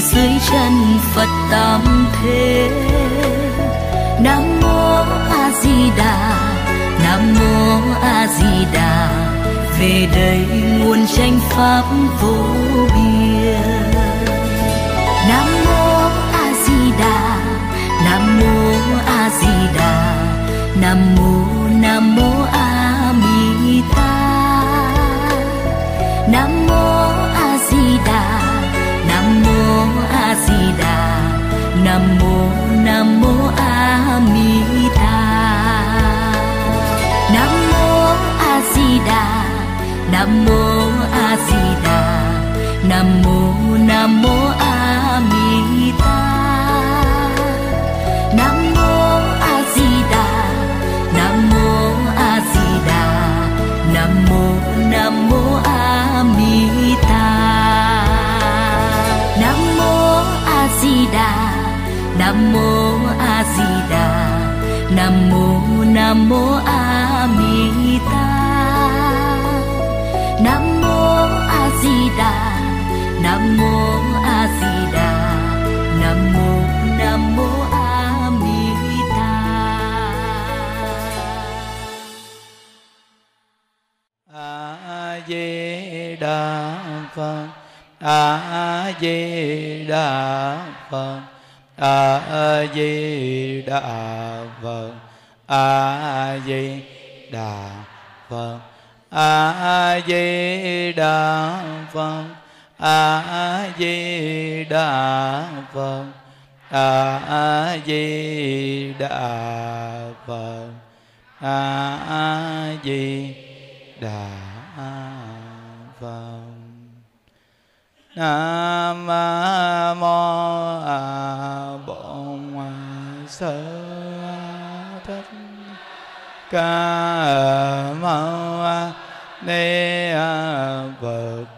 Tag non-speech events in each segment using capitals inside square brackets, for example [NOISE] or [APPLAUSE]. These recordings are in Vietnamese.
dưới chân phật tam thế. Nam mô a di đà. Nam mô a di đà. Về đây nguồn tranh pháp vô biên. Nam mô a di đà. Nam mô a di đà. Nam mô nam mô a di đà. Nam mô nam mô a mi ta nam mô a di đà. Nam mô a di đà. Nam mô nam mô a mi ta nam mô a di đà. Nam mô a di đà. Nam mô nam mô a mi tha phật a di đà phật a di đà phật a di đà phật a di đà phật a di đà phật. A di đà phật. A di đà phật. Nam mô a bổn sư thích ca mâu ni phật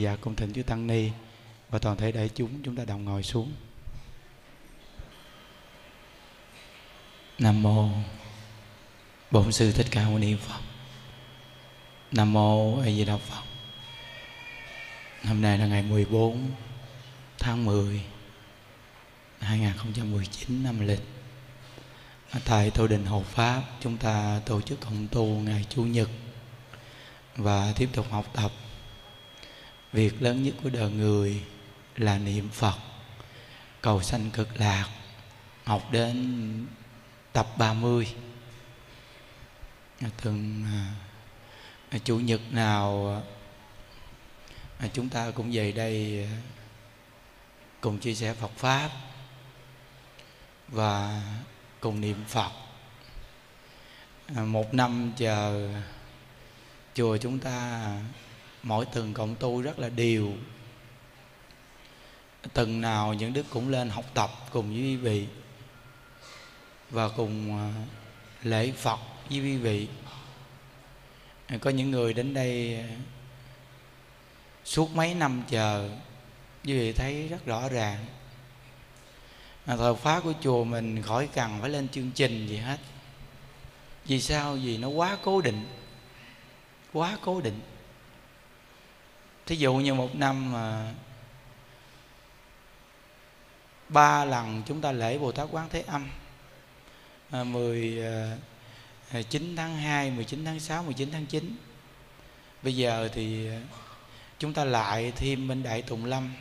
dạ cung thỉnh chư tăng ni và toàn thể đại chúng chúng ta đồng ngồi xuống. Nam mô bổn sư thích ca mâu ni phật. Nam mô a di đà phật. Hôm nay là ngày 14 tháng 10 2019 năm lịch. Tại tổ đình hộ pháp, chúng ta tổ chức cộng tu ngày chủ nhật và tiếp tục học tập việc lớn nhất của đời người là niệm phật, cầu sanh cực lạc, học đến tập 30 từng à, chủ nhật nào à, chúng ta cũng về đây à, cùng chia sẻ Phật pháp và cùng niệm Phật. Một năm chờ chùa chúng ta mỗi tuần cộng tu rất là đều. Tuần nào những đức cũng lên học tập cùng với quý vị và cùng à, lễ Phật với quý vị. Có những người đến đây à, suốt mấy năm chờ, quý vị thấy rất rõ ràng. Mà thờ pháp của chùa mình khỏi cần phải lên chương trình gì hết. Vì sao? Vì nó quá cố định. Quá cố định thí dụ như một năm mà ba lần chúng ta lễ bồ tát quán thế âm à, 19 à, à, tháng 2, 19 tháng 6, 19 tháng 9 Bây giờ thì à, chúng ta lại thêm bên Đại Tùng Lâm.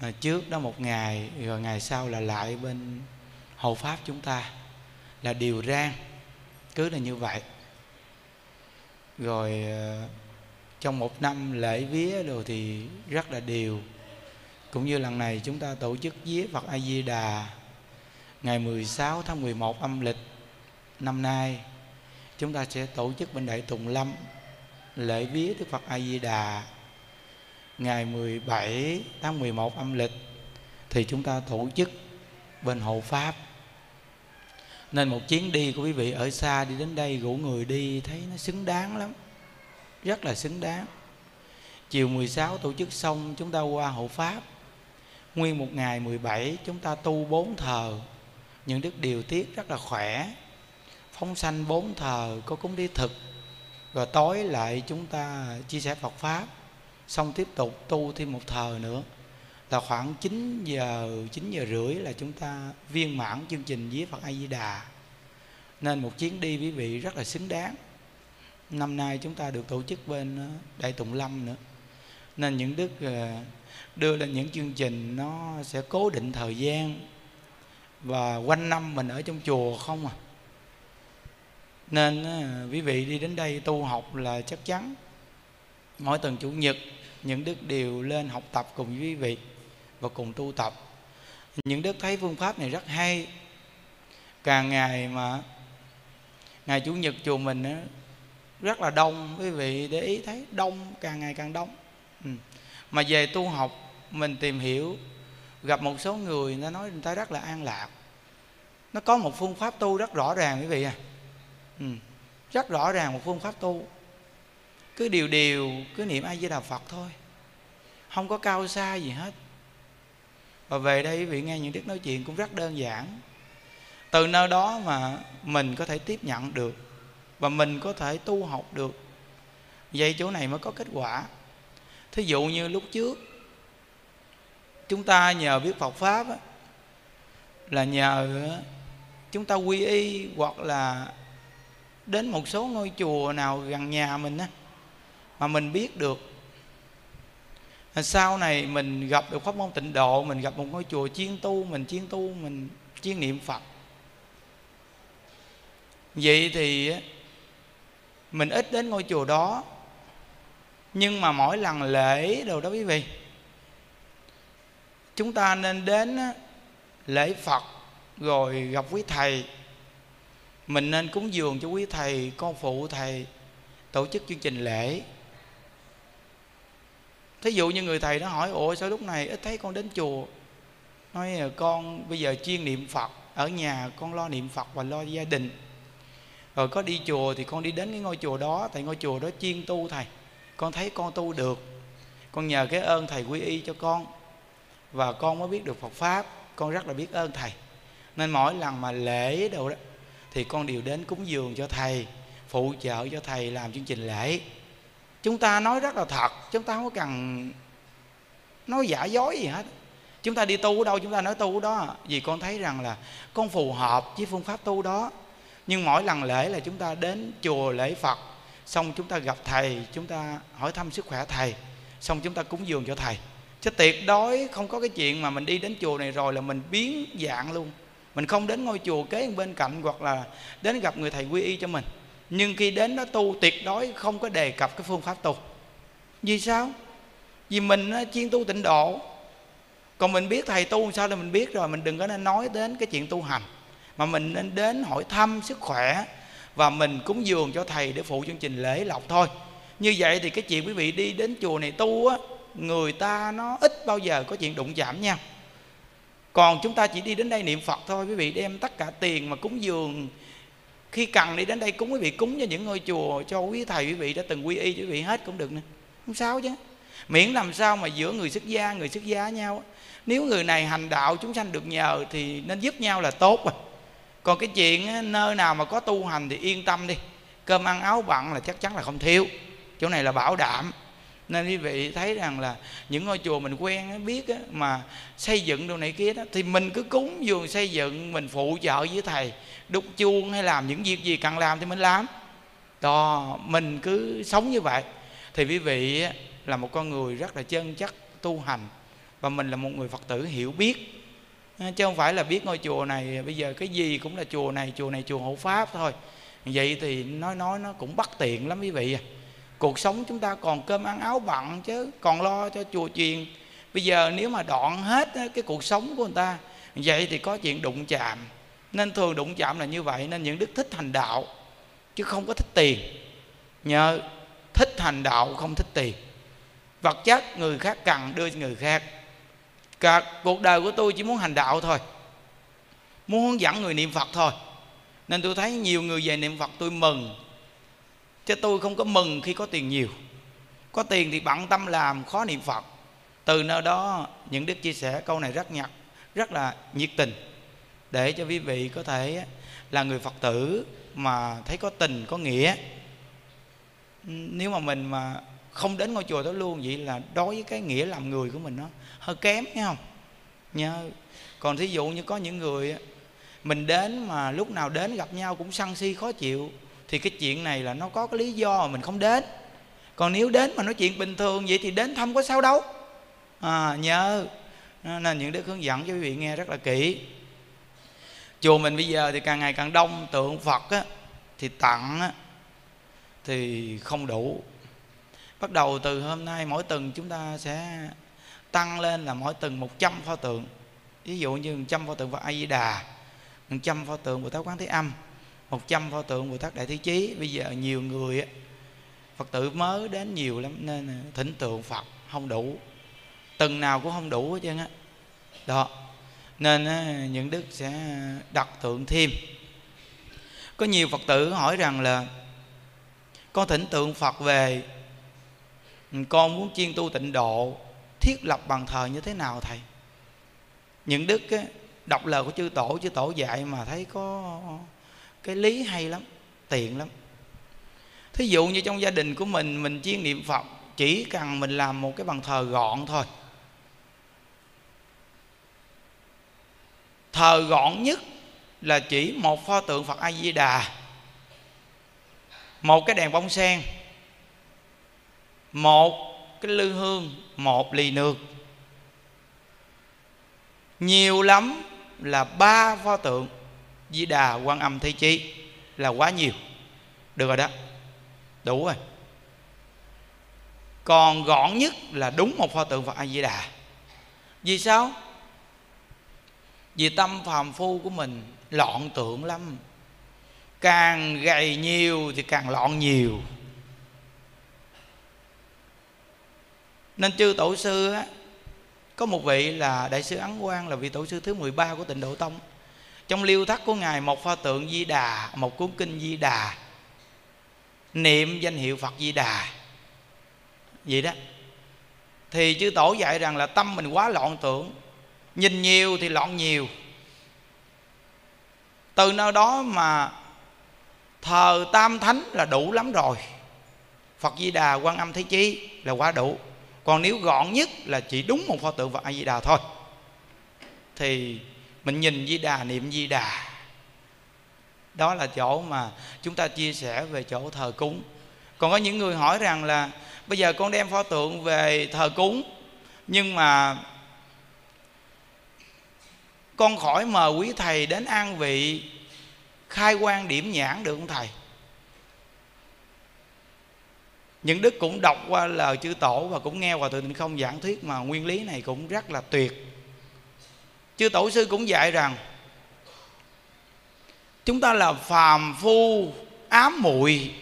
À, Trước đó một ngày, rồi ngày sau là lại bên Hộ Pháp chúng ta Là điều rang. Cứ là như vậy. Rồi trong một năm lễ vía rồi thì rất là điều Cũng như lần này chúng ta tổ chức vía Phật A-di-đà Ngày 16 tháng 11 âm lịch năm nay. Chúng ta sẽ tổ chức bên Đại Tùng Lâm lễ vía Đức Phật A Di Đà ngày 17 tháng 11 âm lịch. Thì chúng ta tổ chức bên hộ pháp. Nên một chuyến đi của quý vị ở xa đi đến đây, rủ người đi, thấy nó xứng đáng lắm rất là xứng đáng. Chiều 16 tổ chức xong, chúng ta qua hộ pháp. Nguyên một ngày 17 chúng ta tu bốn thờ. Những đức điều tiết rất là khỏe. Phóng sanh bốn thờ, có cúng đi thực. Rồi tối lại chúng ta chia sẻ Phật pháp. Xong tiếp tục tu thêm một thờ nữa. Là khoảng 9 giờ 9 giờ rưỡi là chúng ta viên mãn chương trình với Phật A Di Đà. Nên một chuyến đi quý vị rất là xứng đáng năm nay chúng ta được tổ chức bên ờ, Đại Tùng Lâm nữa. Nên những đức ờ, đưa lên những chương trình nó sẽ cố định thời gian và quanh năm mình ở trong chùa không à. Nên ờ, quý vị đi đến đây tu học là chắc chắn. Mỗi tuần chủ nhật, những đức đều lên học tập cùng với quý vị và cùng tu tập. Những đức thấy phương pháp này rất hay. Càng ngày mà ngày chủ nhật chùa mình rất là đông, quý vị để ý thấy, đông, càng ngày càng đông. Ừ. mà về tu học, mình tìm hiểu, gặp một số người, nó nói người ta rất là an lạc. Nó có một phương pháp tu rất rõ ràng, quý vị à. Ừ. rất rõ ràng một phương pháp tu. Cứ điều điều, cứ niệm a di đà phật thôi. Không có cao xa gì hết. Và về đây, quý vị nghe những đức nói chuyện cũng rất đơn giản. Từ nơi đó mà mình có thể tiếp nhận được và mình có thể tu học được. Vậy chỗ này mới có kết quả. Thí dụ như lúc trước chúng ta nhờ biết Phật pháp á, là nhờ chúng ta quy y hoặc là đến một số ngôi chùa nào gần nhà mình á mà mình biết được. Sau này mình gặp được pháp môn tịnh độ mình gặp một ngôi chùa chiên tu mình chiên tu mình chiên niệm phật. Vậy thì mình ít đến ngôi chùa đó. Nhưng mà mỗi lần lễ đồ đó quý vị, chúng ta nên đến lễ phật rồi gặp quý thầy. Mình nên cúng dường cho quý thầy, con phụ thầy, tổ chức chương trình lễ. Thí dụ như người thầy nó hỏi, ủa, sao lúc này ít thấy con đến chùa? Nói con bây giờ chuyên niệm phật, ở nhà con lo niệm phật và lo gia đình rồi có đi chùa thì con đi đến cái ngôi chùa đó, tại ngôi chùa đó chuyên tu thầy. Con thấy con tu được. Con nhờ cái ơn thầy quy y cho con. Và con mới biết được phật pháp. Con rất là biết ơn thầy. Nên mỗi lần mà lễ đâu đó, thì con đều đến cúng dường cho thầy, phụ trợ cho thầy làm chương trình lễ. Chúng ta nói rất là thật, chúng ta không có cần nói giả dối gì hết. Chúng ta đi tu ở đâu, chúng ta nói tu ở đó. Vì con thấy rằng là con phù hợp với phương pháp tu đó nhưng mỗi lần lễ là chúng ta đến chùa lễ phật, xong chúng ta gặp thầy, chúng ta hỏi thăm sức khỏe thầy, xong chúng ta cúng dường cho thầy. Chứ tuyệt đối không có cái chuyện mà mình đi đến chùa này rồi là mình biến dạng luôn. Mình không đến ngôi chùa kế bên cạnh hoặc là đến gặp người thầy quy y cho mình. Nhưng khi đến đó tu, tuyệt đối không có đề cập cái phương pháp tu. Vì sao? Vì mình ờ, chuyên tu tịnh độ. Còn mình biết thầy tu sao là mình biết rồi, mình đừng có nên nói đến cái chuyện tu hành mà mình nên đến hỏi thăm sức khỏe và mình cúng dường cho thầy để phụ chương trình lễ lọc thôi. Như vậy thì cái chuyện quý vị đi đến chùa này tu á, người ta nó ít bao giờ có chuyện đụng chạm nhau còn chúng ta chỉ đi đến đây niệm phật thôi, quý vị đem tất cả tiền mà cúng dường. Khi cần đi đến đây cúng, quý vị cúng cho những ngôi chùa cho quý thầy, quý vị đã từng quy y cho quý vị hết cũng được nữa. Không sao chứ. Miễn làm sao mà giữa người xuất gia, người xuất gia nhau nếu người này hành đạo chúng sanh được nhờ thì nên giúp nhau là tốt rồi còn cái chuyện nơi nào mà có tu hành thì yên tâm đi. Cơm ăn áo bận là chắc chắn là không thiếu. Chỗ này là bảo đảm. Nên quý vị thấy rằng là những ngôi chùa mình quen biết mà xây dựng đồ này kia đó, thì mình cứ cúng dường xây dựng, mình phụ trợ với thầy. Đúc chuông hay làm những việc gì cần làm thì mình làm. Đó, mình cứ sống như vậy. Thì quý vị là một con người rất là chân chất tu hành. Và mình là một người phật tử hiểu biết. Ờ, chứ không phải là biết ngôi chùa này, bây giờ cái gì cũng là chùa này chùa này, chùa hộ pháp thôi. Vậy thì nói nói nó cũng bất tiện lắm quý vị à. Cuộc sống chúng ta còn cơm ăn áo bận chứ, còn lo cho chùa chiền. Bây giờ nếu mà đoạn hết cái cuộc sống của người ta, vậy thì có chuyện đụng chạm. Nên thường đụng chạm là như vậy, nên những đức thích hành đạo, chứ không có thích tiền. Nhờ thích hành đạo không thích tiền. Vật chất người khác cần đưa cho người khác cả cuộc đời của tôi chỉ muốn hành đạo thôi. Muốn hướng dẫn người niệm phật thôi. Nên tôi thấy nhiều người về niệm phật tôi mừng. Chứ tôi không có mừng khi có tiền nhiều. Có tiền thì bận tâm làm, khó niệm phật. Từ nơi đó, những đức chia sẻ câu này rất nhặt rất là nhiệt tình. Để cho quý vị có thể là người phật tử mà thấy có tình, có nghĩa. Nếu mà mình mà không đến ngôi chùa đó luôn, vậy là đối với cái nghĩa làm người của mình nó hơi kém nghe không? Nhớ. Còn thí dụ như có những người mình đến mà lúc nào đến gặp nhau cũng săn si khó chịu thì cái chuyện này là nó có cái lý do mà mình không đến. Còn nếu đến mà nói chuyện bình thường vậy thì đến thăm có sao đâu. À, nhớ. Nên những đức hướng dẫn cho quý vị nghe rất là kỹ. Chùa mình bây giờ thì càng ngày càng đông tượng phật á, thì tặng á, thì không đủ. Bắt đầu từ hôm nay mỗi tuần chúng ta sẽ tăng lên là mỗi tuần 100 pho tượng. Ví dụ như 100 pho tượng Phật A Di Đà 100 pho tượng Bồ Tát Quán Thế Âm 100 pho tượng Bồ Tát Đại Thế Chí. Bây giờ nhiều người Phật tử mới đến nhiều lắm nên thỉnh tượng Phật không đủ. Từng nào cũng không đủ hết trơn á. Đó. Nên những đức sẽ đặt tượng thêm. Có nhiều Phật tử hỏi rằng là, con thỉnh tượng Phật về, con muốn chuyên tu tịnh độ thiết lập bằng thờ như thế nào thầy? Những đức ấy, đọc lời của chư tổ chư tổ dạy mà thấy có cái lý hay lắm tiện lắm. Thí dụ như trong gia đình của mình mình chuyên niệm phật chỉ cần mình làm một cái bàn thờ gọn thôi. Thờ gọn nhất là chỉ một pho tượng phật a di đà một cái đèn bông sen một cái lư hương một ly nước. Nhiều lắm là ba pho tượng di đà quan âm thế chí là quá nhiều. Được rồi đó. Đủ rồi. Còn gọn nhất là đúng một pho tượng phật a di đà. Vì sao? Vì tâm phàm phu của mình loạn tượng lắm. Càng gầy nhiều thì càng loạn nhiều. Nên chư tổ sư á, có một vị là đại sư ấn quang là vị tổ sư thứ 13 của tịnh độ tông. Trong liêu thắt của ngài một pho tượng di đà một cuốn kinh di đà. Niệm danh hiệu phật di đà. Vậy đó. Thì chư tổ dạy rằng là tâm mình quá loạn tưởng. Nhìn nhiều thì loạn nhiều. Từ nơi đó mà thờ tam thánh là đủ lắm rồi. Phật di đà quan âm thế chi là quá đủ còn nếu gọn nhất là chỉ đúng một pho tượng phật a di đà thôi. Thì mình nhìn di đà niệm di đà đó là chỗ mà chúng ta chia sẻ về chỗ thờ cúng. Còn có những người hỏi rằng là, bây giờ con đem pho tượng về thờ cúng, nhưng mà con khỏi mời quý thầy đến an vị, khai quan điểm nhãn được không thầy? Những đức cũng đọc qua lời chư tổ và cũng nghe hòa thượng tịnh không giảng thuyết mà nguyên lý này cũng rất là tuyệt. Chư tổ sư cũng dạy rằng, chúng ta là phàm phu ám muội.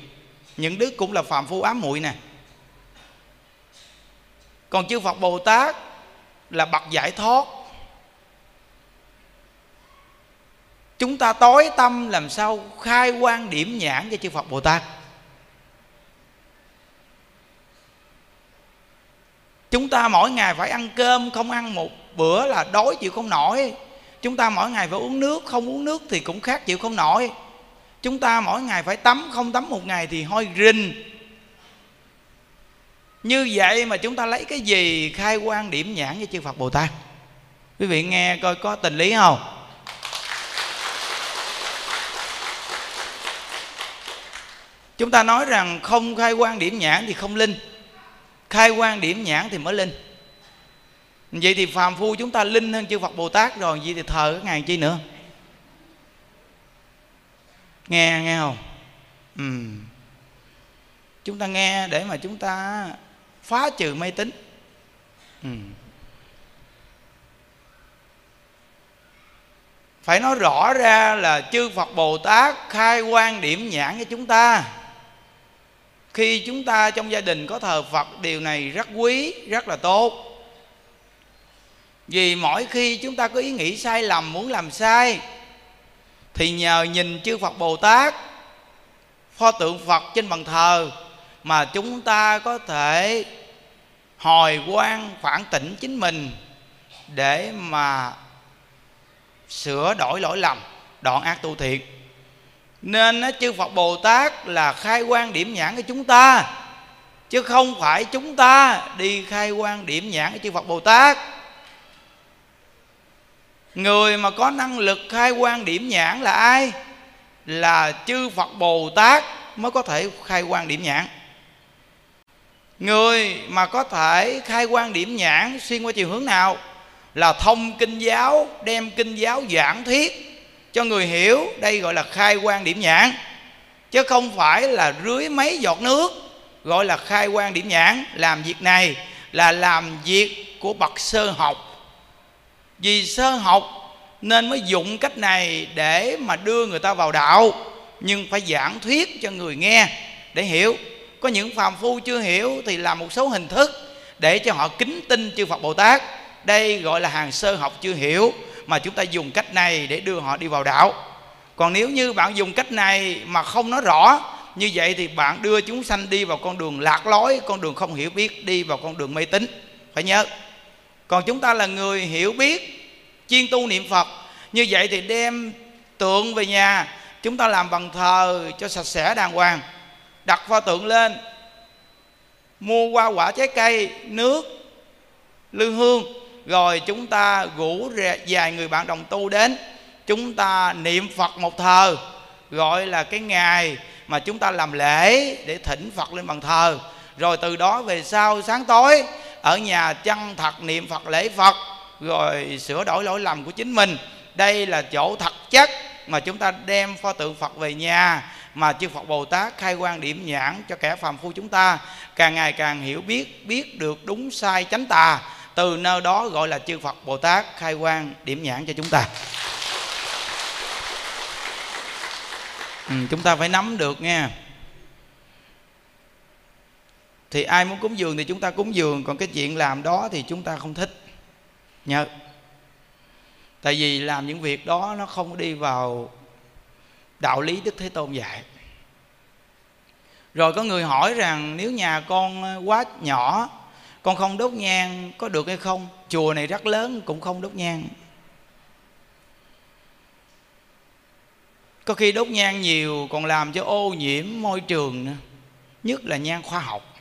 Những đức cũng là phàm phu ám muội nè. Còn chư phật bồ tát là bậc giải thoát. Chúng ta tối tâm làm sao khai quan điểm nhãn cho chư phật bồ tát? Chúng ta mỗi ngày phải ăn cơm, không ăn một bữa là đói chịu không nổi. Chúng ta mỗi ngày phải uống nước, không uống nước thì cũng khác chịu không nổi. Chúng ta mỗi ngày phải tắm, không tắm một ngày thì hôi rình. Như vậy mà chúng ta lấy cái gì khai quan điểm nhãn với chư phật bồ tát? Quý vị nghe coi có tình lý không? Chúng ta nói rằng không khai quan điểm nhãn thì không linh khai quan điểm nhãn thì mới linh. Vậy thì phàm phu chúng ta linh hơn chư phật bồ tát rồi, vậy thì thờ cái ngàn chi nữa? Nghe nghe không? Ừ. chúng ta nghe để mà chúng ta phá trừ mê tín. Ừ. phải nói rõ ra là chư phật bồ tát khai quan điểm nhãn cho chúng ta khi chúng ta trong gia đình có thờ phật, điều này rất quý, rất là tốt. Vì mỗi khi chúng ta có ý nghĩ sai lầm, muốn làm sai, thì nhờ nhìn chư phật bồ tát, pho tượng phật trên bàn thờ, mà chúng ta có thể hồi quan phản tỉnh chính mình để mà sửa đổi lỗi lầm, đoạn ác tu thiện nên chư Phật Bồ Tát là khai quan điểm nhãn cho chúng ta. Chứ không phải chúng ta đi khai quan điểm nhãn cho chư Phật Bồ Tát. Người mà có năng lực khai quan điểm nhãn là ai? Là chư Phật Bồ Tát mới có thể khai quan điểm nhãn. Người mà có thể khai quan điểm nhãn xuyên qua chiều hướng nào? Là thông kinh giáo, đem kinh giáo giảng thuyết cho người hiểu, đây gọi là khai quan điểm nhãn. Chứ không phải là rưới mấy giọt nước, gọi là khai quan điểm nhãn. Làm việc này là làm việc của bậc sơ học. Vì sơ học nên mới dụng cách này để mà đưa người ta vào đạo, nhưng phải giảng thuyết cho người nghe để hiểu. Có những phàm phu chưa hiểu thì làm một số hình thức để cho họ kính tin chư Phật Bồ Tát. Đây gọi là hàng sơ học chưa hiểu mà chúng ta dùng cách này để đưa họ đi vào đạo. Còn nếu như bạn dùng cách này mà không nói rõ, như vậy thì bạn đưa chúng sanh đi vào con đường lạc lối, con đường không hiểu biết, đi vào con đường mê tín. Phải nhớ, còn chúng ta là người hiểu biết, chuyên tu niệm phật, như vậy thì đem tượng về nhà, chúng ta làm bằng thờ cho sạch sẽ đàng hoàng. Đặt pho tượng lên, mua hoa quả trái cây, nước, lư hương rồi chúng ta rủ vài người bạn đồng tu đến. Chúng ta niệm phật một thờ, gọi là cái ngày mà chúng ta làm lễ để thỉnh phật lên bàn thờ. Rồi từ đó về sau sáng tối, ở nhà chăng thật niệm phật lễ phật, rồi sửa đổi lỗi lầm của chính mình. Đây là chỗ thật chất mà chúng ta đem pho tượng phật về nhà, mà chư Phật Bồ Tát khai quan điểm nhãn cho kẻ phàm phu chúng ta. Càng ngày càng hiểu biết biết được đúng sai chánh tà từ nơi đó gọi là chư phật bồ tát khai quang điểm nhãn cho chúng ta. Ừ, chúng ta phải nắm được nha. Thì ai muốn cúng dường thì chúng ta cúng dường còn cái chuyện làm đó thì chúng ta không thích. Nhớ. Tại vì làm những việc đó nó không đi vào đạo lý đức thế tôn dạy. Rồi có người hỏi rằng nếu nhà con quá nhỏ con không đốt nhang có được hay không? Chùa này rất lớn, cũng không đốt nhang. Có khi đốt nhang nhiều, còn làm cho ô nhiễm môi trường nữa. Nhất là nhang khoa học.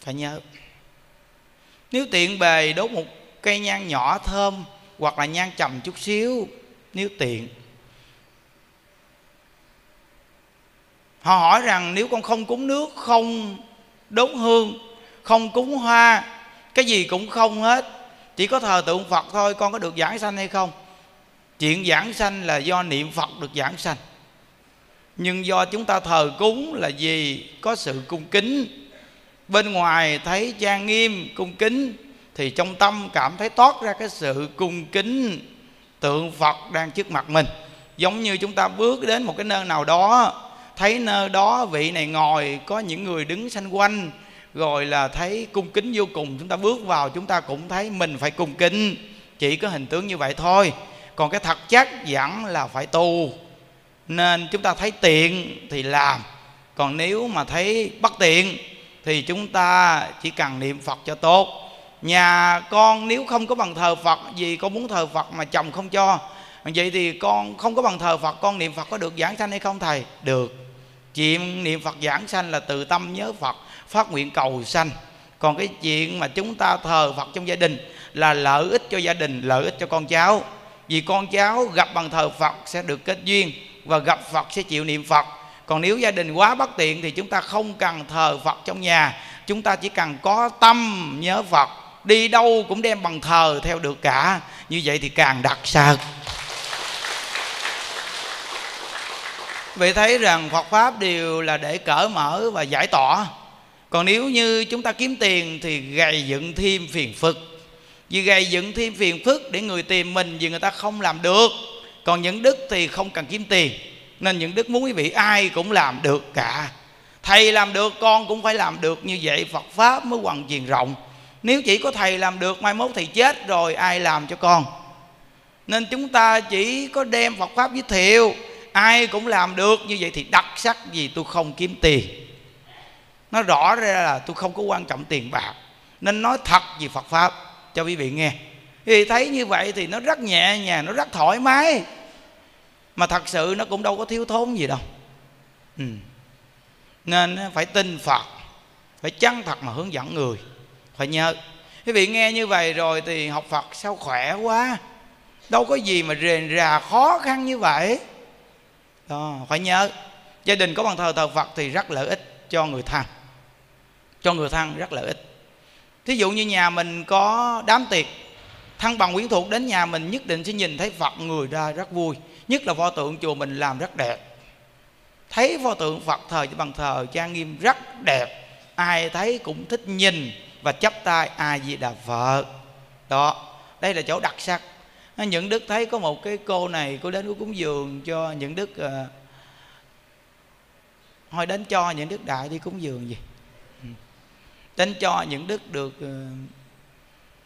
Phải nhớ. Nếu tiện bề đốt một cây nhang nhỏ thơm, hoặc là nhang trầm chút xíu, nếu tiện. Họ hỏi rằng, nếu con không cúng nước không đốt hương không cúng hoa, cái gì cũng không hết. Chỉ có thờ tượng phật thôi, con có được giảng sanh hay không? Chuyện giảng sanh là do niệm phật được giảng sanh. Nhưng do chúng ta thờ cúng là gì có sự cung kính. Bên ngoài thấy trang nghiêm, cung kính, thì trong tâm cảm thấy toát ra cái sự cung kính tượng phật đang trước mặt mình. Giống như chúng ta bước đến một cái nơi nào đó, thấy nơi đó vị này ngồi, có những người đứng xanh quanh rồi là thấy cung kính vô cùng, chúng ta bước vào, chúng ta cũng thấy mình phải cung kính. Chỉ có hình tướng như vậy thôi. Còn cái thật chất vẫn là phải tu. Nên chúng ta thấy tiện thì làm. Còn nếu mà thấy bất tiện thì chúng ta chỉ cần niệm phật cho tốt. Nhà con nếu không có bằng thờ phật, vì con muốn thờ phật mà chồng không cho, vậy thì con không có bằng thờ phật, con niệm phật có được giảng sanh hay không thầy? Được. Chuyện niệm phật giảng sanh là từ tâm nhớ phật phát nguyện cầu sanh. Còn cái chuyện mà chúng ta thờ phật trong gia đình là lợi ích cho gia đình, lợi ích cho con cháu. Vì con cháu gặp bằng thờ phật sẽ được kết duyên và gặp phật sẽ chịu niệm phật. Còn nếu gia đình quá bất tiện thì chúng ta không cần thờ phật trong nhà. Chúng ta chỉ cần có tâm nhớ phật, đi đâu cũng đem bằng thờ theo được cả. Như vậy thì càng đặc sắc. Vậy thấy rằng Phật pháp đều là để cởi mở và giải tỏa còn nếu như chúng ta kiếm tiền thì gầy dựng thêm phiền phức. Vì gầy dựng thêm phiền phức để người tìm mình vì người ta không làm được. Còn những đức thì không cần kiếm tiền. Nên những đức muốn quý vị ai cũng làm được cả. Thầy làm được, con cũng phải làm được. Như vậy phật pháp mới hoàn truyền rộng. Nếu chỉ có thầy làm được, mai mốt thầy chết rồi, ai làm cho con? Nên chúng ta chỉ có đem phật pháp giới thiệu. Ai cũng làm được. Như vậy thì đặc sắc gì tôi không kiếm tiền nó rõ ra là tôi không có quan trọng tiền bạc. Nên nói thật về phật pháp, cho quý vị nghe. Thì thấy như vậy thì nó rất nhẹ nhàng, nó rất thoải mái. Mà thật sự nó cũng đâu có thiếu thốn gì đâu. Ừ. nên phải tin phật, phải chân thật mà hướng dẫn người. Phải nhớ. Quý vị nghe như vậy rồi thì học phật sao khỏe quá. Đâu có gì mà rền rà khó khăn như vậy. Đó, phải nhớ. Gia đình có bàn thờ thờ phật thì rất lợi ích cho người thân cho người thân rất lợi ích thí dụ như nhà mình có đám tiệc thân bằng quyến thuộc đến nhà mình nhất định sẽ nhìn thấy phật người ra rất vui nhất là pho tượng chùa mình làm rất đẹp. Thấy pho tượng phật thờ cho bằng thờ trang nghiêm rất đẹp ai thấy cũng thích nhìn và chấp tay ai di đà phật. Đó đây là chỗ đặc sắc. Những đức thấy có một cái cô này cô đến cúng dường cho những đức ờ, uh, hồi đến cho những đức đại đi cúng dường gì. Tránh cho những đức được ờ,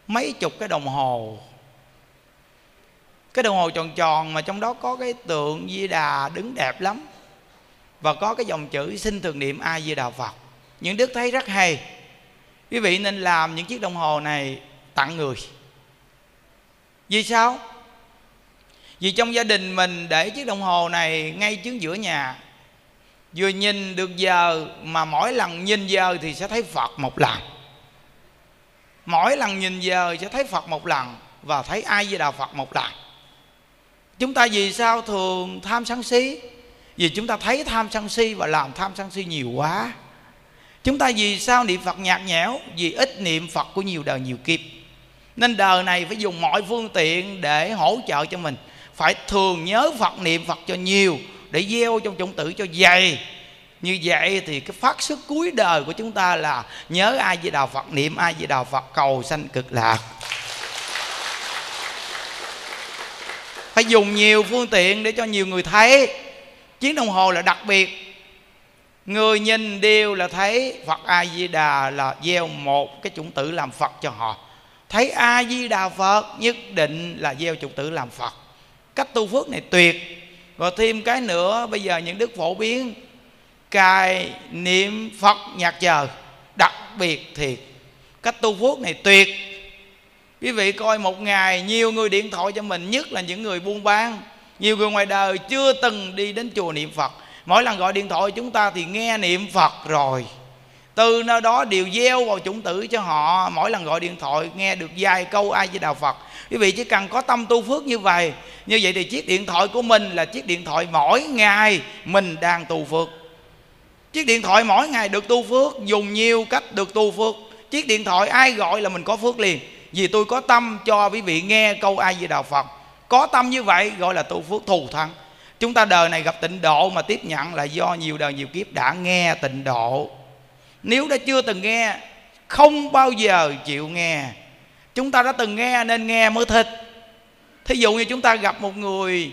mấy chục cái đồng hồ. Cái đồng hồ tròn tròn mà trong đó có cái tượng di đà đứng đẹp lắm và có cái dòng chữ xin thường niệm a di đà phật. Những đức thấy rất hay. Quý vị nên làm những chiếc đồng hồ này tặng người. Vì sao? Vì trong gia đình mình để chiếc đồng hồ này ngay trước giữa nhà vừa nhìn được giờ mà mỗi lần nhìn giờ thì sẽ thấy phật một lần. Mỗi lần nhìn giờ sẽ thấy phật một lần và thấy ai với đạo phật một lần. Chúng ta vì sao thường tham sân si? Vì chúng ta thấy tham sân si và làm tham sân si nhiều quá. Chúng ta vì sao niệm phật nhạt nhẽo? Vì ít niệm phật của nhiều đời nhiều kiếp. Nên đời này phải dùng mọi phương tiện để hỗ trợ cho mình. Phải thường nhớ phật, niệm phật cho nhiều để gieo trong chủng tử cho dày. Như vậy thì cái phát xuất cuối đời của chúng ta là nhớ ai với đạo phật, niệm ai với đạo phật, cầu sanh cực lạc. Phải dùng nhiều phương tiện để cho nhiều người thấy. Chiếc đồng hồ là đặc biệt. Người nhìn đều là thấy phật a di đà là gieo một cái chủng tử làm phật cho họ. Thấy a di đà phật, nhất định là gieo chủng tử làm phật. Cách tu phước này tuyệt và thêm cái nữa, bây giờ những đức phổ biến cài niệm phật nhạc chờ, đặc biệt thiệt. Cách tu phước này tuyệt. Quý vị coi một ngày nhiều người điện thoại cho mình, nhất là những người buôn bán. Nhiều người ngoài đời chưa từng đi đến chùa niệm phật. Mỗi lần gọi điện thoại chúng ta thì nghe niệm phật rồi từ nơi đó đều gieo vào chủng tử cho họ. Mỗi lần gọi điện thoại, nghe được vài câu ai với đạo phật. Quý vị chỉ cần có tâm tu phước như vậy. Như vậy thì chiếc điện thoại của mình là chiếc điện thoại mỗi ngày mình đang tu phước. Chiếc điện thoại mỗi ngày được tu phước, dùng nhiều cách được tu phước. Chiếc điện thoại ai gọi là mình có phước liền. Vì tôi có tâm cho quý vị nghe câu ai với đạo phật. Có tâm như vậy gọi là tu phước thù thắng. Chúng ta đời này gặp tịnh độ mà tiếp nhận là do nhiều đời nhiều kiếp đã nghe tịnh độ nếu đã chưa từng nghe, không bao giờ chịu nghe. Chúng ta đã từng nghe nên nghe mới thích. Thí dụ như chúng ta gặp một người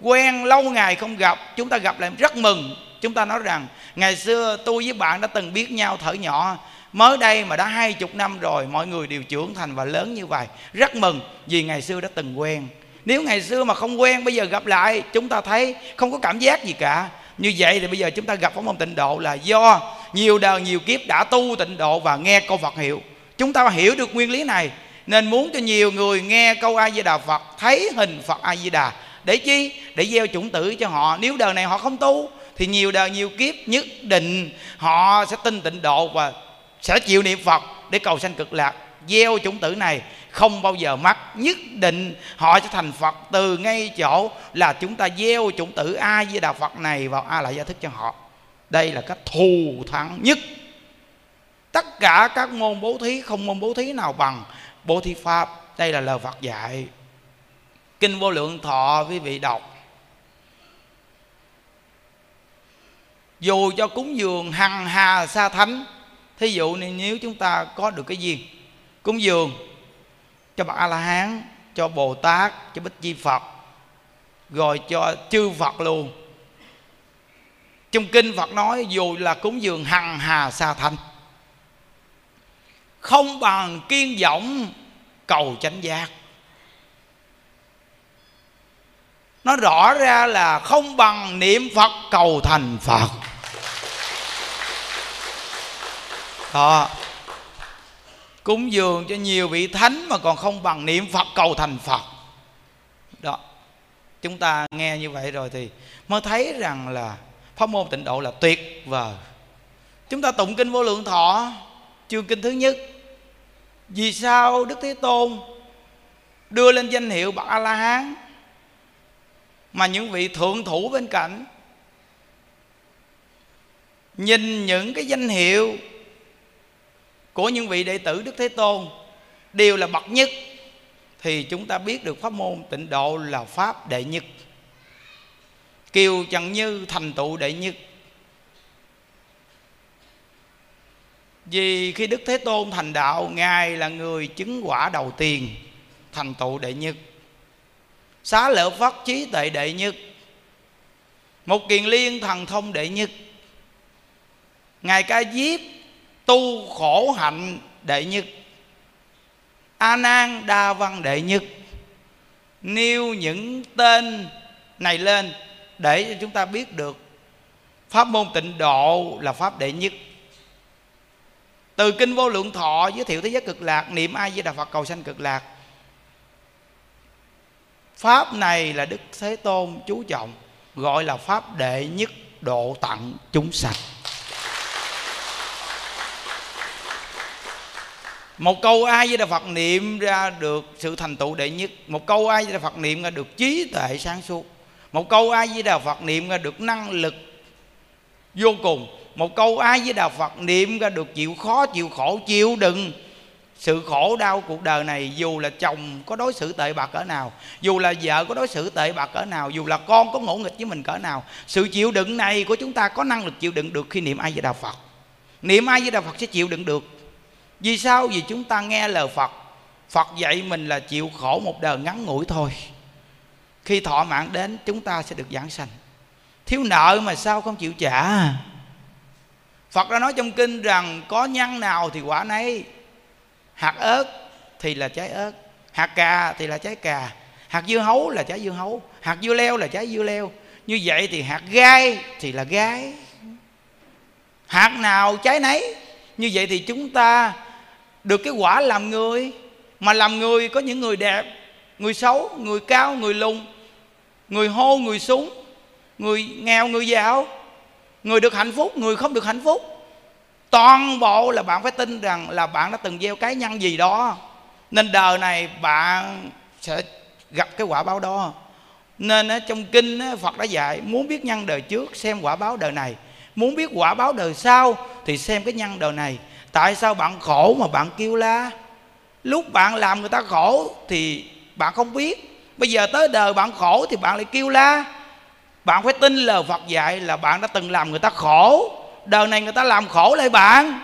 quen lâu ngày không gặp, chúng ta gặp lại rất mừng. Chúng ta nói rằng, ngày xưa tôi với bạn đã từng biết nhau thở nhỏ. Mới đây mà đã hai chục năm rồi, mọi người đều trưởng thành và lớn như vậy. Rất mừng vì ngày xưa đã từng quen. Nếu ngày xưa mà không quen, bây giờ gặp lại, chúng ta thấy không có cảm giác gì cả như vậy thì bây giờ chúng ta gặp phóng môn tịnh độ là do nhiều đời, nhiều kiếp đã tu tịnh độ và nghe câu Phật hiệu. Chúng ta hiểu được nguyên lý này, nên muốn cho nhiều người nghe câu A Di Đà Phật, thấy hình Phật A Di Đà để chi? Để gieo chủng tử cho họ. Nếu đời này họ không tu, thì nhiều đời, nhiều kiếp nhất định họ sẽ tin tịnh độ và sẽ chịu niệm Phật để cầu sanh cực lạc gieo chủng tử này, không bao giờ mất nhất định họ sẽ thành phật từ ngay chỗ là chúng ta gieo chủng tử a di đà phật này vào a lại gia thức cho họ. Đây là cách thù thắng nhất. Tất cả các môn bố thí, không môn bố thí nào bằng bố thí pháp. Đây là lời phật dạy. Kinh vô lượng thọ quý vị đọc. Dù cho cúng dường hằng hà sa thánh, thí dụ này, nếu chúng ta có được cái gì? Cúng dường cho bậc a la hán cho bồ tát cho bích chi phật, rồi cho chư phật luôn. Trong kinh phật nói, dù là cúng dường hằng hà sa thanh, không bằng kiên võng cầu chánh giác. Nó rõ ra là không bằng niệm phật cầu thành phật. Đó cúng dường cho nhiều vị thánh mà còn không bằng niệm phật cầu thành phật. Đó, chúng ta nghe như vậy rồi thì mới thấy rằng là pháp môn tịnh độ là tuyệt vời. Chúng ta tụng kinh vô lượng thọ, chương kinh thứ nhất. Vì sao đức thế tôn đưa lên danh hiệu bậc a la hán mà những vị thượng thủ bên cạnh nhìn những cái danh hiệu của những vị đệ tử Đức Thế Tôn đều là bậc nhất, thì chúng ta biết được pháp môn tịnh độ là pháp đệ nhất. Kiều chẳng như thành tựu đệ nhất. Vì khi đức thế tôn thành đạo, ngài là người chứng quả đầu tiên thành tựu đệ nhất. Xá lợi phát trí tệ đệ nhất. Một kiền liên thần thông đệ nhất. Ngài ca diếp tu khổ hạnh đệ nhất. A nan đa văn đệ nhất. Nêu những tên này lên để cho chúng ta biết được pháp môn tịnh độ là pháp đệ nhất. Từ kinh vô lượng thọ giới thiệu thế giới cực lạc, niệm ai với đà phật cầu sanh cực lạc. Pháp này là đức thế tôn chú trọng, gọi là pháp đệ nhất độ tặng chúng sanh. Một câu ai với Đà Phật niệm ra được sự thành tựu đệ nhất? Một câu ai với Đà Phật niệm ra được trí tuệ sáng suốt? Một câu ai với Đà Phật niệm ra được năng lực vô cùng? Một câu ai với Đà Phật niệm ra được chịu khó, chịu khổ, chịu đựng sự khổ đau cuộc đời này? Dù là chồng có đối xử tệ bạc cỡ nào, dù là vợ có đối xử tệ bạc cỡ nào, dù là con có ngỗ nghịch với mình cỡ nào, sự chịu đựng này của chúng ta có năng lực chịu đựng được khi niệm ai với đạo phật? Niệm ai với đạo phật sẽ chịu đựng được vì sao? Vì chúng ta nghe lời phật. Phật dạy mình là chịu khổ một đời ngắn ngủi thôi. Khi thọ mạng đến, chúng ta sẽ được giảng sanh. Thiếu nợ mà sao không chịu trả? Phật đã nói trong kinh rằng, có nhân nào thì quả nấy. Hạt ớt thì là trái ớt. Hạt cà thì là trái cà. Hạt dưa hấu là trái dưa hấu. Hạt dưa leo là trái dưa leo. Như vậy thì hạt gai thì là gai. Hạt nào trái nấy. Như vậy thì chúng ta được cái quả làm người, mà làm người có những người đẹp, người xấu, người cao, người lùn, người hô, người súng, người nghèo, người giàu. Người được hạnh phúc, người không được hạnh phúc. Toàn bộ là bạn phải tin rằng là bạn đã từng gieo cái nhân gì đó. Nên đời này bạn sẽ gặp cái quả báo đó. Nên trong kinh phật đã dạy, muốn biết nhân đời trước, xem quả báo đời này. Muốn biết quả báo đời sau, thì xem cái nhân đời này tại sao bạn khổ mà bạn kêu la? Lúc bạn làm người ta khổ thì bạn không biết. Bây giờ tới đời bạn khổ thì bạn lại kêu la. Bạn phải tin lời phật dạy là bạn đã từng làm người ta khổ. Đời này người ta làm khổ lại bạn.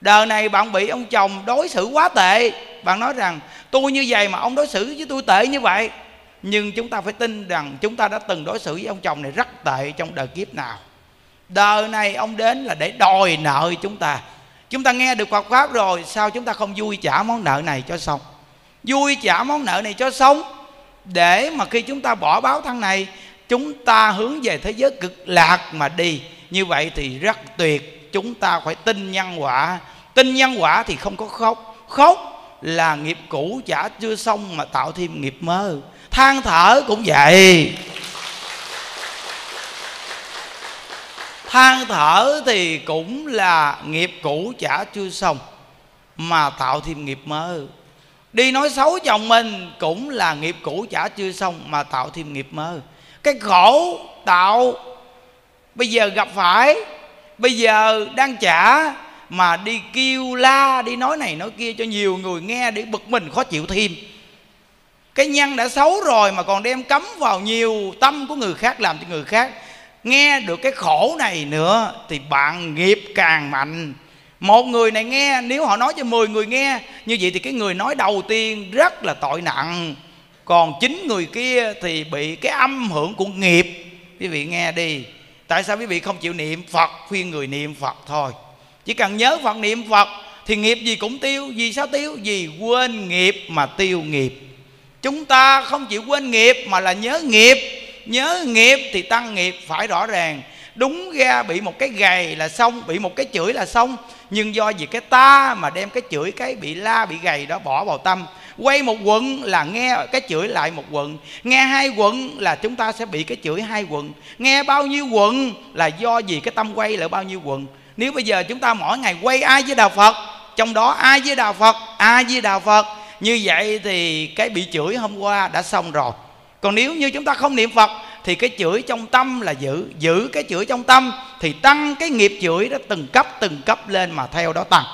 Đời này bạn bị ông chồng đối xử quá tệ. Bạn nói rằng, tôi như vậy mà ông đối xử với tôi tệ như vậy. Nhưng chúng ta phải tin rằng chúng ta đã từng đối xử với ông chồng này rất tệ trong đời kiếp nào. Đời này ông đến là để đòi nợ chúng ta chúng ta nghe được Phật pháp rồi, sao chúng ta không vui trả món nợ này cho xong? Vui trả món nợ này cho xong, để mà khi chúng ta bỏ báo thân này, chúng ta hướng về thế giới cực lạc mà đi. Như vậy thì rất tuyệt, chúng ta phải tin nhân quả. Tin nhân quả thì không có khóc. Khóc là nghiệp cũ chả chưa xong mà tạo thêm nghiệp mơ than thở cũng vậy. Than thở thì cũng là nghiệp cũ chả chưa xong, mà tạo thêm nghiệp mới đi nói xấu chồng mình cũng là nghiệp cũ chả chưa xong, mà tạo thêm nghiệp mơ. Cái khổ tạo bây giờ gặp phải, bây giờ đang trả, mà đi kêu la, đi nói này nói kia cho nhiều người nghe để bực mình khó chịu thêm. Cái nhân đã xấu rồi mà còn đem cấm vào nhiều tâm của người khác, làm cho người khác nghe được cái khổ này nữa thì bạn nghiệp càng mạnh. Một người này nghe, nếu họ nói cho 10 người nghe, như vậy thì cái người nói đầu tiên rất là tội nặng. Còn chín người kia thì bị cái âm hưởng của nghiệp. Quý vị nghe đi. Tại sao quý vị không chịu niệm phật, khuyên người niệm phật thôi? Chỉ cần nhớ phật, niệm phật thì nghiệp gì cũng tiêu. Vì sao tiêu? Vì quên nghiệp mà tiêu nghiệp. Chúng ta không chịu quên nghiệp mà là nhớ nghiệp nhớ nghiệp thì tăng nghiệp, phải rõ ràng. Đúng ra bị một cái gầy là xong, bị một cái chửi là xong. Nhưng do vì cái ta mà đem cái chửi cái bị la, bị gầy đó bỏ vào tâm. Quay một quận là nghe cái chửi lại một quận. Nghe hai quận là chúng ta sẽ bị cái chửi hai quận. Nghe bao nhiêu quận là do gì cái tâm quay lại bao nhiêu quận. Nếu bây giờ chúng ta mỗi ngày quay ai với đạo phật, trong đó ai với đạo phật ai với đạo phật, như vậy thì cái bị chửi hôm qua đã xong rồi còn nếu như chúng ta không niệm phật, thì cái chửi trong tâm là giữ. Giữ cái chửi trong tâm, thì tăng cái nghiệp chửi đó từng cấp từng cấp lên mà theo đó tăng.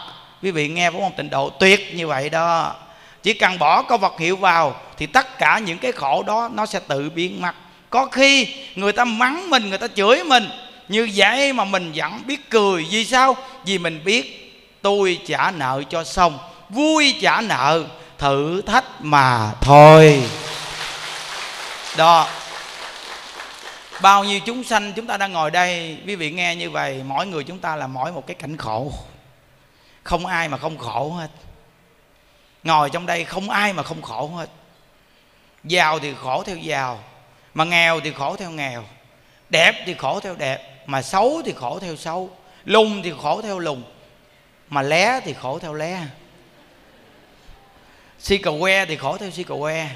Quý vị nghe phải không tịnh độ tuyệt như vậy đó. Chỉ cần bỏ câu vật hiệu vào, thì tất cả những cái khổ đó nó sẽ tự biến mất. Có khi người ta mắng mình, người ta chửi mình, như vậy mà mình vẫn biết cười. Vì sao? Vì mình biết tôi trả nợ cho xong, vui trả nợ, thử thách mà thôi đó. Bao nhiêu chúng sanh chúng ta đang ngồi đây, quý vị nghe như vậy, mỗi người chúng ta là mỗi một cái cảnh khổ. Không ai mà không khổ hết. Ngồi trong đây không ai mà không khổ hết. Giàu thì khổ theo giàu, mà nghèo thì khổ theo nghèo. Đẹp thì khổ theo đẹp, mà xấu thì khổ theo xấu. Lùng thì khổ theo lùng mà lé thì khổ theo lé. Si cà que thì khổ theo si cà que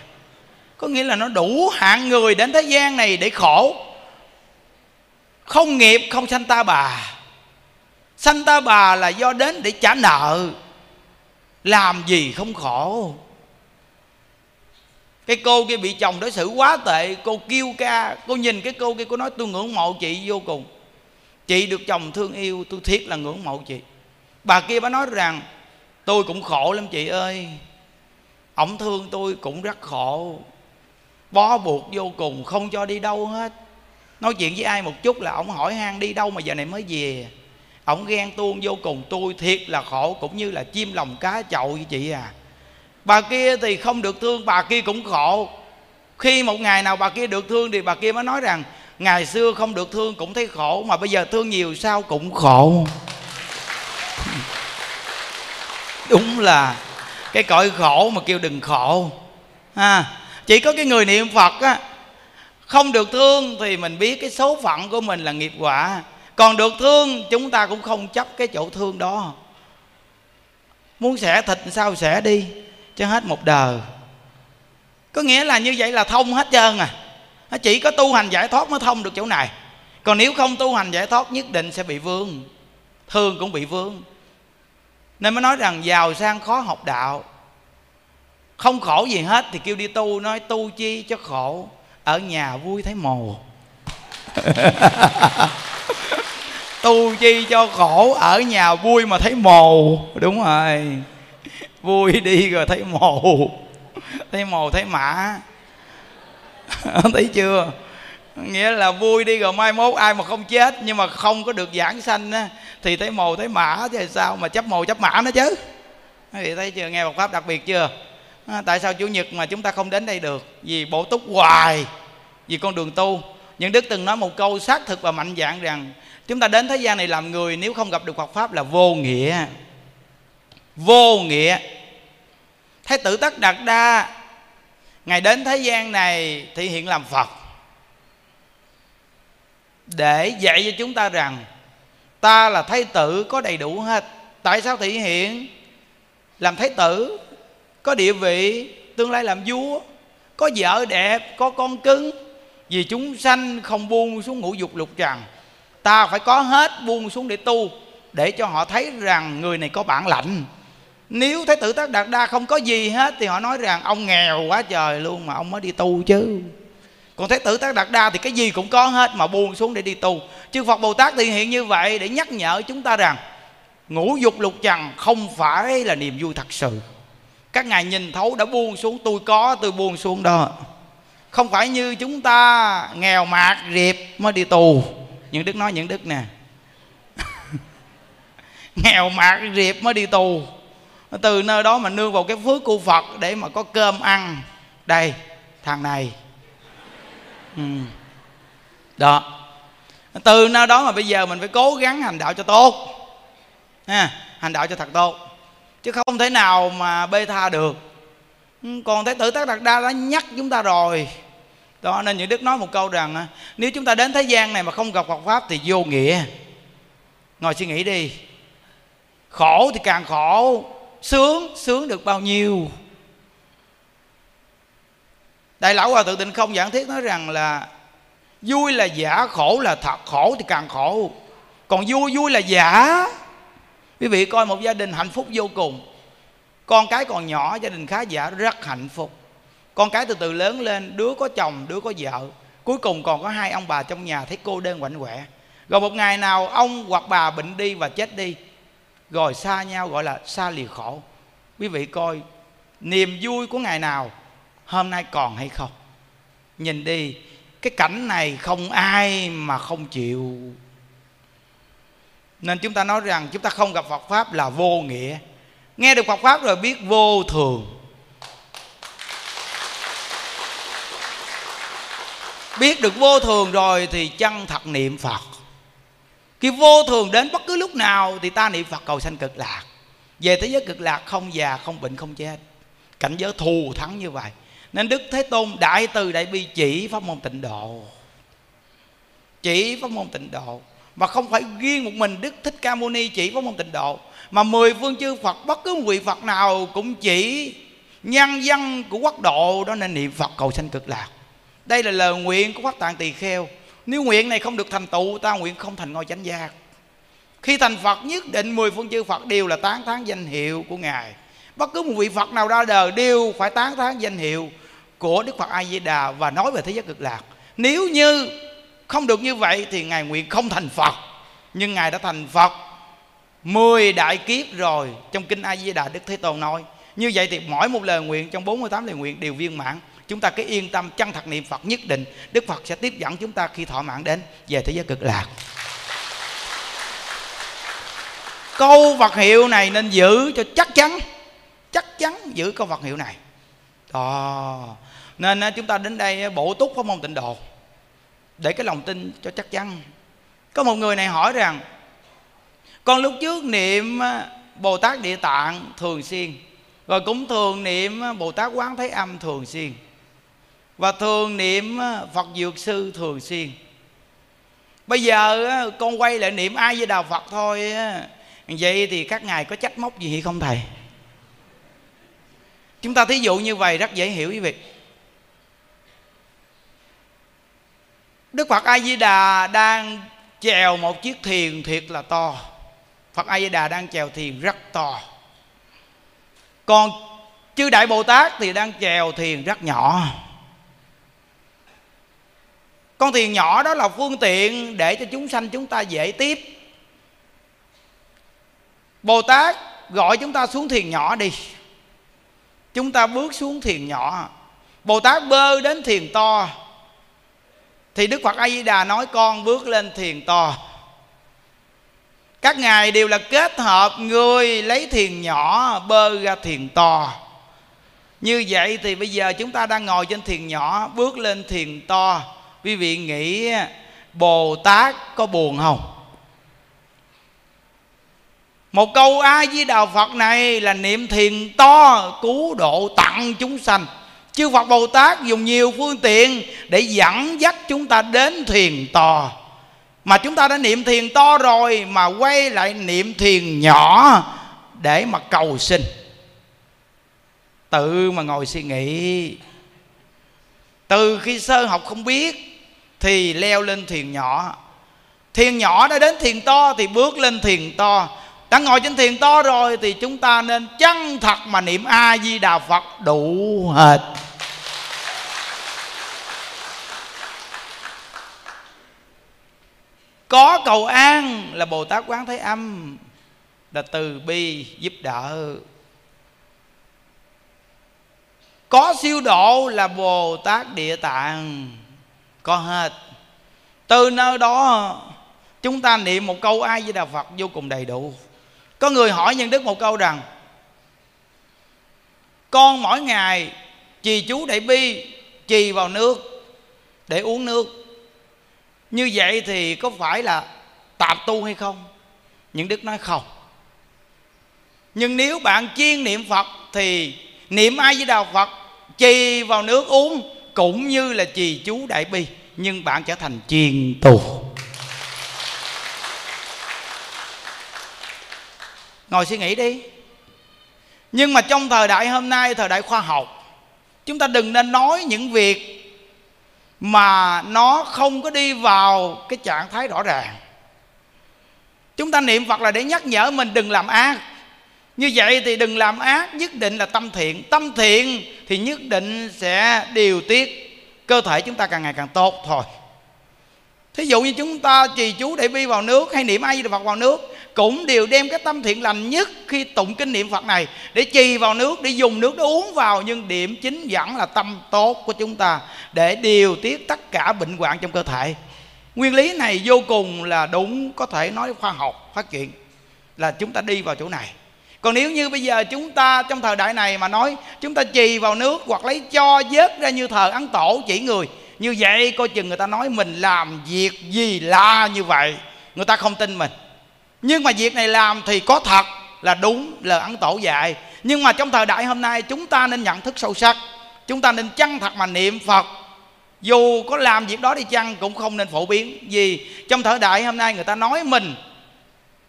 có nghĩa là nó đủ hạng người đến thế gian này để khổ. Không nghiệp, không sanh ta bà. Sanh ta bà là do đến để trả nợ. Làm gì không khổ. Cái cô kia bị chồng đối xử quá tệ, cô kêu ca, cô nhìn cái cô kia, cô nói, tôi ngưỡng mộ chị vô cùng. Chị được chồng thương yêu, tôi thiết là ngưỡng mộ chị. Bà kia bà nói rằng, tôi cũng khổ lắm chị ơi. Ổng thương tôi cũng rất khổ bó buộc vô cùng, không cho đi đâu hết. Nói chuyện với ai một chút là ổng hỏi han đi đâu mà giờ này mới về. Ổng ghen tuông vô cùng, tôi thiệt là khổ cũng như là chim lòng cá chậu với chị à. Bà kia thì không được thương, bà kia cũng khổ. Khi một ngày nào bà kia được thương thì bà kia mới nói rằng, ngày xưa không được thương cũng thấy khổ, mà bây giờ thương nhiều sao cũng khổ. [LAUGHS] Đúng là cái cõi khổ mà kêu đừng khổ. Ha chỉ có cái người niệm phật á, không được thương thì mình biết cái số phận của mình là nghiệp quả. Còn được thương, chúng ta cũng không chấp cái chỗ thương đó. Muốn xẻ thịt sao xẻ đi, cho hết một đời có nghĩa là như vậy là thông hết trơn à. Nó chỉ có tu hành giải thoát mới thông được chỗ này. Còn nếu không tu hành giải thoát, nhất định sẽ bị vương thương cũng bị vương nên mới nói rằng giàu sang khó học đạo không khổ gì hết thì kêu đi tu nói tu chi cho khổ. Ở nhà vui thấy mồ. [LAUGHS] Tu chi cho khổ ở nhà vui mà thấy mồ. Đúng rồi. Vui đi rồi thấy mồ. Thấy mồ thấy mã. [LAUGHS] Thấy chưa? Nghĩa là vui đi rồi mai mốt ai mà không chết nhưng mà không có được giảng sanh á thì thấy mồ thấy mã thì sao mà chấp mồ chấp mã nó chứ? Vị thấy chưa? Nghe một pháp đặc biệt chưa à, tại sao chủ nhật mà chúng ta không đến đây được? Vì bổ túc hoài vì con đường tu. Những đức từng nói một câu xác thực và mạnh dạng rằng chúng ta đến thế gian này làm người nếu không gặp được Phật pháp là vô nghĩa. Vô nghĩa. Thái tử tất đạt đa ngài đến thế gian này thể hiện làm phật. Để dạy cho chúng ta rằng ta là thái tử có đầy đủ hết. Tại sao thị hiện? Làm thái tử có địa vị, tương lai làm vua. Có vợ đẹp, có con cưng vì chúng sanh không buông xuống ngũ dục lục trần ta phải có hết buông xuống để tu, để cho họ thấy rằng người này có bản lãnh nếu thái tử tác đạt đa không có gì hết, thì họ nói rằng ông nghèo quá trời luôn mà ông mới đi tu chứ. Còn thái tử tác đạt đa thì cái gì cũng có hết mà buông xuống để đi tu. Chư phật bồ tát thì hiện như vậy để nhắc nhở chúng ta rằng ngũ dục lục trần không phải là niềm vui thật sự các ngài nhìn thấu đã buông xuống, tôi có, tôi buông xuống đó. Không phải như chúng ta nghèo mạt, riệp mới đi tù. Những đức nói những đức nè. [LAUGHS] Nghèo mạt, riệp mới đi tù. Từ nơi đó mà nương vào cái phước của phật để mà có cơm ăn. Đây, thằng này. Ừ. đó. Từ nơi đó mà bây giờ mình phải cố gắng hành đạo cho tốt. Ha, hành đạo cho thật tốt chứ không thể nào mà bê tha được. Ừ, còn thái tử tất đạt đa đã nhắc chúng ta rồi. Đó, nên những đức nói một câu rằng à, nếu chúng ta đến thế gian này mà không gặp Phật pháp thì vô nghĩa. Ngồi suy nghĩ đi. Khổ thì càng khổ, sướng sướng được bao nhiêu? Đại lão hòa thượng tịnh không giảng thiết nói rằng là vui là giả, khổ là thật, khổ thì càng khổ. Còn vui vui là giả quý vị coi một gia đình hạnh phúc vô cùng. Con cái còn nhỏ, gia đình khá giả, rất hạnh phúc. Con cái từ từ lớn lên, đứa có chồng, đứa có vợ. Cuối cùng còn có hai ông bà trong nhà thấy cô đơn quạnh quẻ. Rồi một ngày nào, ông hoặc bà bệnh đi và chết đi. Rồi xa nhau, gọi là xa lìa khổ. Quý vị coi, niềm vui của ngày nào, hôm nay còn hay không? Nhìn đi, cái cảnh này không ai mà không chịu nên chúng ta nói rằng chúng ta không gặp Phật pháp là vô nghĩa. Nghe được Phật pháp rồi biết vô thường. Biết được vô thường rồi thì chân thật niệm Phật? Khi vô thường đến bất cứ lúc nào thì ta niệm phật cầu sanh cực lạc. Về thế giới cực lạc không già, không bệnh, không chết. Cảnh giới thù thắng như vậy. Nên đức thế tôn đại từ đại bi chỉ pháp môn tịnh độ. Chỉ pháp môn tịnh độ mà không phải riêng một mình đức thích ca mâu ni chỉ với môn tịnh độ. Mà mười phương chư phật, bất cứ vị phật nào cũng chỉ nhân dân của quốc độ, đó nên niệm phật cầu sanh cực lạc. Đây là lời nguyện của pháp tạng tỳ kheo. Nếu nguyện này không được thành tựu, ta nguyện không thành ngôi chánh giác. Khi thành phật, nhất định mười phương chư phật đều là tán thán danh hiệu của ngài. Bất cứ một vị phật nào ra đời đều phải tán thán danh hiệu của đức phật a di đà và nói về thế giới cực lạc. Nếu như không được như vậy thì ngài nguyện không thành phật. Nhưng ngài đã thành phật 10 đại kiếp rồi, trong kinh A Di Đà Đức Thế Tôn nói. Như vậy thì mỗi một lời nguyện, trong 48 lời nguyện đều viên mãn. Chúng ta cứ yên tâm chân thật niệm Phật nhất định, Đức Phật sẽ tiếp dẫn chúng ta khi thọ mạng đến. Về thế giới cực lạc. Câu Phật hiệu này nên giữ cho chắc chắn chắc chắn giữ câu Phật hiệu này. Đó. Nên à, chúng ta đến đây à, bổ túc pháp môn tịnh độ để cái lòng tin cho chắc chắn. Có một người này hỏi rằng, con lúc trước niệm à, bồ tát địa tạng thường xuyên, và cũng thường niệm à, bồ tát quán thế âm thường xuyên, và thường niệm à, phật dược sư thường xuyên. Bây giờ con quay lại niệm ai với đà phật thôi vậy thì các ngài có trách móc gì hay không thầy? Chúng ta thí dụ như vậy rất dễ hiểu quý vị. Đức phật a di đà đang chèo một chiếc thuyền thiệt là to. Phật a di đà đang chèo thuyền rất to. Còn chư đại bồ tát thì đang chèo thuyền rất nhỏ. Con thuyền nhỏ đó là phương tiện để cho chúng sanh chúng ta dễ tiếp. Bồ tát gọi chúng ta xuống thuyền nhỏ đi. Chúng ta bước xuống thuyền nhỏ. Bồ tát bơi đến thuyền to thì đức phật a di đà nói, con bước lên thuyền to. Các ngài đều là kết hợp người lấy thuyền nhỏ, bơ ra thuyền to. Như vậy thì bây giờ chúng ta đang ngồi trên thuyền nhỏ, bước lên thuyền to. Quý vị nghĩ, bồ tát có buồn không? Một câu a di đà phật này là niệm thiền to, cứu độ tặng chúng sanh chư phật bồ tát dùng nhiều phương tiện để dẫn dắt chúng ta đến thiền to. Mà chúng ta đã niệm thiền to rồi mà quay lại niệm thiền nhỏ để mà cầu sinh tự mà ngồi suy nghĩ. Từ khi sơ học không biết thì leo lên thiền nhỏ. Thiền nhỏ đã đến thiền to thì bước lên thiền to. Đã ngồi trên thiền to rồi thì chúng ta nên chân thật mà niệm a di đà phật đủ hết. Có cầu an là bồ tát quán thế âm là từ bi giúp đỡ. Có siêu độ là bồ tát địa tạng. Có hết. Từ nơi đó, chúng ta niệm một câu ai với đà phật vô cùng đầy đủ. Có người hỏi nhân đức một câu rằng, con mỗi ngày trì chú đại bi trì vào nước để uống nước như vậy thì có phải là tạp tu hay không? Những đức nói không. Nhưng nếu bạn chuyên niệm phật thì niệm ai với đạo phật trì vào nước uống, cũng như là trì chú đại bi, nhưng bạn trở thành chuyên tu ngồi suy nghĩ đi. Nhưng mà trong thời đại hôm nay, thời đại khoa học, chúng ta đừng nên nói những việc mà nó không có đi vào cái trạng thái rõ ràng. Chúng ta niệm phật là để nhắc nhở mình đừng làm ác. Như vậy thì đừng làm ác, nhất định là tâm thiện. Tâm thiện thì nhất định sẽ điều tiết cơ thể chúng ta càng ngày càng tốt thôi thí dụ như chúng ta trì chú để bi vào nước hay niệm ai di phật vào nước, cũng đều đem cái tâm thiện lành nhất khi tụng kinh niệm phật này để trì vào nước, để dùng nước đó uống vào. Nhưng điểm chính vẫn là tâm tốt của chúng ta để điều tiết tất cả bệnh hoạn trong cơ thể. Nguyên lý này vô cùng là đúng, có thể nói khoa học, phát triển, là chúng ta đi vào chỗ này. Còn nếu như bây giờ chúng ta trong thời đại này mà nói, chúng ta trì vào nước hoặc lấy cho vớt ra như thờ ấn tổ chỉ người như vậy, coi chừng người ta nói mình làm việc gì la như vậy. Người ta không tin mình. Nhưng mà việc này làm thì có thật là đúng lời ấn tổ dạy. Nhưng mà trong thời đại hôm nay, chúng ta nên nhận thức sâu sắc. Chúng ta nên chân thật mà niệm phật. Dù có làm việc đó đi chăng cũng không nên phổ biến. Vì trong thời đại hôm nay người ta nói mình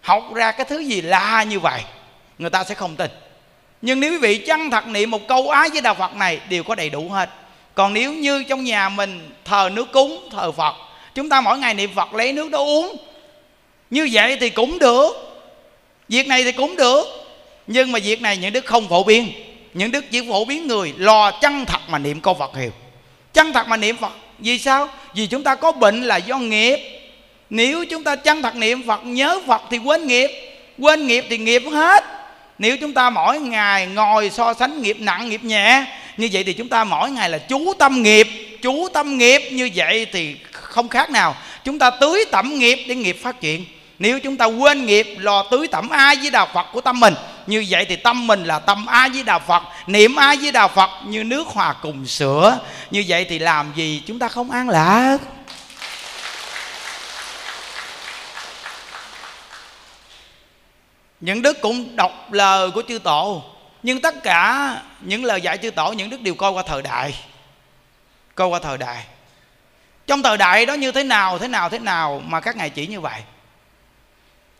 học ra cái thứ gì la như vậy, người ta sẽ không tin. Nhưng nếu quý vị chân thật niệm một câu ái với đạo phật này, đều có đầy đủ hết còn nếu như trong nhà mình thờ nước cúng, thờ phật, chúng ta mỗi ngày niệm phật lấy nước đó uống. Như vậy thì cũng được. Việc này thì cũng được. Nhưng mà việc này những đức không phổ biến. Những đức chỉ phổ biến người lo chân thật mà niệm câu phật hiệu. Chân thật mà niệm phật. Vì sao? Vì chúng ta có bệnh là do nghiệp. Nếu chúng ta chân thật niệm phật, nhớ phật thì quên nghiệp. Quên nghiệp thì nghiệp hết. Nếu chúng ta mỗi ngày ngồi so sánh nghiệp nặng, nghiệp nhẹ như vậy thì chúng ta mỗi ngày là chú tâm nghiệp, chú tâm nghiệp. Như vậy thì không khác nào. Chúng ta tưới tẩm nghiệp để nghiệp phát triển. Nếu chúng ta quên nghiệp, lo tưới tẩm a với đạo phật của tâm mình. Như vậy thì tâm mình là tâm a với đạo phật, niệm a với đạo phật như nước hòa cùng sữa. Như vậy thì làm gì chúng ta không an lạc? Những đức cũng đọc lời của chư tổ nhưng tất cả những lời dạy chư tổ, những đức đều coi qua thời đại, coi qua thời đại. Trong thời đại đó như thế nào thế nào thế nào mà các ngài chỉ như vậy?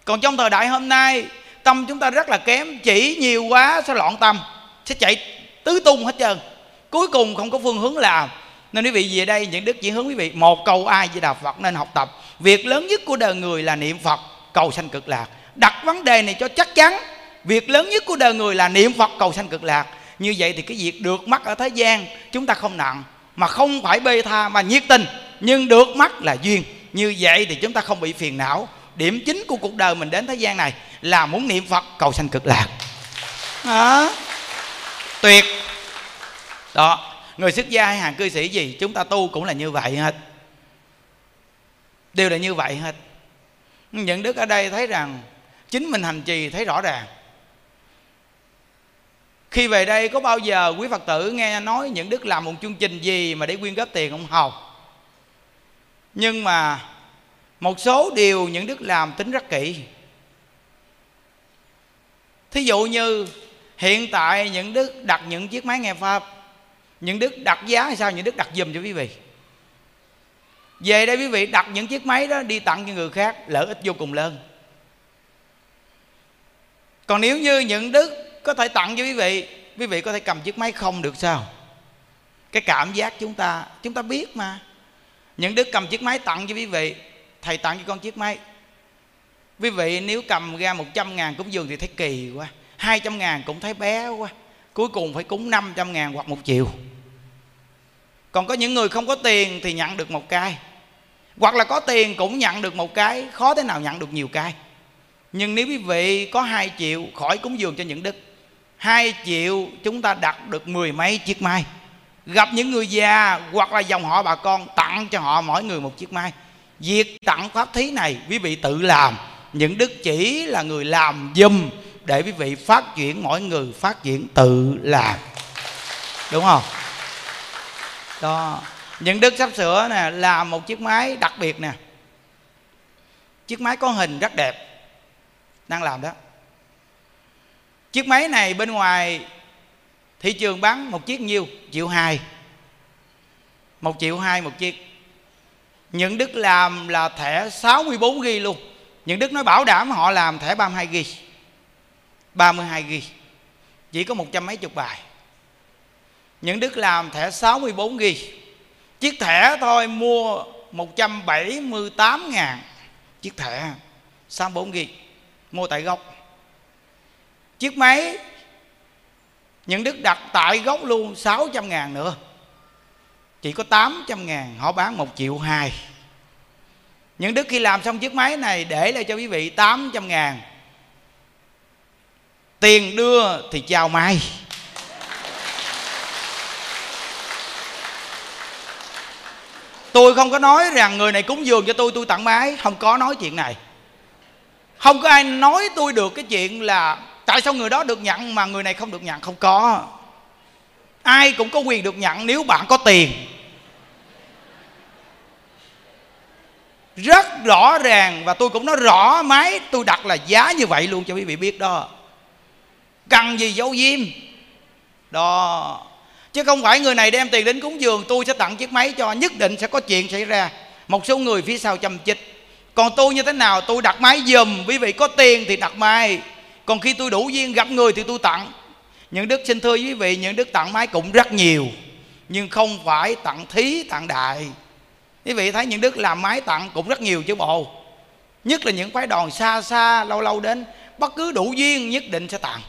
Còn trong thời đại hôm nay, tâm chúng ta rất là kém, chỉ nhiều quá sẽ loạn tâm, sẽ chạy tứ tung hết trơn. Cuối cùng không có phương hướng làm. Nên quý vị về đây, những đức chỉ hướng quý vị, một câu ai di đà phật nên học tập. Việc lớn nhất của đời người là niệm phật, cầu sanh cực lạc. Đặt vấn đề này cho chắc chắn việc lớn nhất của đời người là niệm phật cầu sanh cực lạc. Như vậy thì cái việc được mắt ở thế gian, chúng ta không nặng, mà không phải bê tha mà nhiệt tình, nhưng được mắt là duyên. Như vậy thì chúng ta không bị phiền não. Điểm chính của cuộc đời mình đến thế gian này là muốn niệm phật cầu sanh cực lạc. Đó tuyệt. Đó, người xuất gia hay hàng cư sĩ gì, chúng ta tu cũng là như vậy hết. Đều là như vậy hết. Những đức ở đây thấy rằng chính mình hành trì thấy rõ ràng khi về đây có bao giờ quý phật tử nghe nói những đức làm một chương trình gì mà để quyên góp tiền không? Hầu nhưng mà một số điều những đức làm tính rất kỹ. Thí dụ như hiện tại những đức đặt những chiếc máy nghe pháp, những đức đặt giá hay sao, những đức đặt dùm cho quý vị. Về đây quý vị đặt những chiếc máy đó đi tặng cho người khác, lợi ích vô cùng lớn. Còn nếu như những đức có thể tặng cho quý vị. Quý vị có thể cầm chiếc máy không được sao? Cái cảm giác chúng ta chúng ta biết mà. Những đức cầm chiếc máy tặng cho quý vị, thầy tặng cho con chiếc máy. Quý vị nếu cầm ra 100 ngàn cúng dường thì thấy kỳ quá. 200 ngàn cũng thấy bé quá. Cuối cùng phải cúng 500 ngàn hoặc một triệu. Còn có những người không có tiền thì nhận được một cái. Hoặc là có tiền cũng nhận được một cái, khó thế nào nhận được nhiều cái. Nhưng nếu quý vị có 2 triệu, khỏi cúng dường cho những đức 2 triệu chúng ta đặt được mười mấy chiếc mai. Gặp những người già hoặc là dòng họ bà con, tặng cho họ mỗi người một chiếc mai. Việc tặng pháp thí này, quý vị tự làm. Những đức chỉ là người làm dùm để quý vị phát triển, mỗi người phát triển tự làm. Đúng không? Đó. Những đức sắp sửa nè, làm một chiếc máy đặc biệt nè. Chiếc máy có hình rất đẹp. Đang làm đó chiếc máy này bên ngoài thị trường bán một chiếc nhiêu? Triệu hai. Một triệu hai một chiếc. Những đức làm là thẻ 64 g luôn. Những đức nói bảo đảm họ làm thẻ 32 g 32 g chỉ có một trăm mấy chục bài. Những đức làm thẻ 64 g chiếc thẻ thôi, mua 178 ngàn. Chiếc thẻ 64 g mua tại gốc chiếc máy, những đức đặt tại gốc luôn 600 ngàn nữa. Chỉ có 800 ngàn, họ bán 1 triệu 2 những đức khi làm xong chiếc máy này, để lại cho quý vị 800 ngàn. Tiền đưa thì chào mai. Tôi không có nói rằng người này cúng dường cho tôi tôi tặng máy. Không có nói chuyện này. Không có ai nói tôi được cái chuyện là tại sao người đó được nhận mà người này không được nhận? Không có. Ai cũng có quyền được nhận nếu bạn có tiền. Rất rõ ràng và tôi cũng nói rõ máy, tôi đặt là giá như vậy luôn cho quý vị biết đó. Cần gì dấu diêm đó. Chứ không phải người này đem tiền đến cúng dường, tôi sẽ tặng chiếc máy cho, nhất định sẽ có chuyện xảy ra. Một số người phía sau chăm chích. Còn tôi như thế nào? Tôi đặt máy dùm quý vị có tiền thì đặt máy còn khi tôi đủ duyên gặp người thì tôi tặng. Những đức xin thưa quý vị, những đức tặng máy cũng rất nhiều, nhưng không phải tặng thí, tặng đại quý vị thấy những đức làm máy tặng cũng rất nhiều chứ bộ. Nhất là những phái đoàn xa xa, lâu lâu đến, bất cứ đủ duyên nhất định sẽ tặng.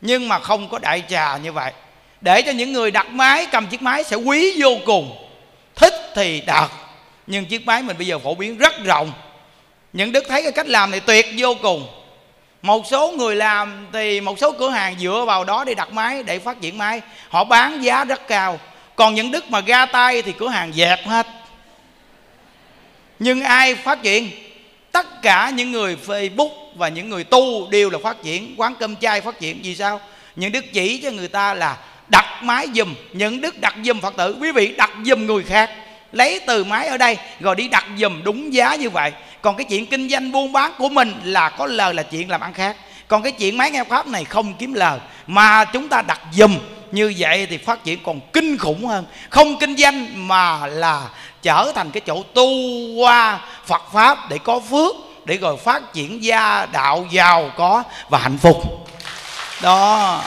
Nhưng mà không có đại trà như vậy. Để cho những người đặt máy cầm chiếc máy sẽ quý vô cùng. Thích thì đặt, nhưng chiếc máy mình bây giờ phổ biến rất rộng. Những đức thấy cái cách làm này tuyệt vô cùng một số người làm thì một số cửa hàng dựa vào đó để đặt máy, để phát triển máy. Họ bán giá rất cao. Còn những đức mà ra tay thì cửa hàng dẹp hết. Nhưng ai phát triển? Tất cả những người facebook và những người tu đều là phát triển. Quán cơm chay phát triển, vì sao? Những đức chỉ cho người ta là đặt máy dùm những đức đặt dùm phật tử. Quý vị, đặt dùm người khác. Lấy từ máy ở đây, rồi đi đặt dùm đúng giá như vậy còn cái chuyện kinh doanh buôn bán của mình là có lời là chuyện làm ăn khác. Còn cái chuyện máy nghe pháp này không kiếm lời. Mà chúng ta đặt dùm như vậy thì phát triển còn kinh khủng hơn. Không kinh doanh mà là trở thành cái chỗ tu qua phật pháp để có phước, để rồi phát triển gia đạo giàu có và hạnh phúc. Đó.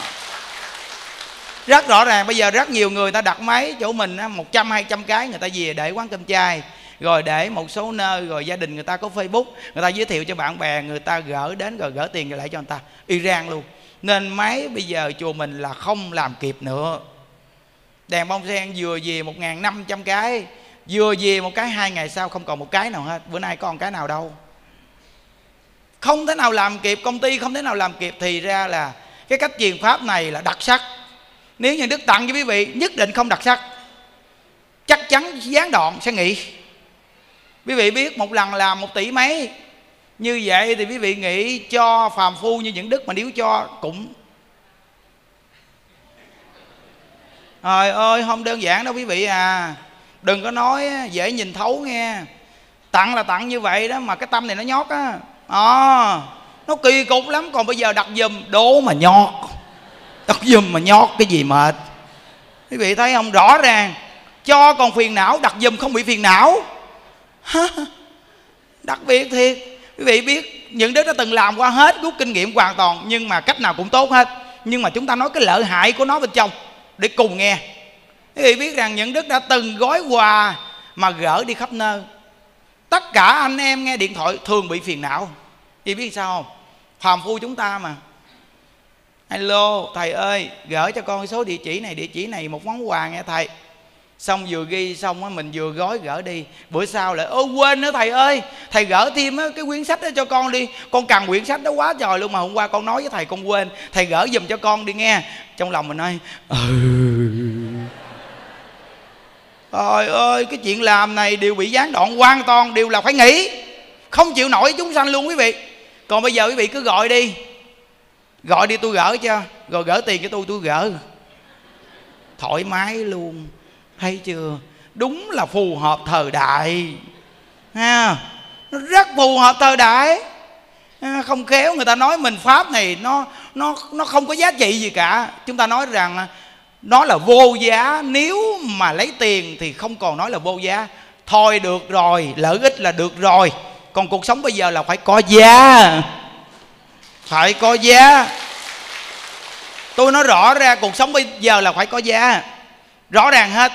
Rất rõ ràng, bây giờ rất nhiều người ta đặt máy chỗ mình một trăm, hai trăm cái, người ta về để quán cơm chai rồi để một số nơi, rồi gia đình người ta có facebook, người ta giới thiệu cho bạn bè, người ta gỡ đến, rồi gỡ tiền lại cho người ta. Iran luôn. Nên máy bây giờ chùa mình là không làm kịp nữa. Đèn bông sen vừa về một năm trăm cái, vừa về một cái hai ngày sau không còn một cái nào hết. Bữa nay còn cái nào đâu. Không thể nào làm kịp, công ty không thể nào làm kịp thì ra là cái cách truyền pháp này là đặc sắc. Nếu như đức tặng cho quý vị, nhất định không đặc sắc. Chắc chắn gián đoạn sẽ nghỉ quý vị biết một lần làm một tỷ mấy. Như vậy thì quý vị nghĩ cho phàm phu như những đức mà nếu cho cũng. Trời ơi không đơn giản đâu quý vị à. Đừng có nói dễ nhìn thấu nghe. Tặng là tặng như vậy đó mà cái tâm này nó nhót á. À, nó kỳ cục lắm. Còn bây giờ đặt dùm đố mà nhót. Đặt dùm mà nhót cái gì mệt. Quý vị thấy không? Rõ ràng cho còn phiền não đặt dùm không bị phiền não đặc biệt thiệt quý vị biết những đứa đã từng làm qua hết rút kinh nghiệm hoàn toàn, nhưng mà cách nào cũng tốt hết. Nhưng mà chúng ta nói cái lợi hại của nó bên trong, để cùng nghe. Quý vị biết rằng những đức đã từng gói quà mà gỡ đi khắp nơi. Tất cả anh em nghe điện thoại thường bị phiền não. Vì biết sao không? Phàm phu chúng ta mà. Alo, thầy ơi gửi cho con số địa chỉ này, địa chỉ này một món quà nghe thầy xong vừa ghi xong á, mình vừa gói gỡ đi. Bữa sau lại, ô, quên nữa, thầy ơi. Thầy gỡ thêm á, cái quyển sách đó cho con đi. Con cần quyển sách đó quá trời luôn mà hôm qua con nói với thầy con quên. Thầy gỡ giùm cho con đi nghe. Trong lòng mình nói ừ. Trời ơi, cái chuyện làm này đều bị gián đoạn hoàn toàn, đều là phải nghỉ. Không chịu nổi chúng sanh luôn quý vị. Còn bây giờ quý vị cứ gọi đi. Gọi đi tôi gỡ cho. Rồi gỡ tiền cho tôi tôi gỡ. Thoải mái luôn thấy chưa? Đúng là phù hợp thời đại. Ha? Nó rất phù hợp thời đại. Không khéo người ta nói mình pháp này, nó nó nó không có giá trị gì cả. Chúng ta nói rằng nó là vô giá. Nếu mà lấy tiền thì không còn nói là vô giá. Thôi được rồi, lợi ích là được rồi. Còn cuộc sống bây giờ là phải có giá. Phải có giá. Tôi nói rõ ra, cuộc sống bây giờ là phải có giá. Rõ ràng hết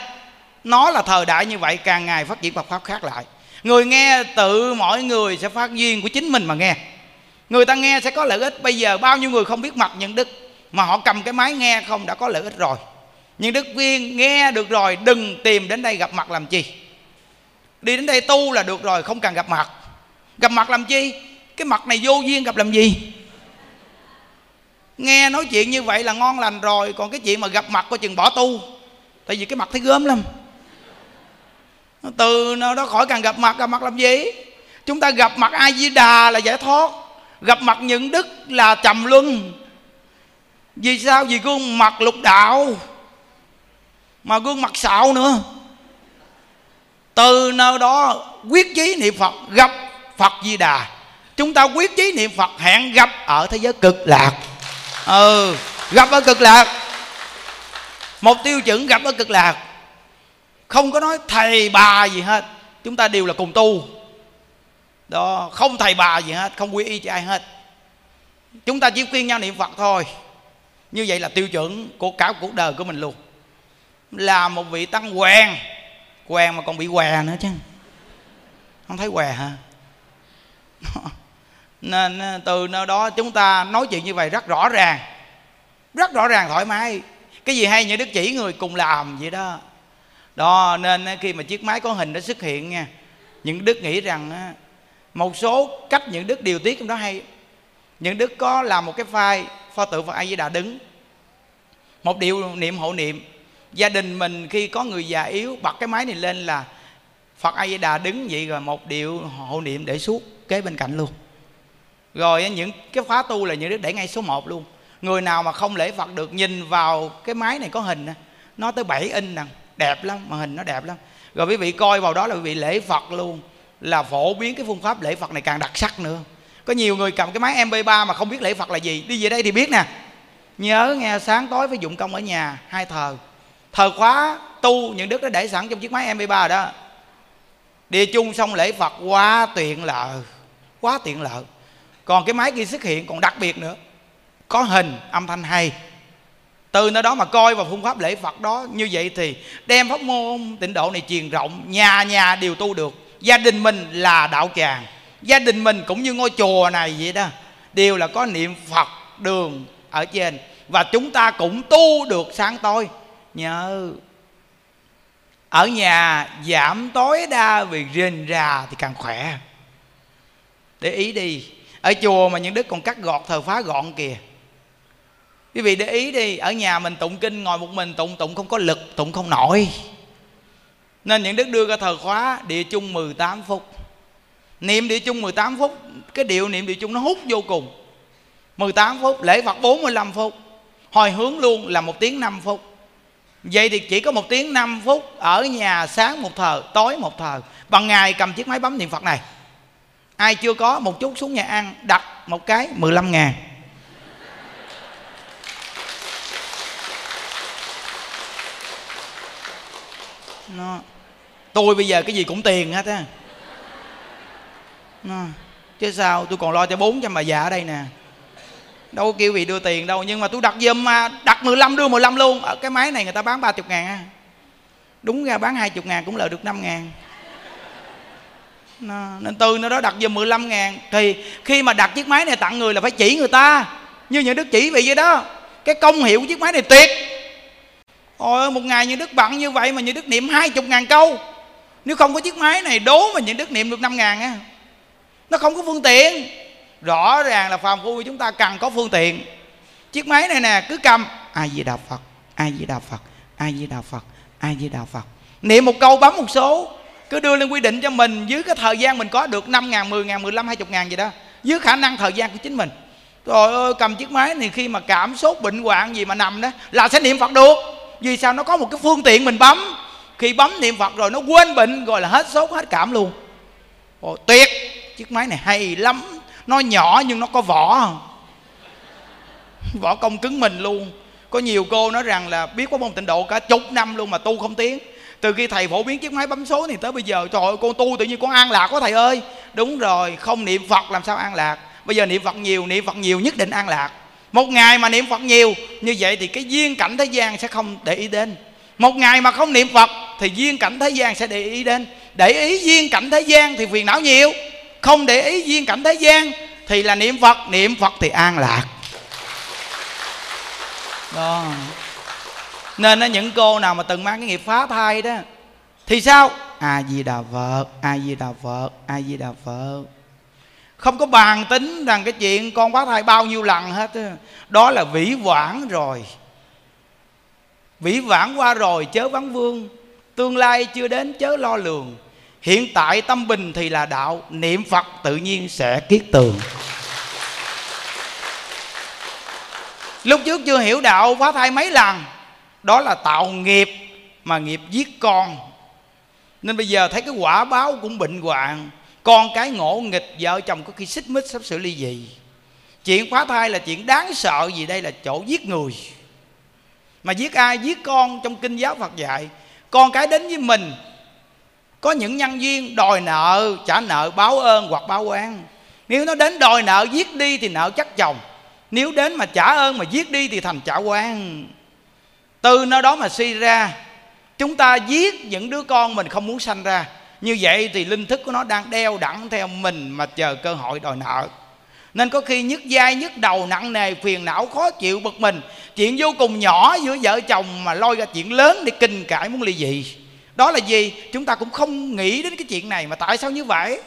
nó là thời đại như vậy, càng ngày phát triển Phật pháp khác lại. Người nghe tự mỗi người sẽ phát duyên của chính mình mà nghe. Người ta nghe sẽ có lợi ích. Bây giờ bao nhiêu người không biết mặt nhân đức mà họ cầm cái máy nghe không đã có lợi ích rồi. Nhưng đức viên nghe được rồi, đừng tìm đến đây gặp mặt làm chi? Đi đến đây tu là được rồi, không cần gặp mặt. Gặp mặt làm chi? Cái mặt này vô duyên gặp làm gì? Nghe nói chuyện như vậy là ngon lành rồi, còn cái chuyện mà gặp mặt coi chừng bỏ tu. Tại vì cái mặt thấy gớm lắm từ nào đó khỏi cần gặp mặt gặp mặt làm gì? Chúng ta gặp mặt ai di đà là giải thoát. Gặp mặt những đức là trầm luân. Vì sao? Vì gương mặt lục đạo, mà gương mặt xạo nữa. Từ nơi đó quyết chí niệm phật, gặp phật di đà chúng ta quyết chí niệm phật, hẹn gặp ở thế giới cực lạc. Ừ gặp ở cực lạc. Một tiêu chuẩn gặp ở cực lạc không có nói thầy bà gì hết. Chúng ta đều là cùng tu. Đó, không thầy bà gì hết, không quy y cho ai hết. Chúng ta chỉ khuyên nhau niệm phật thôi. Như vậy là tiêu chuẩn của cả cuộc đời của mình luôn. Là một vị tăng quen quen mà còn bị què nữa chứ. Không thấy què hả? [LAUGHS] Nên từ nơi đó chúng ta nói chuyện như vậy rất rõ ràng. Rất rõ ràng thoải mái. Cái gì hay như đức chỉ người cùng làm vậy đó đó, nên khi mà chiếc máy có hình nó xuất hiện nha, những đức nghĩ rằng một số cách những đức điều tiết trong đó hay. Những đức có làm một cái file, pho tượng phật a di đà đứng. Một điều niệm hộ niệm, gia đình mình khi có người già yếu, bật cái máy này lên là phật a di đà đứng vậy rồi một điệu hộ niệm để suốt kế bên cạnh luôn. Rồi những cái khóa tu là những đức để ngay số 1 luôn. Người nào mà không lễ phật được nhìn vào cái máy này có hình nó tới 7 in nè đẹp lắm mà hình nó đẹp lắm. Rồi quý vị coi vào đó là quý vị lễ phật luôn, là phổ biến cái phương pháp lễ phật này càng đặc sắc nữa. Có nhiều người cầm cái máy mp3 mà không biết lễ phật là gì. Đi về đây thì biết nè. Nhớ nghe, sáng tối phải dụng công ở nhà, hai thờ. Thờ khóa tu những đức nó để sẵn trong chiếc máy mp3 đó. Đi chung xong lễ phật, quá tiện lợi, quá tiện lợi. Còn cái máy kia xuất hiện còn đặc biệt nữa. Có hình, âm thanh hay từ nơi đó mà coi vào phương pháp lễ phật đó như vậy thì đem pháp môn tịnh độ này truyền rộng, nhà nhà đều tu được. Gia đình mình là đạo tràng, gia đình mình cũng như ngôi chùa này vậy đó, đều là có niệm phật đường ở trên. Và chúng ta cũng tu được sáng tối. Nhớ, ở nhà giảm tối đa vì rền rà thì càng khỏe. Để ý đi, ở chùa mà những đức còn cắt gọt thờ phá gọn kìa quý vị để ý đi, ở nhà mình tụng kinh, ngồi một mình tụng tụng không có lực, tụng không nổi. Nên những đức đưa ra thờ khóa, địa chung 18 phút. Niệm địa chung 18 phút, cái điệu niệm địa chung nó hút vô cùng. 18 phút, lễ Phật 45 phút. Hồi hướng luôn là một tiếng 5 phút. Vậy thì chỉ có một tiếng 5 phút Ở nhà sáng một thờ, Tối một thờ. Bằng ngày cầm chiếc máy bấm niệm Phật này. Ai chưa có, một chút xuống nhà ăn, Đặt một cái 15 ngàn. Nó. Tôi bây giờ cái gì cũng tiền hết á. Nó. Chứ sao tôi còn lo cho 400 bà già ở đây nè. Đâu có kêu vị đưa tiền đâu nhưng mà tôi đặt giùm mà đặt 15 đưa 15 luôn. Ở cái máy này người ta bán 30 ngàn á. Đúng ra bán 20 ngàn cũng lợi được 5 ngàn. Nó, nên tư nó đó đặt giùm 15 ngàn. Thì khi mà đặt chiếc máy này tặng người là phải chỉ người ta. Như những đức chỉ vậy vậy đó. Cái công hiệu của chiếc máy này tuyệt Ôi một ngày như Đức bận như vậy mà như Đức niệm hai chục ngàn câu. Nếu không có chiếc máy này đố mà như Đức niệm được năm ngàn á. Nó không có phương tiện. Rõ ràng là phàm phu chúng ta cần có phương tiện. Chiếc máy này nè cứ cầm. Ai Di Đà Phật Ai Di Đà Phật Ai Di Đà Phật Ai Di Đà Phật Niệm một câu bấm một số. Cứ đưa lên quy định cho mình Dưới cái thời gian mình có được 5 ngàn, 10 ngàn, 15, 20 ngàn gì đó. Dưới khả năng thời gian của chính mình. Trời ơi cầm chiếc máy này khi mà cảm sốt bệnh hoạn gì mà nằm đó Là sẽ niệm Phật được vì sao? Nó có một cái phương tiện mình bấm. Khi bấm niệm phật rồi nó quên bệnh rồi là hết sốt hết cảm luôn. Ồ, tuyệt. Chiếc máy này hay lắm. Nó nhỏ nhưng nó có vỏ. [LAUGHS] Vỏ công cứng mình luôn. Có nhiều cô nói rằng là biết có môn tịnh độ cả chục năm luôn mà tu không tiến. Từ khi thầy phổ biến chiếc máy bấm số thì tới bây giờ trời ơi con tu tự nhiên con an lạc quá thầy ơi. Đúng rồi không niệm phật làm sao an lạc? Bây giờ niệm phật nhiều niệm phật nhiều nhất định an lạc một ngày mà niệm phật nhiều, như vậy thì cái duyên cảnh thế gian sẽ không để ý đến. Một ngày mà không niệm phật, thì duyên cảnh thế gian sẽ để ý đến. Để ý duyên cảnh thế gian thì phiền não nhiều. Không để ý duyên cảnh thế gian thì là niệm phật niệm phật thì an lạc. Đó. Nên những cô nào mà từng mang cái nghiệp phá thai đó, thì sao? A di đà phật, a di đà phật, a di đà phật không có bàn tính rằng cái chuyện con phá thai bao nhiêu lần hết đó là vĩ vãng rồi. Vĩ vãng qua rồi chớ vắng vương. Tương lai chưa đến chớ lo lường. Hiện tại tâm bình thì là đạo, niệm phật tự nhiên sẽ kiết tường. Lúc trước chưa hiểu đạo phá thai mấy lần? Đó là tạo nghiệp mà nghiệp giết con. Nên bây giờ thấy cái quả báo cũng bệnh hoạn con cái ngộ nghịch vợ chồng có khi xích mích sắp sửa ly dị. Chuyện phá thai là chuyện đáng sợ gì đây là chỗ giết người. Mà giết ai? Giết con trong kinh giáo phật dạy. Con cái đến với mình, có những nhân duyên đòi nợ, trả nợ báo ơn hoặc báo oán. Nếu nó đến đòi nợ giết đi thì nợ chắc chồng. Nếu đến mà trả ơn mà giết đi thì thành trả oan từ nơi đó mà suy ra, chúng ta giết những đứa con mình không muốn sanh ra như vậy thì linh thức của nó đang đeo đẳng theo mình mà chờ cơ hội đòi nợ. Nên có khi nhức dai nhức đầu, nặng nề, phiền não, khó chịu, bực mình. Chuyện vô cùng nhỏ giữa vợ chồng mà lôi ra chuyện lớn để kinh cãi muốn ly dị. Đó là gì? Chúng ta cũng không nghĩ đến cái chuyện này mà tại sao như vậy?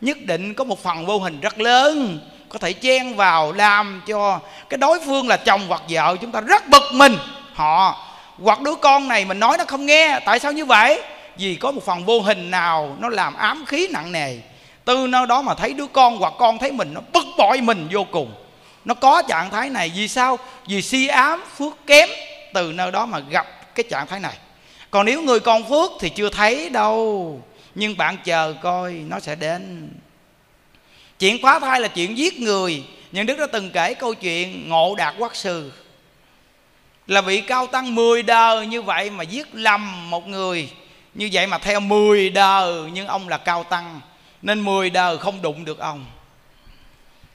Nhất định có một phần vô hình rất lớn có thể chen vào làm cho cái đối phương là chồng hoặc vợ chúng ta rất bực mình. Họ hoặc đứa con này mình nói nó không nghe, tại sao như vậy? Vì có một phần vô hình nào nó làm ám khí nặng nề, từ nơi đó mà thấy đứa con hoặc con thấy mình nó bức bội mình vô cùng. Nó có trạng thái này, vì sao? Vì si ám phước kém từ nơi đó mà gặp cái trạng thái này. Còn nếu người con phước thì chưa thấy đâu, nhưng bạn chờ coi nó sẽ đến. Chuyện phá thai là chuyện giết người. Nhưng đức đã từng kể câu chuyện ngộ đạt quát sư. Là vị cao tăng 10 đời như vậy mà giết lầm một người như vậy mà theo 10 đời, nhưng ông là cao tăng, nên 10 đời không đụng được ông.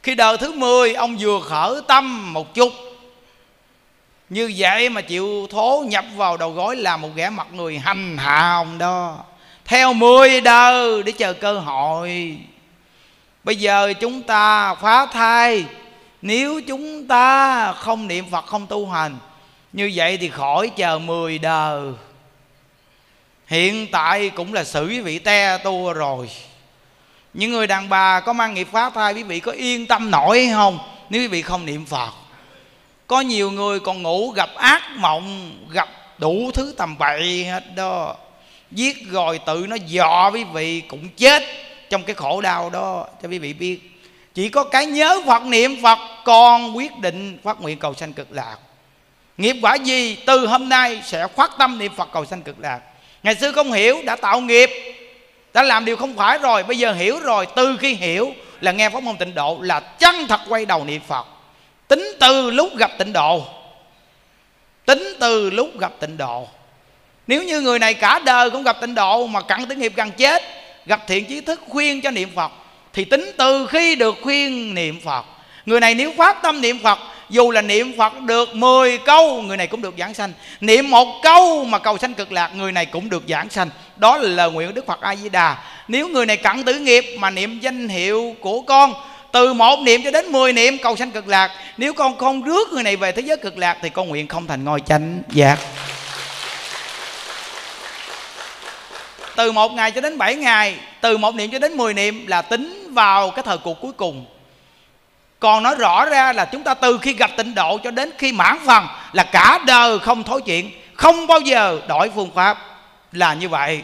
Khi đời thứ 10 ông vừa khởi tâm một chút. Như vậy mà chịu thố nhập vào đầu gối là một ghẻ mặt người hành hạ ông đó. Theo 10 đời để chờ cơ hội. Bây giờ chúng ta phá thai. Nếu chúng ta không niệm phật, không tu hành, như vậy thì khỏi chờ 10 đời hiện tại cũng là xử với vị te tua rồi. Những người đàn bà có mang nghiệp phá thai, quý vị có yên tâm nổi không? Nếu quý vị không niệm phật, có nhiều người còn ngủ gặp ác mộng, gặp đủ thứ tầm bậy hết đó. Giết rồi tự nó dọ quý vị cũng chết trong cái khổ đau đó, cho quý vị biết. Chỉ có cái nhớ phật, niệm phật, còn quyết định phát nguyện cầu sanh cực lạc. Nghiệp quả gì? Từ hôm nay sẽ khoát tâm niệm phật cầu sanh cực lạc ngày xưa không hiểu, đã tạo nghiệp, đã làm điều không phải rồi, bây giờ hiểu rồi, từ khi hiểu là nghe pháp môn tịnh độ là chân thật quay đầu niệm phật. Tính từ lúc gặp tịnh độ. Tính từ lúc gặp tịnh độ. Nếu như người này cả đời cũng gặp tịnh độ mà cặn tử nghiệp gần chết, gặp thiện trí thức khuyên cho niệm phật, thì tính từ khi được khuyên niệm phật. Người này nếu phát tâm niệm phật dù là niệm phật được 10 câu, người này cũng được giảng sanh. Niệm một câu mà cầu sanh cực lạc, người này cũng được giảng sanh. Đó là lời nguyện của đức phật a di đà nếu người này cặn tử nghiệp mà niệm danh hiệu của con, từ một niệm cho đến 10 niệm, cầu sanh cực lạc. Nếu con không rước người này về thế giới cực lạc, thì con nguyện không thành ngôi chánh giác. Từ một ngày cho đến 7 ngày, từ một niệm cho đến 10 niệm là tính vào cái thời cuộc cuối cùng còn nói rõ ra là chúng ta từ khi gặp tịnh độ cho đến khi mãn phần là cả đời không thối chuyện không bao giờ đổi phương pháp là như vậy.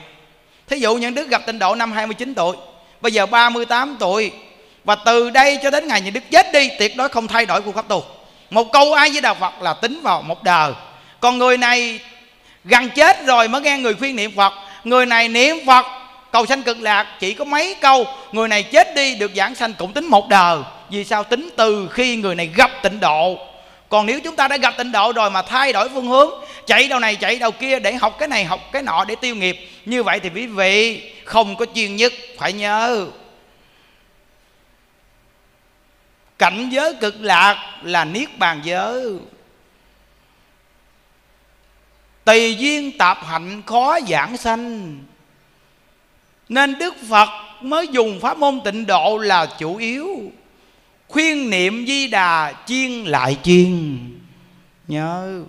Thí dụ những đức gặp tịnh độ năm 29 tuổi, bây giờ 38 tuổi, và từ đây cho đến ngày những đức chết đi, tuyệt đối không thay đổi phương pháp tu. Một câu ai với đạo phật là tính vào một đời. Còn người này gần chết rồi mới nghe người khuyên niệm phật. Người này niệm phật, cầu sanh cực lạc, chỉ có mấy câu, người này chết đi, được giảng sanh cũng tính một đời vì sao? Tính từ khi người này gặp tịnh độ. Còn nếu chúng ta đã gặp tịnh độ rồi mà thay đổi phương hướng, chạy đầu này chạy đầu kia để học cái này, học cái nọ để tiêu nghiệp, như vậy thì quý vị không có chuyên nhất, phải nhớ. Cảnh giới cực lạc là niết bàn giới. Tùy duyên tạp hạnh khó giảng sanh. Nên đức phật mới dùng pháp môn tịnh độ là chủ yếu khuyên niệm di đà chiên lại chiên. Nhớ,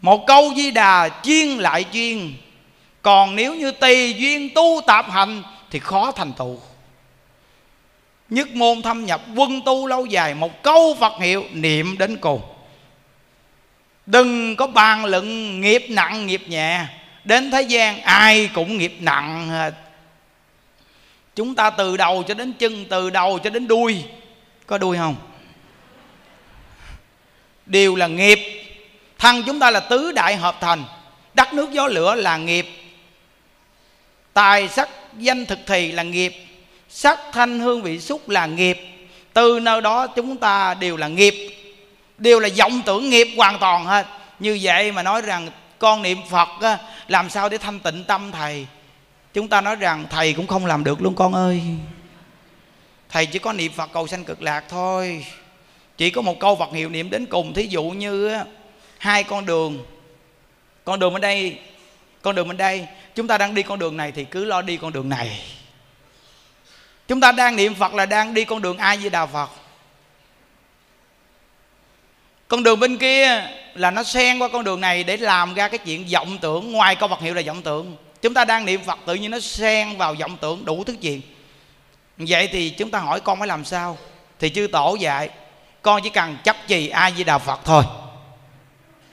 một câu di đà chiên lại chiên. Còn nếu như tùy duyên tu tạp hành thì khó thành tựu. Nhất môn thâm nhập quân tu lâu dài, một câu phật hiệu, niệm đến cùng. Đừng có bàn luận nghiệp nặng, nghiệp nhẹ. Đến thế gian ai cũng nghiệp nặng chúng ta từ đầu cho đến chân, từ đầu cho đến đuôi có đuôi không? Đều là nghiệp. Thân chúng ta là tứ đại hợp thành. Đất nước gió lửa là nghiệp. Tài sắc danh thực thì là nghiệp. Sắc thanh hương vị xúc là nghiệp. Từ nơi đó chúng ta đều là nghiệp. Đều là vọng tưởng nghiệp hoàn toàn hết. Như vậy mà nói rằng con niệm phật á, làm sao để thanh tịnh tâm thầy? Chúng ta nói rằng thầy cũng không làm được luôn con ơi thầy chỉ có niệm phật cầu sanh cực lạc thôi. Chỉ có một câu phật hiệu niệm đến cùng. Thí dụ như hai con đường. Con đường bên đây, con đường bên đây. Chúng ta đang đi con đường này thì cứ lo đi con đường này. Chúng ta đang niệm phật là đang đi con đường ai với đạo phật. Con đường bên kia là nó xen qua con đường này để làm ra cái chuyện vọng tưởng. Ngoài câu Phật hiệu là vọng tưởng, chúng ta đang niệm Phật tự nhiên nó xen vào vọng tưởng đủ thứ chuyện vậy thì chúng ta hỏi con phải làm sao? Thì chư tổ dạy, con chỉ cần chấp trì a di đà phật thôi.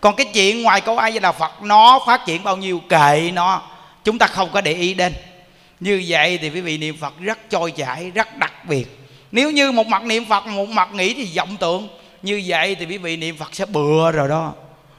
Còn cái chuyện ngoài câu a di đà phật, nó phát triển bao nhiêu kệ nó, chúng ta không có để ý đến. Như vậy thì quý vị niệm phật rất trôi chảy, rất đặc biệt. Nếu như một mặt niệm phật, một mặt nghĩ thì vọng tượng như vậy thì quý vị niệm phật sẽ bừa rồi đó.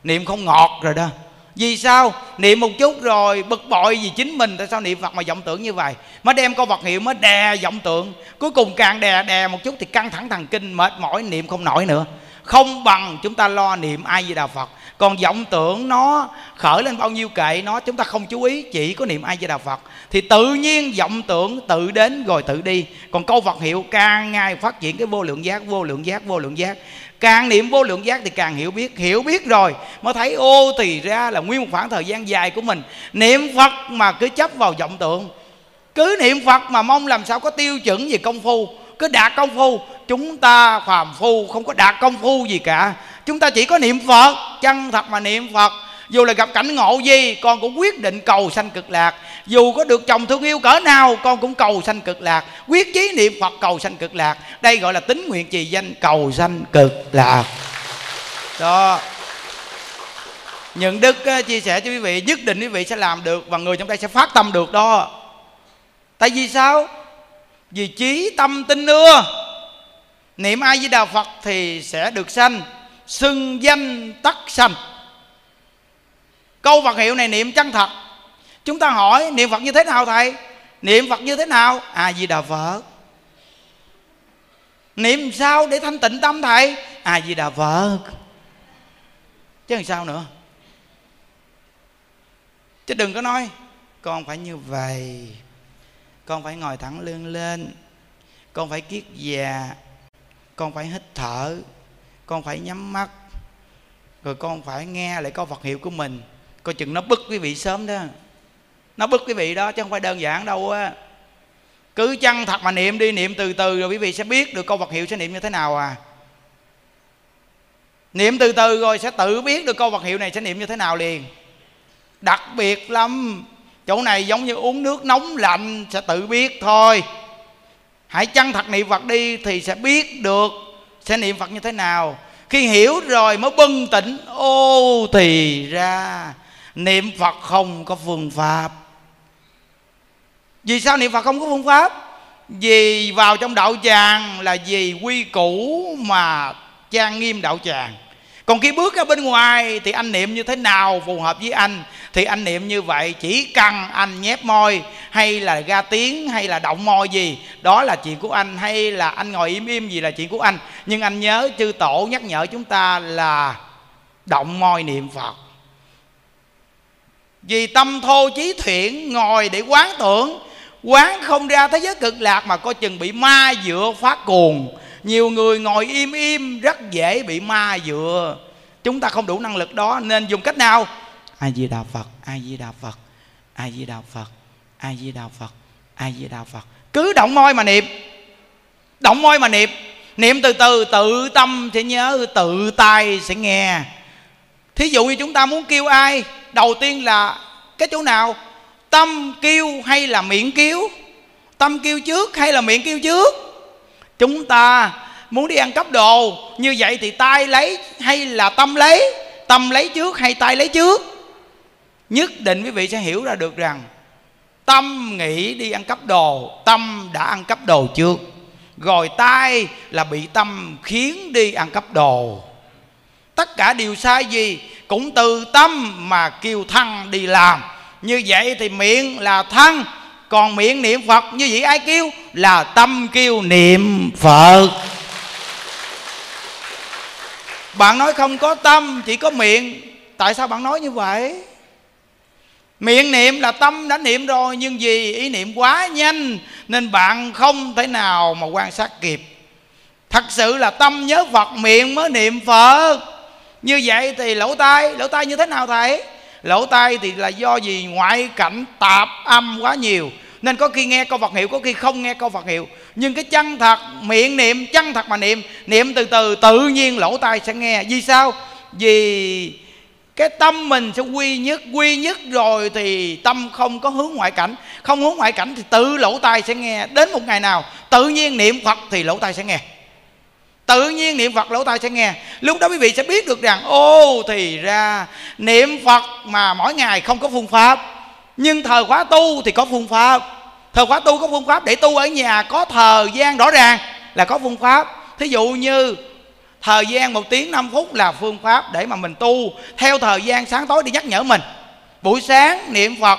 Niệm không ngọt rồi đó vì sao? Niệm một chút rồi bực bội vì chính mình, tại sao niệm phật mà vọng tưởng như vậy? Mới đem câu vật hiệu mới đè vọng tưởng cuối cùng càng đè đè một chút thì căng thẳng thần kinh, mệt mỏi, niệm không nổi nữa. Không bằng chúng ta lo niệm ai di đà phật. Còn vọng tưởng nó khởi lên bao nhiêu kệ nó, chúng ta không chú ý, chỉ có niệm ai di đà phật. Thì tự nhiên vọng tưởng tự đến rồi tự đi. Còn câu vật hiệu càng ngày phát triển cái vô lượng giác, vô lượng giác, vô lượng giác càng niệm vô lượng giác thì càng hiểu biết. Hiểu biết rồi mới thấy ô, thì ra là nguyên một khoảng thời gian dài của mình. Niệm phật mà cứ chấp vào vọng tượng cứ niệm phật mà mong làm sao có tiêu chuẩn về công phu. Cứ đạt công phu, chúng ta phàm phu, không có đạt công phu gì cả. Chúng ta chỉ có niệm phật, chân thật mà niệm phật dù là gặp cảnh ngộ gì, con cũng quyết định cầu sanh cực lạc. Dù có được chồng thương yêu cỡ nào, con cũng cầu sanh cực lạc. Quyết chí niệm phật cầu sanh cực lạc. Đây gọi là tính nguyện trì danh cầu sanh cực lạc. Đó. Những đức chia sẻ cho quý vị, nhất định quý vị sẽ làm được và người trong đây sẽ phát tâm được đó. Tại vì sao? Vì trí tâm tin ưa. Niệm ai với đà phật thì sẽ được sanh, xưng danh tắc sanh câu Phật hiệu này niệm chân thật. Chúng ta hỏi, niệm Phật như thế nào thầy? Niệm Phật như thế nào? À di đà Phật niệm sao để thanh tịnh tâm thầy? À di đà Phật chứ làm sao nữa? Chứ đừng có nói, con phải như vậy. Con phải ngồi thẳng lưng lên. Con phải kiết già. Con phải hít thở. Con phải nhắm mắt. Rồi con phải nghe lại câu Phật hiệu của mình coi chừng nó bức quý vị sớm đó. Nó bức quý vị đó chứ không phải đơn giản đâu á. Cứ chăng thật mà niệm đi, niệm từ từ rồi quý vị sẽ biết được câu vật hiệu sẽ niệm như thế nào à. Niệm từ từ rồi sẽ tự biết được câu vật hiệu này sẽ niệm như thế nào liền. Đặc biệt lắm, chỗ này giống như uống nước nóng lạnh sẽ tự biết thôi. Hãy chăng thật niệm phật đi thì sẽ biết được sẽ niệm phật như thế nào. Khi hiểu rồi mới bừng tỉnh, ô thì ra niệm phật không có phương pháp. Vì sao niệm phật không có phương pháp? Vì vào trong đạo tràng là vì quy củ mà trang nghiêm đạo tràng. Còn khi bước ra bên ngoài thì anh niệm như thế nào phù hợp với anh? Thì anh niệm như vậy, chỉ cần anh nhép môi, hay là ra tiếng, hay là động môi gì, đó là chuyện của anh, hay là anh ngồi im im gì là chuyện của anh. Nhưng anh nhớ chư tổ nhắc nhở chúng ta là động môi niệm phật vì tâm thô chí thiện, ngồi để quán tưởng. Quán không ra thế giới cực lạc mà coi chừng bị ma dựa phát cuồng. Nhiều người ngồi im im, rất dễ bị ma dựa. Chúng ta không đủ năng lực đó, nên dùng cách nào? A di đà phật a di đà phật a di đà phật a di đà phật a di đà phật. Cứ động môi mà niệm. Động môi mà niệm. Niệm từ từ, tự tâm sẽ nhớ, tự tay sẽ nghe. Thí dụ như chúng ta muốn kêu ai? Đầu tiên là cái chỗ nào? Tâm kêu hay là miệng kêu? Tâm kêu trước hay là miệng kêu trước? Chúng ta muốn đi ăn cắp đồ, như vậy thì tay lấy hay là tâm lấy? Tâm lấy trước hay tay lấy trước? Nhất định quý vị sẽ hiểu ra được rằng, tâm nghĩ đi ăn cắp đồ, tâm đã ăn cắp đồ trước. Rồi tay là bị tâm khiến đi ăn cắp đồ. Tất cả điều sai gì cũng từ tâm mà kêu thân đi làm. Như vậy thì miệng là thân còn miệng niệm phật, như vậy ai kêu? Là tâm kêu niệm phật. Bạn nói không có tâm, chỉ có miệng. Tại sao bạn nói như vậy? Miệng niệm là tâm đã niệm rồi, nhưng vì ý niệm quá nhanh, nên bạn không thể nào mà quan sát kịp. Thật sự là tâm nhớ phật, miệng mới niệm phật như vậy thì lỗ tai lỗ tai như thế nào thầy? Lỗ tai thì là do gì ngoại cảnh tạp âm quá nhiều. Nên có khi nghe câu Phật hiệu, có khi không nghe câu Phật hiệu. Nhưng cái chân thật, miệng niệm, chân thật mà niệm niệm từ từ, tự nhiên lỗ tai sẽ nghe. Vì sao? Vì cái tâm mình sẽ quy nhất quy nhất rồi thì tâm không có hướng ngoại cảnh. Không hướng ngoại cảnh thì tự lỗ tai sẽ nghe. Đến một ngày nào, tự nhiên niệm phật thì lỗ tai sẽ nghe tự nhiên niệm phật lỗ tai sẽ nghe. Lúc đó quý vị sẽ biết được rằng, ô, thì ra niệm phật mà mỗi ngày không có phương pháp. Nhưng thời khóa tu thì có phương pháp. Thời khóa tu có phương pháp để tu ở nhà, có thời gian rõ ràng là có phương pháp. Thí dụ như, thời gian một tiếng 5 phút là phương pháp để mà mình tu. Theo thời gian sáng tối đi nhắc nhở mình. Buổi sáng niệm phật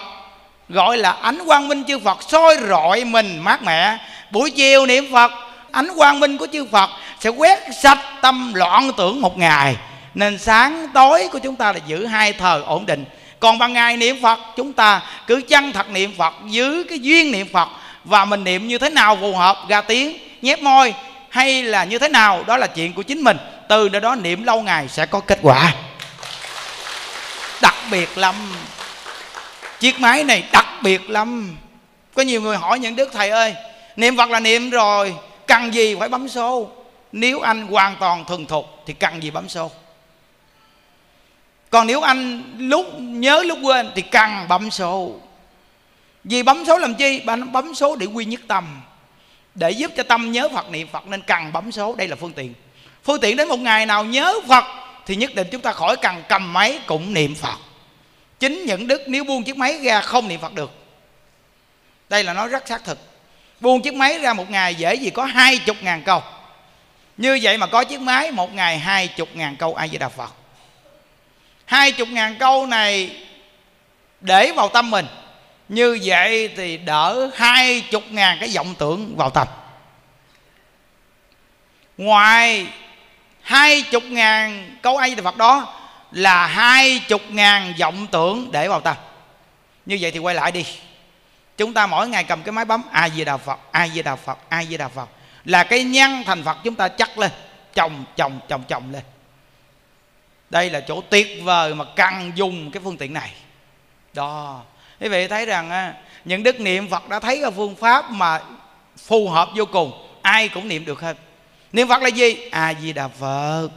gọi là ánh quang minh chư phật soi rọi mình mát mẻ. Buổi chiều niệm phật ánh quang minh của chư phật sẽ quét sạch tâm loạn tưởng một ngày. Nên sáng tối của chúng ta là giữ hai thời ổn định. Còn ban ngày niệm phật chúng ta cứ chăng thật niệm phật giữ cái duyên niệm phật. Và mình niệm như thế nào phù hợp ra tiếng nhép môi hay là như thế nào đó là chuyện của chính mình. Từ đó, đó niệm lâu ngày sẽ có kết quả. Đặc biệt lắm. Chiếc máy này đặc biệt lắm. Có nhiều người hỏi những đức thầy ơi niệm phật là niệm rồi cần gì phải bấm số? Nếu anh hoàn toàn thuần thục thì cần gì bấm số? Còn nếu anh lúc nhớ lúc quên thì cần bấm số. Vì bấm số làm chi? Bạn bấm số để quy nhất tâm. Để giúp cho tâm nhớ phật niệm phật nên cần bấm số. Đây là phương tiện. Phương tiện đến một ngày nào nhớ phật thì nhất định chúng ta khỏi cần cầm máy cũng niệm phật. Chính những đức nếu buông chiếc máy ra không niệm phật được. Đây là nói rất xác thực buông chiếc máy ra một ngày dễ gì có hai chục ngàn câu. Như vậy mà có chiếc máy, một ngày hai chục ngàn câu ai với đà phật. Hai chục ngàn câu này để vào tâm mình. Như vậy thì đỡ hai chục ngàn cái vọng tưởng vào tâm. Ngoài hai chục ngàn câu ai với Phật đó là hai chục ngàn vọng tưởng để vào tâm. Như vậy thì quay lại đi chúng ta mỗi ngày cầm cái máy bấm ai di đà phật ai di đà phật ai di đà phật. Là cái nhân thành phật chúng ta chắc lên, chồng chồng chồng chồng lên. Đây là chỗ tuyệt vời mà cần dùng cái phương tiện này. Đó. Quý vị thấy rằng những đức niệm phật đã thấy cái phương pháp mà phù hợp vô cùng, ai cũng niệm được hết. Niệm phật là gì? A di đà phật.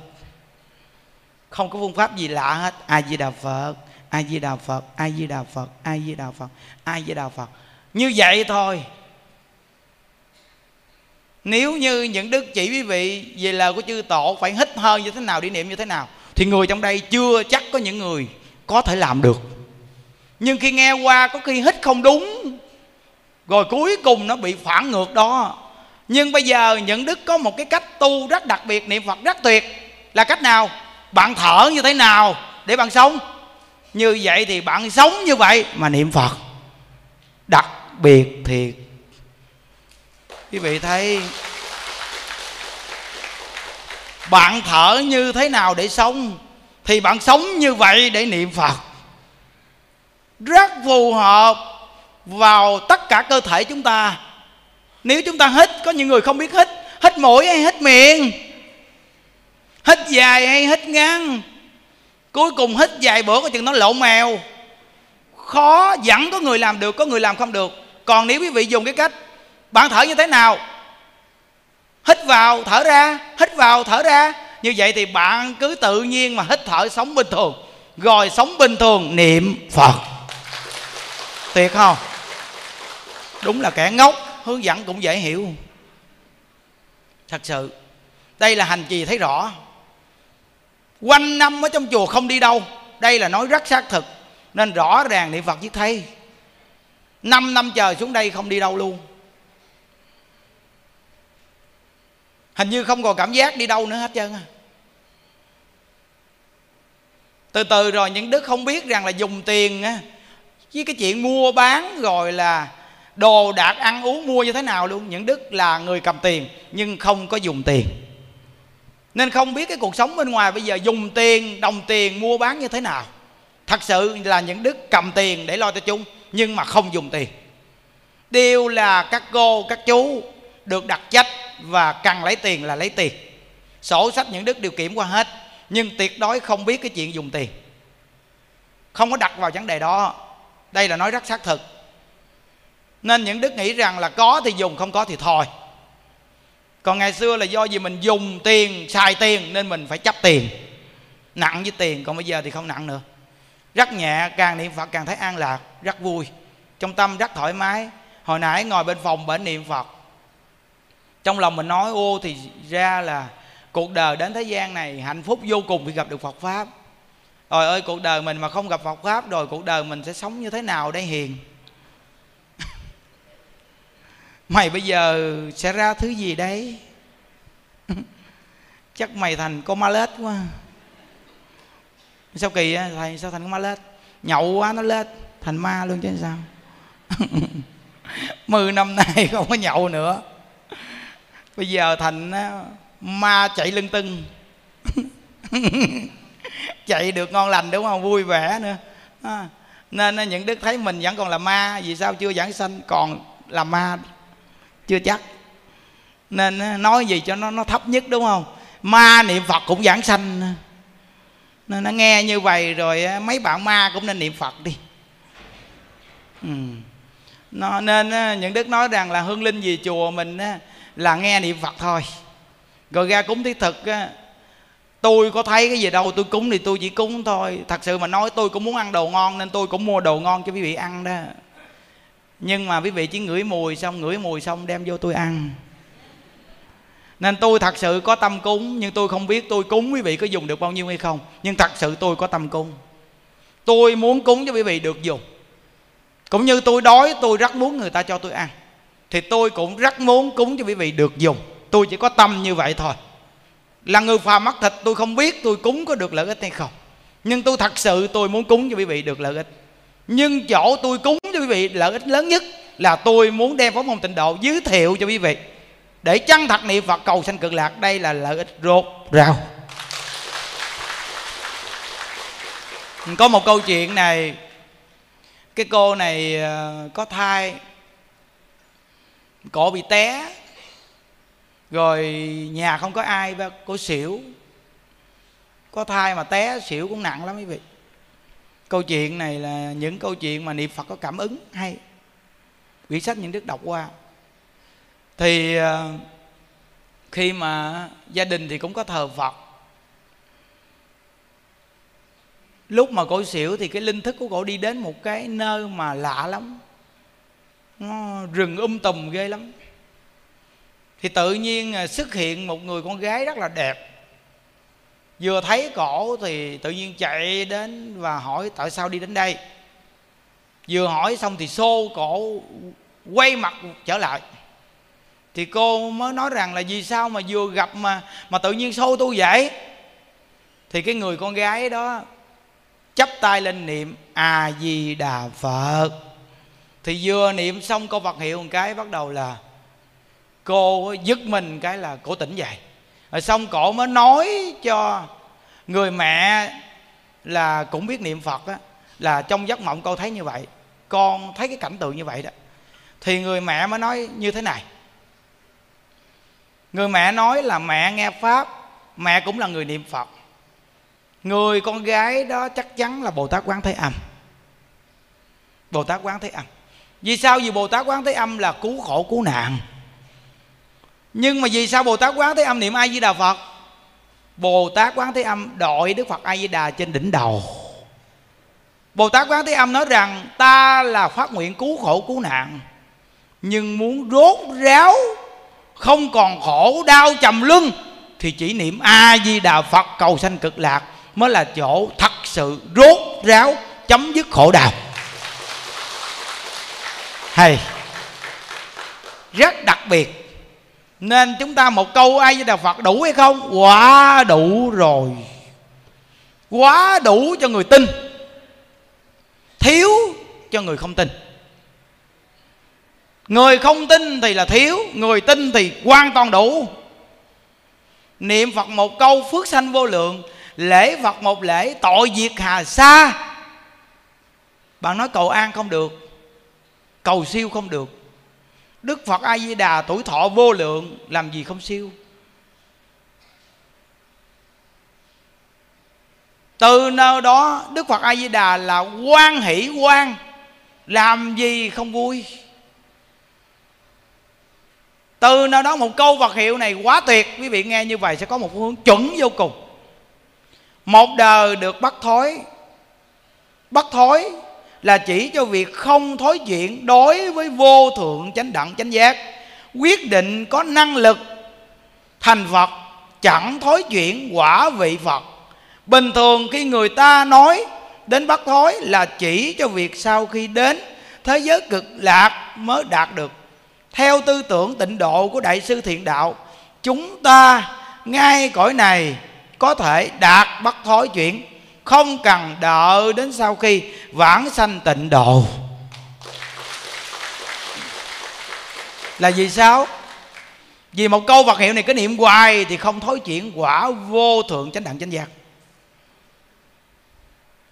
Không có phương pháp gì lạ hết. A di đà phật, a di đà phật, a di đà phật, a di đà phật, a di đà phật như vậy thôi. Nếu như những đức chỉ quý vị về lời của chư tổ phải hít hơi như thế nào để niệm như thế nào, thì người trong đây chưa chắc có những người có thể làm được. Nhưng khi nghe qua, có khi hít không đúng. Rồi cuối cùng nó bị phản ngược đó. Nhưng bây giờ những đức có một cái cách tu rất đặc biệt, niệm phật rất tuyệt. Là cách nào? Bạn thở như thế nào để bạn sống? Như vậy thì bạn sống như vậy mà niệm phật. Đặc biệt thiệt. Quý vị thấy, bạn thở như thế nào để sống, thì bạn sống như vậy để niệm phật. Rất phù hợp vào tất cả cơ thể chúng ta. Nếu chúng ta hít, có những người không biết hít hít mũi hay hít miệng, hít dài hay hít ngắn cuối cùng hít dài bữa có chừng nó lộ mèo. Khó, vẫn có người làm được, có người làm không được còn nếu quý vị dùng cái cách, bạn thở như thế nào? Hít vào, thở ra, hít vào, thở ra. Như vậy thì bạn cứ tự nhiên mà hít thở sống bình thường. Rồi sống bình thường, niệm phật. Tuyệt không? Đúng là kẻ ngốc, hướng dẫn cũng dễ hiểu. Thật sự, đây là hành trì thấy rõ. Quanh năm ở trong chùa không đi đâu, đây là nói rất xác thực. Nên rõ ràng niệm phật với thầy. 5 năm chờ xuống đây không đi đâu luôn. Hình như không còn cảm giác đi đâu nữa hết trơn à Từ từ rồi những đức không biết rằng là dùng tiền á Với cái chuyện mua bán rồi là Đồ đạc ăn uống mua như thế nào luôn. Những đức là người cầm tiền Nhưng không có dùng tiền. Nên không biết cái cuộc sống bên ngoài bây giờ Dùng tiền, đồng tiền mua bán như thế nào. Thật sự là những đức cầm tiền để lo cho chung nhưng mà không dùng tiền. Đều là các cô, các chú được đặt trách và cần lấy tiền là lấy tiền. Sổ sách những đức đều kiểm qua hết, nhưng tuyệt đối không biết cái chuyện dùng tiền. Không có đặt vào vấn đề đó. Đây là nói rất xác thực. Nên những đức nghĩ rằng là có thì dùng, không có thì thôi. Còn ngày xưa là do vì mình dùng tiền, xài tiền nên mình phải chấp tiền. Nặng với tiền, còn bây giờ thì không nặng nữa rất nhẹ, càng niệm phật càng thấy an lạc rất vui. Trong tâm rất thoải mái. Hồi nãy ngồi bên phòng bệnh niệm phật. Trong lòng mình nói, ô, thì ra là cuộc đời đến thế gian này hạnh phúc vô cùng khi gặp được phật pháp. Rồi ơi, cuộc đời mình mà không gặp phật pháp, rồi cuộc đời mình sẽ sống như thế nào đây hiền? [LAUGHS] Mày bây giờ sẽ ra thứ gì đấy? [LAUGHS] Chắc mày thành con ma lết quá sao kỳ á? Thầy sao thành con ma lết? Nhậu quá nó lết. Thành ma luôn chứ sao? [LAUGHS] Mười năm nay [LAUGHS] không có nhậu nữa. Bây giờ thành ma chạy lưng tưng. [LAUGHS] Chạy được ngon lành đúng không? Vui vẻ nữa. À, nên những đức thấy mình vẫn còn là ma vì sao chưa giảng sanh còn là ma? Chưa chắc. Nên nói gì cho nó nó thấp nhất đúng không? Ma niệm phật cũng giảng sanh nên nó nghe như vậy rồi mấy bạn ma cũng nên niệm phật đi. Ừ. nó, nên những đức nói rằng là hương linh về chùa mình là nghe niệm phật thôi. Rồi ra cúng thiết thực tôi có thấy cái gì đâu tôi cúng thì tôi chỉ cúng thôi. Thật sự mà nói tôi cũng muốn ăn đồ ngon nên tôi cũng mua đồ ngon cho quý vị ăn đó. Nhưng mà quý vị chỉ ngửi mùi xong ngửi mùi xong đem vô tôi ăn nên tôi thật sự có tâm cúng, nhưng tôi không biết tôi cúng quý vị có dùng được bao nhiêu hay không. Nhưng thật sự tôi có tâm cúng. Tôi muốn cúng cho quý vị được dùng. Cũng như tôi đói, tôi rất muốn người ta cho tôi ăn. Thì tôi cũng rất muốn cúng cho quý vị được dùng. Tôi chỉ có tâm như vậy thôi. Là người phàm mắc thịt, tôi không biết tôi cúng có được lợi ích hay không. Nhưng tôi thật sự, tôi muốn cúng cho quý vị được lợi ích. Nhưng chỗ tôi cúng cho quý vị lợi ích lớn nhất là tôi muốn đem phóng môn tịnh độ giới thiệu cho quý vị để chân thật niệm phật, cầu sanh cực lạc, đây là lợi ích rốt rào có một câu chuyện này, cái cô này ờ, có thai, cổ bị té, rồi nhà không có ai, ba cô xỉu, có thai mà té, xỉu cũng nặng lắm quý vị. Câu chuyện này là những câu chuyện mà niệm phật có cảm ứng hay. Quyển sách những đức đọc qua thì ờ, khi mà gia đình thì cũng có thờ phật. Lúc mà cổ xỉu thì cái linh thức của cổ đi đến một cái nơi mà lạ lắm. Nó rừng um tùm ghê lắm. Thì tự nhiên ờ, xuất hiện một người con gái rất là đẹp. Vừa thấy cổ thì tự nhiên chạy đến và hỏi tại sao đi đến đây. Vừa hỏi xong thì xô cổ quay mặt trở lại thì cô mới nói rằng là vì sao mà vừa gặp mà mà tự nhiên xô tôi vậy thì cái người con gái đó chắp tay lên niệm, a di đà phật. Thì vừa niệm xong câu phật hiệu một cái, bắt đầu là cô dứt mình cái là cổ tỉnh dậy. Rồi xong cổ mới nói cho người mẹ là cũng biết niệm phật á, là trong giấc mộng cô thấy như vậy, con thấy cái cảnh tượng như vậy đó. Thì người mẹ mới nói như thế này người mẹ nói là mẹ nghe pháp, mẹ cũng là người niệm phật. Người con gái đó chắc chắn là bồ tát quán thế âm. Bồ tát quán thế âm. Vì sao? Vì bồ tát quán thế âm là cứu khổ cứu nạn. Nhưng mà vì sao bồ tát quán thế âm niệm a di đà phật? Bồ tát quán thế âm đội đức phật a di đà trên đỉnh đầu. Bồ tát quán thế âm nói rằng, ta là phát nguyện cứu khổ cứu nạn, nhưng muốn rốt ráo không còn khổ đau trầm lưng thì chỉ niệm a di đà phật cầu sanh cực lạc, mới là chỗ thật sự rốt ráo, chấm dứt khổ đau. Hay, rất đặc biệt. Nên chúng ta một câu ai với đà phật đủ hay không? Quá đủ rồi. Quá đủ cho người tin. Thiếu cho người không tin người không tin thì là thiếu, người tin thì hoàn toàn đủ. Niệm phật một câu phước sanh vô lượng, lễ phật một lễ, tội diệt hà sa. Bạn nói cầu an không được, cầu siêu không được. Đức phật a di đà tuổi thọ vô lượng, làm gì không siêu? Từ nơi đó, đức phật a di đà là quan hỷ quan làm gì không vui? Từ nơi đó một câu vật hiệu này quá tuyệt, quý vị nghe như vậy sẽ có một hướng chuẩn vô cùng. Một đời được bắt thối bắt thối là chỉ cho việc không thối chuyện đối với vô thượng chánh đẳng, chánh giác. Quyết định có năng lực thành phật, chẳng thối chuyển quả vị phật. Bình thường khi người ta nói đến bắt thối là chỉ cho việc sau khi đến thế giới cực lạc mới đạt được theo tư tưởng tịnh độ của đại sư thiện đạo, chúng ta ngay cõi này có thể đạt bất thối chuyển, không cần đợi đến sau khi vãng sanh tịnh độ. Là vì sao? Vì một câu vật hiệu này, cái niệm hoài thì không thối chuyển, quả vô thượng chánh đẳng chánh giác.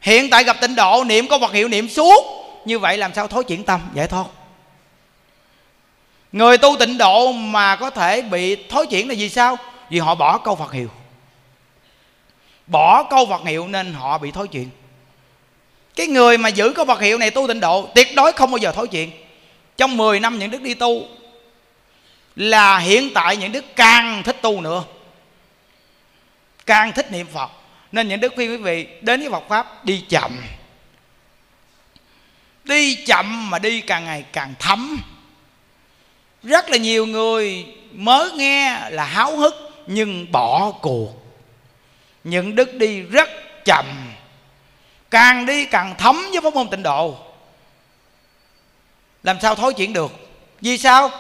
Hiện tại gặp tịnh độ, niệm câu vật hiệu niệm suốt, như vậy làm sao thối chuyển tâm? Giải thoát người tu tịnh độ mà có thể bị thối chuyển là vì sao? Vì họ bỏ câu phật hiệu. Bỏ câu Phật hiệu nên họ bị thối chuyện cái người mà giữ câu Phật hiệu này tu tịnh độ tuyệt đối không bao giờ thối chuyện trong 10 năm những đức đi tu là hiện tại những đức càng thích tu nữa. Càng thích niệm Phật. Nên những đức khuyên quý vị đến với Phật pháp đi chậm. Đi chậm mà đi càng ngày càng thấm rất là nhiều người mới nghe là háo hức, nhưng bỏ cuộc. Những đức đi rất chậm. Càng đi càng thấm với pháp môn tịnh độ. Làm sao thối chuyển được? Vì sao?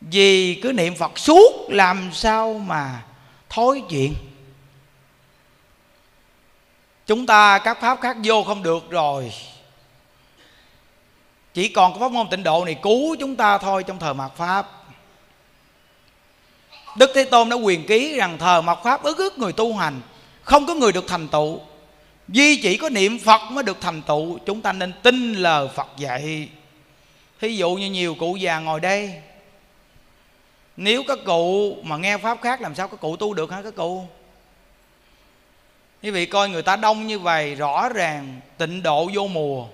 Vì cứ niệm phật suốt, làm sao mà thối chuyện chúng ta các pháp khác vô không được rồi chỉ còn có pháp môn tịnh độ này cứu chúng ta thôi trong thời mạt pháp. Đức Thế Tôn đã quyền ký rằng thờ mạt pháp ức ức người tu hành, Không có người được thành tựu. Duy chỉ có niệm Phật mới được thành tựu, Chúng ta nên tin lời Phật dạy. Thí dụ như nhiều cụ già ngồi đây, Nếu các cụ mà nghe Pháp khác Làm sao các cụ tu được hả các cụ? Quý vị coi người ta đông như vậy, Rõ ràng tịnh độ vô mùa.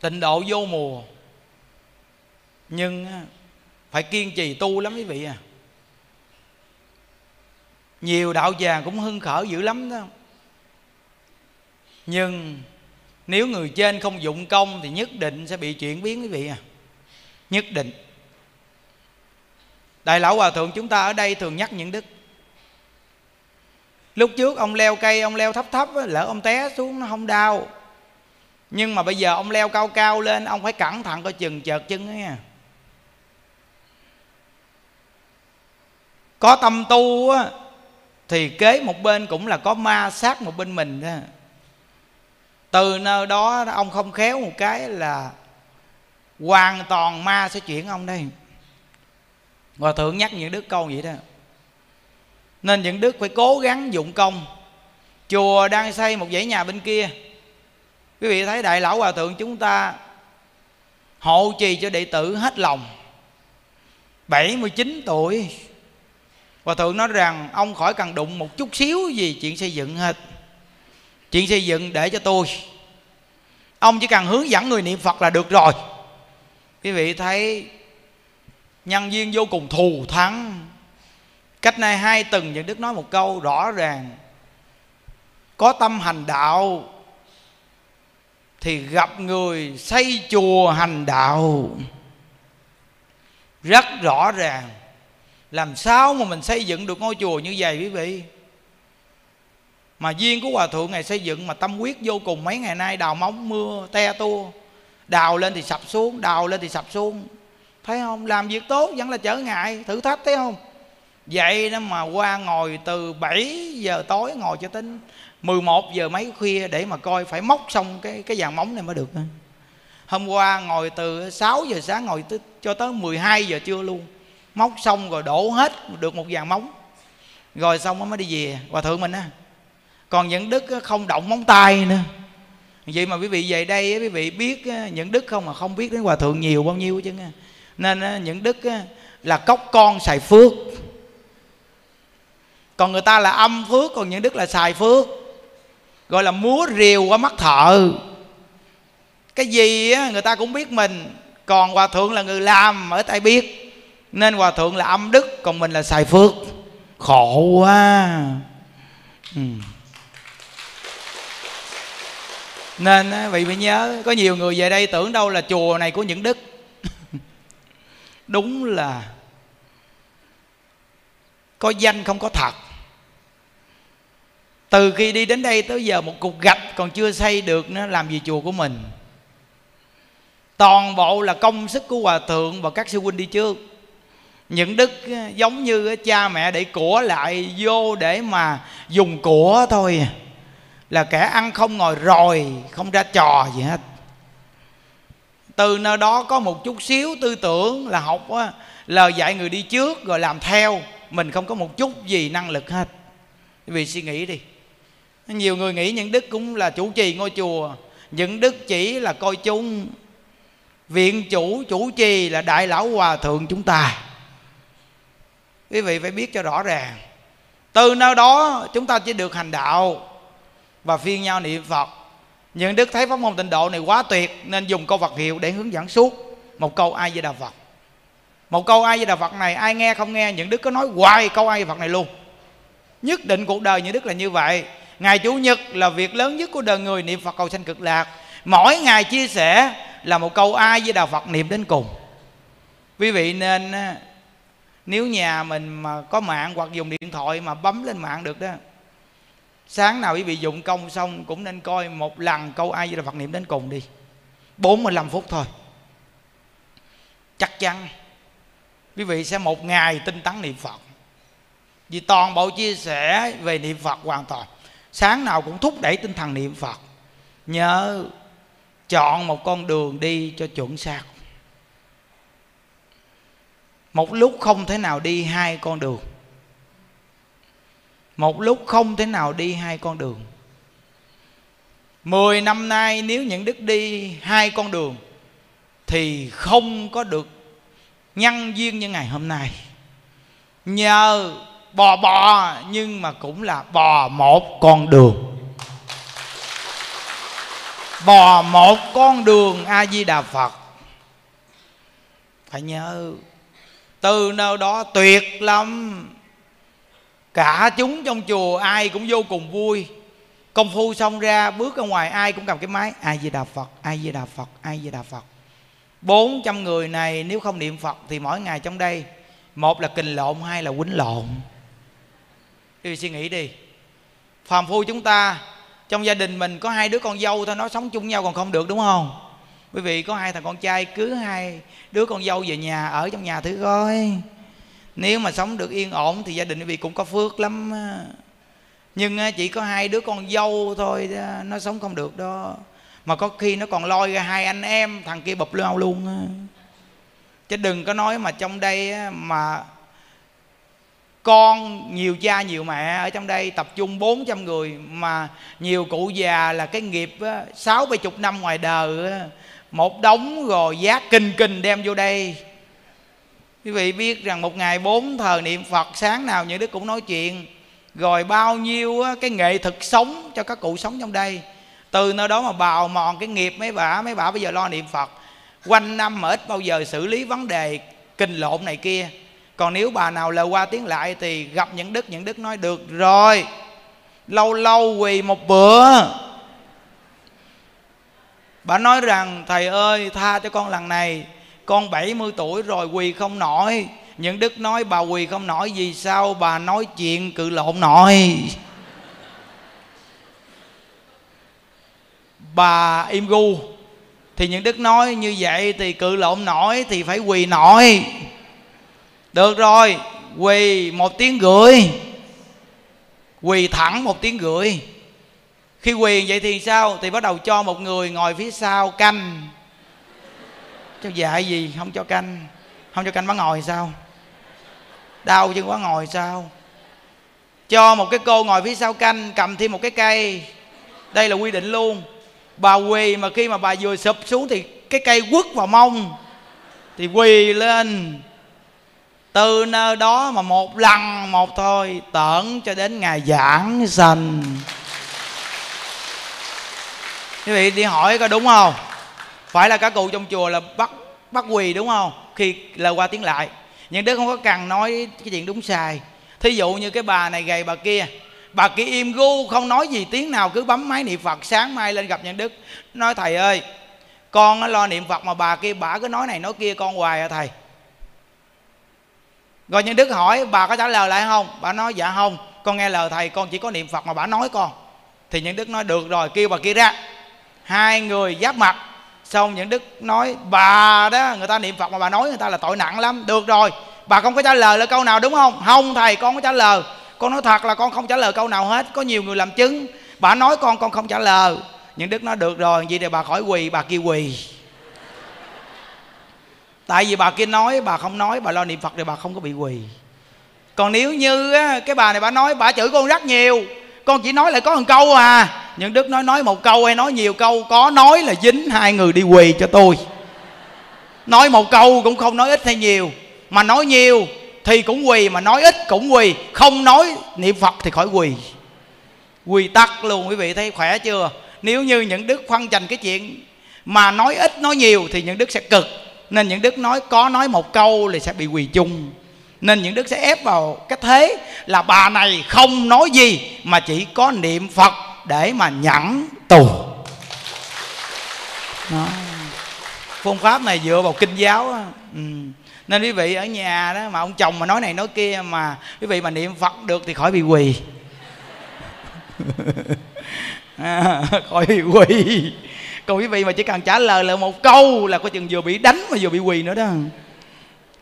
Tịnh độ vô mùa. Nhưng phải kiên trì tu lắm quý vị à. Nhiều đạo tràng cũng hưng khởi dữ lắm đó. Nhưng nếu người trên không dụng công thì nhất định sẽ bị chuyển biến quý vị à. Nhất định. Đại lão hòa thượng chúng ta ở đây thường nhắc những đức. Lúc trước ông leo cây, ông leo thấp thấp lỡ ông té xuống nó không đau nhưng mà bây giờ ông leo cao cao lên, ông phải cẩn thận coi chừng chợt chân ấy nha. Có tâm tu á, thì kế một bên cũng là có ma sát một bên mình đó. Từ nơi đó ông không khéo một cái là hoàn toàn ma sẽ chuyển ông đây. Hòa thượng nhắc những đức câu vậy đó. Nên những đức phải cố gắng dụng công. Chùa đang xây một dãy nhà bên kia quý vị thấy đại lão hòa thượng chúng ta hộ trì cho đệ tử hết lòng. 79 tuổi. Hòa thượng nói rằng, ông khỏi cần đụng một chút xíu gì chuyện xây dựng hết. Chuyện xây dựng để cho tôi. Ông chỉ cần hướng dẫn người niệm Phật là được rồi. Quý vị thấy Nhân viên vô cùng thù thắng. Cách nay hai tuần những Đức nói một câu rõ ràng. Có tâm hành đạo thì gặp người xây chùa hành đạo. Rất rõ ràng. Làm sao mà mình xây dựng được ngôi chùa như vậy quý vị? Mà duyên của hòa thượng ngày xây dựng mà tâm quyết vô cùng, mấy ngày nay đào móng mưa, te tua. Đào lên thì sập xuống, đào lên thì sập xuống. Thấy không? Làm việc tốt vẫn là trở ngại, thử thách, thấy không? Vậy đó mà qua ngồi từ 7 giờ tối ngồi cho đến 11 giờ mấy khuya để mà coi phải móc xong cái cái dàn móng này mới được. Hôm qua ngồi từ 6 giờ sáng ngồi tới, cho tới 12 giờ trưa luôn. Móc xong rồi đổ hết được một vàng móng. Rồi xong mới đi về hòa thượng mình á. Còn những đức không động móng tay nữa. Vậy mà quý vị về đây quý vị biết những đức không? Mà không biết đến hòa thượng nhiều bao nhiêu chứ nên những đức là cốc con xài phước. Còn người ta là âm phước còn những đức là xài phước gọi là múa rìu qua mắt thợ. Cái gì á, người ta cũng biết mình. Còn hòa thượng là người làm, ở tay biết. Nên hòa thượng là âm đức, còn mình là xài phước. Khổ quá. Ừ. nên vị phải nhớ, có nhiều người về đây tưởng đâu là chùa này của những đức. [LAUGHS] Đúng là có danh không có thật từ khi đi đến đây tới giờ một cục gạch còn chưa xây được nó làm gì chùa của mình. Toàn bộ là công sức của hòa thượng và các sư huynh đi trước. Những đức ờ, giống như ờ, cha mẹ để của lại vô để mà dùng của thôi. Là kẻ ăn không ngồi rồi không ra trò gì hết. Từ nơi đó có một chút xíu tư tưởng là học á, lời dạy người đi trước rồi làm theo. Mình không có một chút gì năng lực hết. Vì suy nghĩ đi nhiều người nghĩ những đức cũng là chủ trì ngôi chùa, những đức chỉ là coi chung. Viện chủ chủ trì là đại lão hòa thượng chúng ta. Quý vị phải biết cho rõ ràng, từ nơi đó chúng ta chỉ được hành đạo và phiên nhau niệm phật. Những đức thấy pháp môn tịnh độ này quá tuyệt nên dùng câu vật hiệu để hướng dẫn suốt một câu ai với đà phật. Một câu ai với đà phật này, ai nghe không nghe, những đức có nói hoài câu ai với phật này luôn. Nhất định cuộc đời những đức là như vậy ngày chủ nhật là việc lớn nhất của đời người niệm phật cầu sanh cực lạc. Mỗi ngày chia sẻ là một câu ai với đạo phật niệm đến cùng. Quý vị nên nếu nhà mình mà có mạng hoặc dùng điện thoại mà bấm lên mạng được đó, sáng nào quý vị dụng công xong cũng nên coi một lần câu ai với đạo phật niệm đến cùng đi. 45 phút thôi. Chắc chắn quý vị sẽ một ngày tinh tấn niệm phật. Vì toàn bộ chia sẻ về niệm phật hoàn toàn sáng nào cũng thúc đẩy tinh thần niệm phật. Nhớ chọn một con đường đi cho chuẩn xác. Một lúc không thể nào đi hai con đường. Một lúc không thể nào đi hai con đường. Mười năm nay nếu những đức đi hai con đường Thì không có được nhân duyên như ngày hôm nay. Nhờ bò bò, nhưng mà cũng là bò một con đường. Bò một con đường a di đà phật. Phải nhớ, từ nơi đó tuyệt lắm. Cả chúng trong chùa ai cũng vô cùng vui. Công phu xong ra, bước ra ngoài ai cũng cầm cái máy ai di đà phật ai di đà phật ai di đà phật. 400 người này, nếu không niệm phật thì mỗi ngày trong đây, một là kình lộn, hai là quýnh lộn quý vị suy nghĩ đi. Phàm phu chúng ta, trong gia đình mình có hai đứa con dâu thôi, nó sống chung nhau còn không được, đúng không? Quý vị, có hai thằng con trai, cứ hai đứa con dâu về nhà, ở trong nhà thử coi. Nếu mà sống được yên ổn thì gia đình quý vị cũng có phước lắm nhưng chỉ có hai đứa con dâu thôi nó sống không được đó. Mà có khi nó còn lôi ra hai anh em, thằng kia bụp nhau luôn chứ đừng có nói mà trong đây mà con, nhiều cha, nhiều mẹ ở trong đây, tập trung 400 người mà nhiều cụ già là cái nghiệp sáu bảy chục năm ngoài đời một đống rồi giá kinh kinh đem vô đây. Quý vị biết rằng một ngày bốn thờ niệm phật, sáng nào những đứa cũng nói chuyện, rồi bao nhiêu cái nghệ thực sống cho các cụ sống trong đây. Từ nơi đó mà bào mòn cái nghiệp, mấy bà mấy bà bây giờ lo niệm phật. Quanh năm mà ít bao giờ xử lý vấn đề kinh lộn này kia còn nếu bà nào lời qua tiếng lại thì gặp những đức những đức nói, được rồi. Lâu lâu quỳ một bữa. Bà nói rằng, thầy ơi, tha cho con lần này. Con 70 tuổi rồi quỳ không nổi. Những đức nói bà quỳ không nổi, vì sao bà nói chuyện cự lộn nổi? Bà im gu. Thì những đức nói như vậy thì cự lộn nổi thì phải quỳ nổi được rồi, quỳ một tiếng gửi. Quỳ thẳng một tiếng gửi. Khi quỳ vậy thì sao? Thì bắt đầu cho một người ngồi phía sau canh. Cho dạy gì? Không cho canh. Không cho canh bắt ngồi sao? Đau chân quá ngồi sao? Cho một cái cô ngồi phía sau canh, cầm thêm một cái cây. Đây là quy định luôn. Bà quỳ mà khi mà bà vừa sụp xuống thì cái cây quất vào mông. Thì quỳ lên từ nơi đó mà một lần một thôi, tận cho đến ngày giảng sanh. Quý vị đi hỏi có đúng không? Phải là các cụ trong chùa là bắt bắt quỳ đúng không? Khi lời qua tiếng lại. Nhưng đức không có cần nói cái chuyện đúng sai. Thí dụ như cái bà này gầy bà kia bà kia im gu, không nói gì tiếng nào, cứ bấm máy niệm phật, sáng mai lên gặp nhân đức. Nói, thầy ơi, con lo niệm phật mà bà kia, bà cứ nói này nói kia, con hoài à thầy rồi những đức hỏi, bà có trả lời lại không? Bà nói dạ không. Con nghe lời thầy, con chỉ có niệm phật mà bà nói con. Thì những đức nói, được rồi, kêu bà kia ra. Hai người giáp mặt. Xong những đức nói, bà đó, người ta niệm phật mà bà nói người ta là tội nặng lắm. Được rồi. Bà không có trả lời là câu nào, đúng không? Không thầy, con có trả lời. Con nói thật là con không trả lời câu nào hết. Có nhiều người làm chứng. Bà nói con con không trả lời. Những đức nói, được rồi, vậy thì bà khỏi quỳ, bà kia quỳ tại vì bà kia nói bà không nói bà lo niệm phật thì bà không có bị quỳ. Còn nếu như á, cái bà này bà nói bà chửi con rất nhiều con chỉ nói lại có một câu à. Những đức nói nói một câu hay nói nhiều câu có nói là dính hai người đi quỳ cho tôi. Nói một câu cũng không nói ít hay nhiều mà nói nhiều thì cũng quỳ mà nói ít cũng quỳ. Không nói niệm phật thì khỏi quỳ. Quỳ tắt luôn quý vị thấy khỏe chưa? Nếu như những đức khoan dành cái chuyện mà nói ít nói nhiều thì những đức sẽ cực nên những đức nói có nói một câu thì sẽ bị quỳ chung nên những đức sẽ ép vào cái thế là bà này không nói gì mà chỉ có niệm phật để mà nhẫn tù đó. phương pháp này dựa vào kinh giáo. Ừ. nên quý vị ở nhà đó mà ông chồng mà nói này nói kia mà quý vị mà niệm phật được thì khỏi bị quỳ [LAUGHS] à, [LAUGHS] khỏi bị quỳ còn quý vị mà chỉ cần trả lời là một câu là có chừng vừa bị đánh mà vừa bị quỳ nữa đó.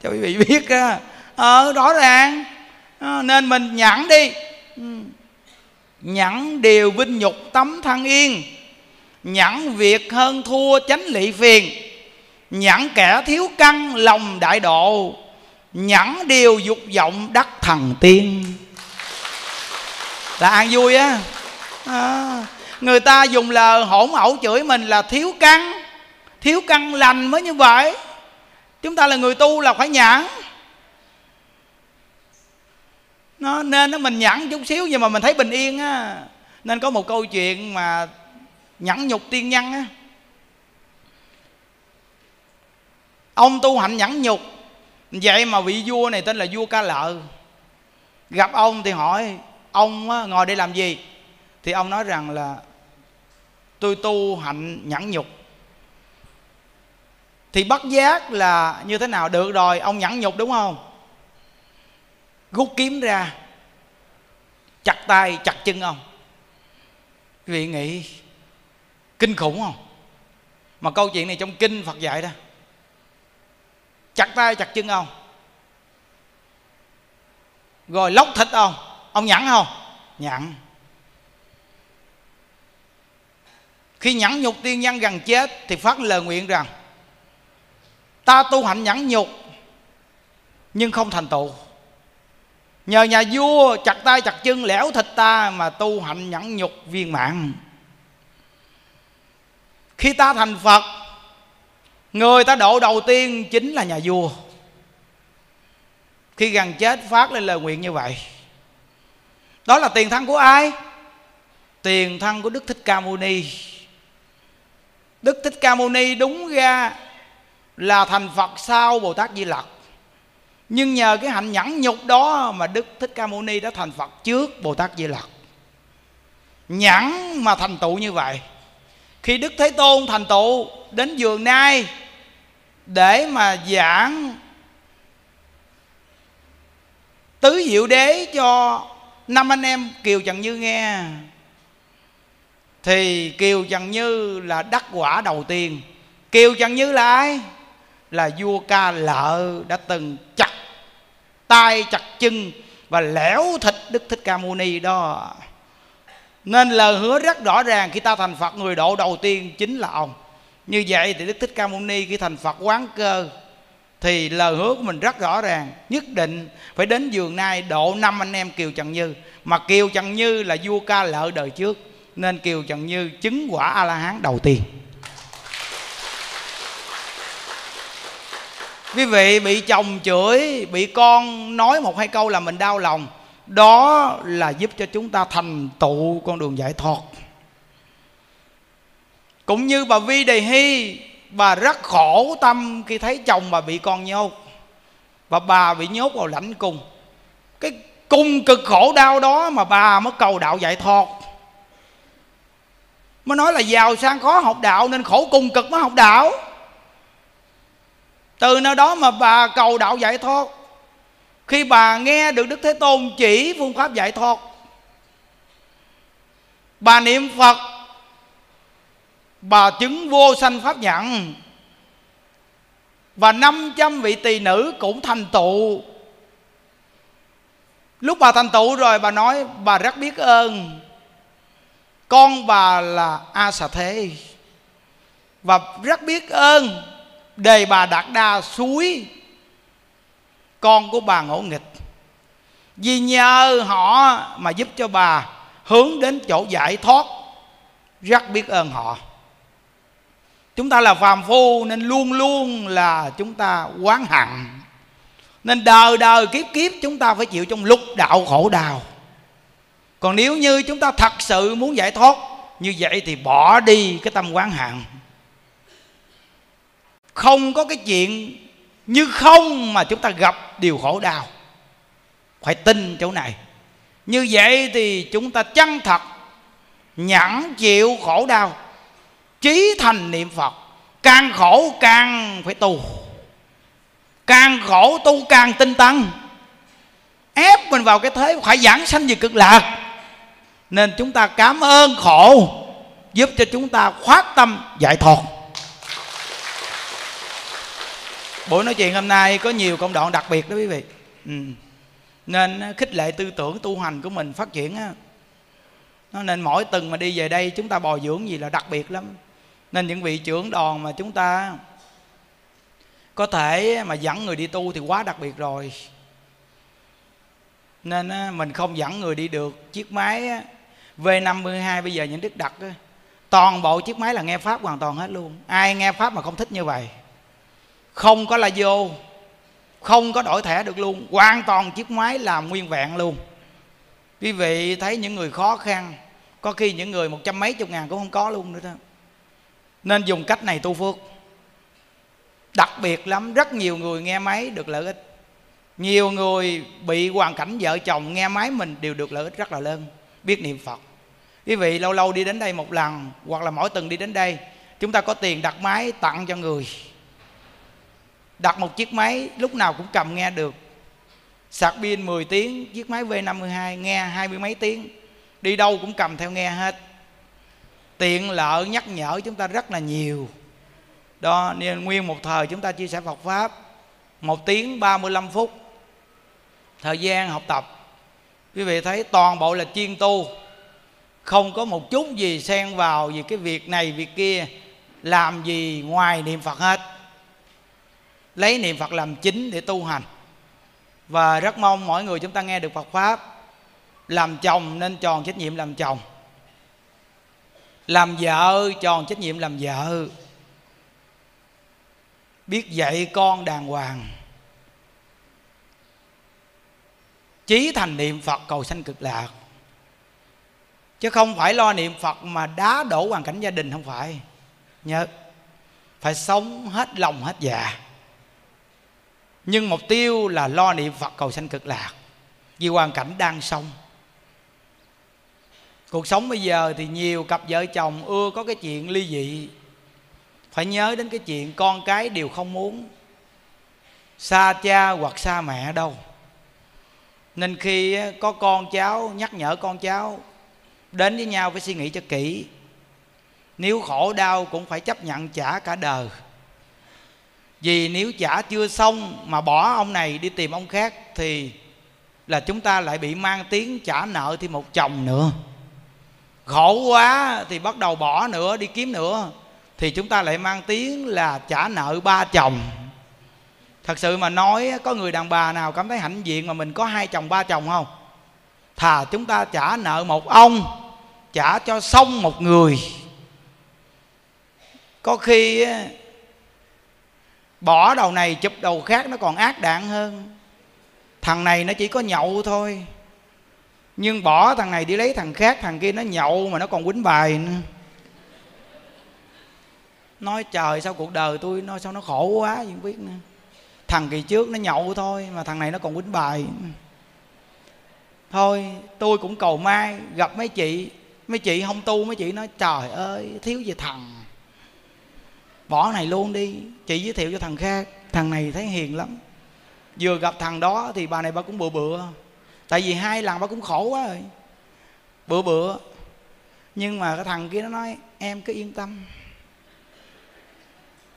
Cho quý vị biết á ờ rõ ràng. À, nên mình nhẫn đi. Nhẫn điều vinh nhục tấm thân yên. Nhẫn việc hơn thua chánh lị phiền. Nhẫn kẻ thiếu căn lòng đại độ. Nhẫn điều dục vọng đắc thần tiên. Là an vui á. À, người ta dùng lời hỗn ẩu chửi mình là thiếu căn thiếu căn lành mới như vậy. Chúng ta là người tu là phải nhẫn nó nên nó mình nhẫn chút xíu nhưng mà mình thấy bình yên á. Nên có một câu chuyện mà nhẫn nhục tiên nhân á. Ông tu hạnh nhẫn nhục. Vậy mà vị vua này tên là vua ca lợi gặp ông thì hỏi ông á, ngồi đây làm gì? Thì ông nói rằng là tôi tu hạnh nhẫn nhục. Thì bất giác là như thế nào được rồi? Ông nhẫn nhục đúng không? Rút kiếm ra. Chặt tay, chặt chân ông. Quý vị nghĩ kinh khủng không? Mà câu chuyện này trong kinh phật dạy đó. Chặt tay, chặt chân ông. Rồi lóc thịt ông. Ông nhẫn không? Nhẫn. Khi nhẫn nhục tiên nhân gần chết thì phát lời nguyện rằng, ta tu hạnh nhẫn nhục, nhưng không thành tựu. Nhờ nhà vua chặt tay chặt chân lẻo thịt ta mà tu hạnh nhẫn nhục viên mãn. Khi ta thành phật, người ta độ đầu tiên chính là nhà vua. Khi gần chết phát lên lời nguyện như vậy. Đó là tiền thân của ai? Tiền thân của đức thích ca mâu ni đức thích ca mâu ni đúng ra là thành phật sau bồ tát di lặc. Nhưng nhờ cái hạnh nhẫn nhục đó mà đức thích ca mâu ni đã thành phật trước bồ tát di lặc. Nhẫn mà thành tựu như vậy. Khi đức thế tôn thành tựu đến giường nay để mà giảng tứ diệu đế cho năm anh em kiều trần như nghe thì kiều trần như là đắc quả đầu tiên. Kiều trần như là ai? Là vua ca lợ đã từng chặt tay, chặt chân và lẻo thịt đức thích ca mâu ni đó. Nên lời hứa rất rõ ràng, khi ta thành phật, người độ đầu tiên chính là ông. Như vậy thì đức thích ca mâu ni khi thành phật quán cơ, thì lời hứa của mình rất rõ ràng, nhất định phải đến giường nay độ năm anh em kiều trần như. Mà kiều trần như là vua ca lợi đời trước nên kiều trần như chứng quả a la hán đầu tiên. Quý vị, bị chồng chửi, bị con nói một hai câu là mình đau lòng. Đó là giúp cho chúng ta thành tựu con đường giải thoát. Cũng như bà vi đề hy bà rất khổ tâm khi thấy chồng bà bị con nhốt. Và bà bị nhốt vào lãnh cung. Cái cung cực khổ đau đó mà bà mới cầu đạo giải thoát mới nói là giàu sang khó học đạo nên khổ cùng cực mới học đạo. Từ nơi đó mà bà cầu đạo giải thoát. Khi bà nghe được đức thế tôn chỉ phương pháp giải thoát, bà niệm phật, bà chứng vô sanh pháp nhận và 500 vị tỳ nữ cũng thành tựu. Lúc bà thành tựu rồi, bà nói, bà rất biết ơn con bà là a xà thế và rất biết ơn đề bà đạt đa suối, con của bà ngỗ nghịch. Vì nhờ họ mà giúp cho bà hướng đến chỗ giải thoát, rất biết ơn họ. Chúng ta là phàm phu nên luôn luôn là chúng ta quán hận. Nên đời đời kiếp kiếp chúng ta phải chịu trong lúc đạo khổ đau còn nếu như chúng ta thật sự muốn giải thoát, như vậy thì bỏ đi cái tâm quán hạn không có cái chuyện như không mà chúng ta gặp điều khổ đau. Phải tin chỗ này. Như vậy thì chúng ta chân thật, nhẫn chịu khổ đau chí thành niệm phật. Càng khổ càng phải tu. Càng khổ tu càng tinh tấn. Ép mình vào cái thế phải giảng sanh về cực lạc nên chúng ta cảm ơn khổ, giúp cho chúng ta khoát tâm giải thoát. Buổi nói chuyện hôm nay có nhiều công đoạn đặc biệt đó quý vị. Ừ. nên khích lệ tư tưởng tu hành của mình phát triển á. Nó nên mỗi tuần mà đi về đây chúng ta bồi dưỡng gì là đặc biệt lắm. Nên những vị trưởng đoàn mà chúng ta có thể mà dẫn người đi tu thì quá đặc biệt rồi. Nên mình không dẫn người đi được. Chiếc máy V52 bây giờ những đức đặt toàn bộ chiếc máy là nghe pháp hoàn toàn hết luôn. Ai nghe pháp mà không thích như vậy? Không có là vô, không có đổi thẻ được luôn. Hoàn toàn chiếc máy làm nguyên vẹn luôn. Quý vị thấy những người khó khăn, có khi những người một trăm mấy chục ngàn cũng không có luôn nữa đó. Nên dùng cách này tu phước. Đặc biệt lắm, rất nhiều người nghe máy được lợi ích. Nhiều người bị hoàn cảnh vợ chồng nghe máy mình đều được lợi ích rất là lớn biết niệm phật. Quý vị lâu lâu đi đến đây một lần, hoặc là mỗi tuần đi đến đây, chúng ta có tiền đặt máy tặng cho người. Đặt một chiếc máy, lúc nào cũng cầm nghe được. Sạc pin 10 tiếng, chiếc máy V52 nghe hai mươi mấy tiếng. Đi đâu cũng cầm theo nghe hết. Tiện lợi, nhắc nhở chúng ta rất là nhiều. Đó, nên nguyên một thời chúng ta chia sẻ Phật pháp. Một tiếng 35 phút. Thời gian học tập quý vị thấy toàn bộ là chuyên tu. Không có một chút gì xen vào gì cái việc này, việc kia. Làm gì ngoài niệm phật hết. Lấy niệm phật làm chính để tu hành. Và rất mong mọi người chúng ta nghe được phật pháp. Làm chồng nên tròn trách nhiệm làm chồng. Làm vợ, tròn trách nhiệm làm vợ. Biết dạy con đàng hoàng. Chí thành niệm phật cầu sanh cực lạc. Chứ không phải lo niệm phật mà đá đổ hoàn cảnh gia đình không phải. Nhớ, phải sống hết lòng hết dạ. Nhưng mục tiêu là lo niệm phật cầu sanh cực lạc. Vì hoàn cảnh đang sống. Cuộc sống bây giờ thì nhiều cặp vợ chồng ưa có cái chuyện ly dị. Phải nhớ đến cái chuyện con cái đều không muốn xa cha hoặc xa mẹ đâu nên khi có con cháu, nhắc nhở con cháu, đến với nhau phải suy nghĩ cho kỹ. Nếu khổ đau cũng phải chấp nhận trả cả đời. Vì nếu trả chưa xong mà bỏ ông này đi tìm ông khác thì là chúng ta lại bị mang tiếng trả nợ thêm một chồng nữa. Khổ quá thì bắt đầu bỏ nữa, đi kiếm nữa, thì chúng ta lại mang tiếng là trả nợ ba chồng thật sự mà nói, có người đàn bà nào cảm thấy hạnh diện mà mình có hai chồng, ba chồng không? Thà chúng ta trả nợ một ông, trả cho xong một người. Có khi bỏ đầu này chụp đầu khác nó còn ác đạn hơn. Thằng này nó chỉ có nhậu thôi. Nhưng bỏ thằng này đi lấy thằng khác, thằng kia nó nhậu mà nó còn quýnh bài nữa. Nói trời, sao cuộc đời tôi nói sao nó khổ quá không biết nữa thằng kỳ trước nó nhậu thôi, mà thằng này nó còn quýnh bài. Thôi, tôi cũng cầu mai gặp mấy chị mấy chị không tu, mấy chị nói, trời ơi, thiếu gì thằng? Bỏ này luôn đi. Chị giới thiệu cho thằng khác, thằng này thấy hiền lắm. Vừa gặp thằng đó thì bà này bà cũng bựa bựa tại vì hai lần bà cũng khổ quá rồi. Bựa bựa nhưng mà cái thằng kia nó nói, em cứ yên tâm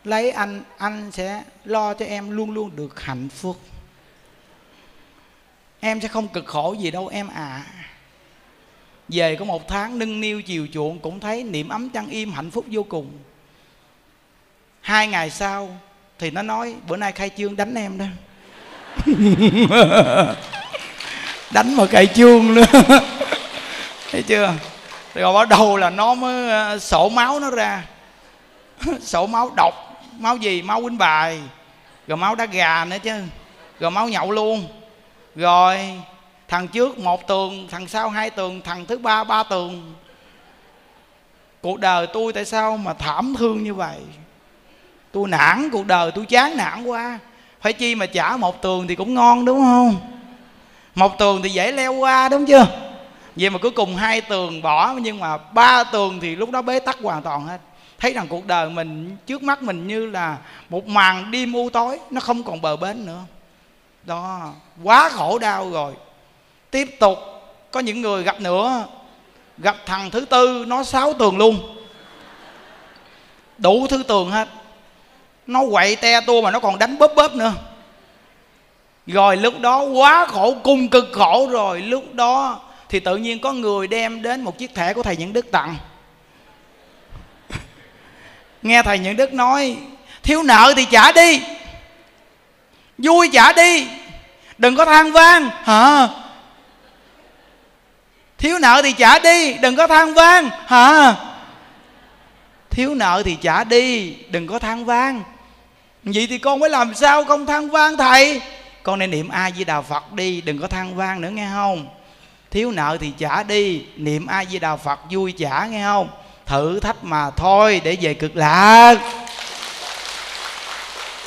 lấy anh anh sẽ lo cho em luôn luôn được hạnh phúc. Em sẽ không cực khổ gì đâu em à về có một tháng nâng niu chiều chuộng cũng thấy niệm ấm chăn im hạnh phúc vô cùng. Hai ngày sau thì nó nói, bữa nay khai trương đánh em đó. [LAUGHS] Đánh mà cài chuông nữa. [LAUGHS] Thấy chưa? Rồi bắt đầu là nó mới ờ, sổ máu nó ra. [LAUGHS] Sổ máu độc máu gì? Máu quýnh bài. Rồi máu đá gà nữa chứ. Rồi máu nhậu luôn. Rồi, thằng trước một tường, thằng sau hai tường, thằng thứ ba ba tường. Cuộc đời tôi tại sao mà thảm thương như vậy? Tôi nản, cuộc đời tôi chán nản quá. Phải chi mà trả một tường thì cũng ngon, đúng không? Một tường thì dễ leo qua, đúng chưa? Vậy mà cuối cùng hai tường bỏ, nhưng mà ba tường thì lúc đó bế tắc hoàn toàn hết thấy rằng cuộc đời mình trước mắt mình như là một màn đêm u tối, nó không còn bờ bến nữa. Đó, quá khổ đau rồi. Tiếp tục, có những người gặp nữa. Gặp thằng thứ tư, nó sáu tường luôn. Đủ thứ tường hết. Nó quậy te tua mà nó còn đánh bóp bóp nữa. Rồi lúc đó quá khổ cung cực khổ rồi. Lúc đó thì tự nhiên có người đem đến một chiếc thẻ của thầy những đức tặng nghe thầy những đức nói, thiếu nợ thì trả đi, vui trả đi, đừng có than vang. Hả? Thiếu nợ thì trả đi, đừng có than vang. Hả? Thiếu nợ thì trả đi, đừng có than vang. Vậy thì con phải làm sao không than vang thầy? Con nên niệm a di đà phật đi, đừng có than vang nữa nghe không? Thiếu nợ thì trả đi, niệm a di đà phật vui trả nghe không? Thử thách mà thôi để về cực lạc.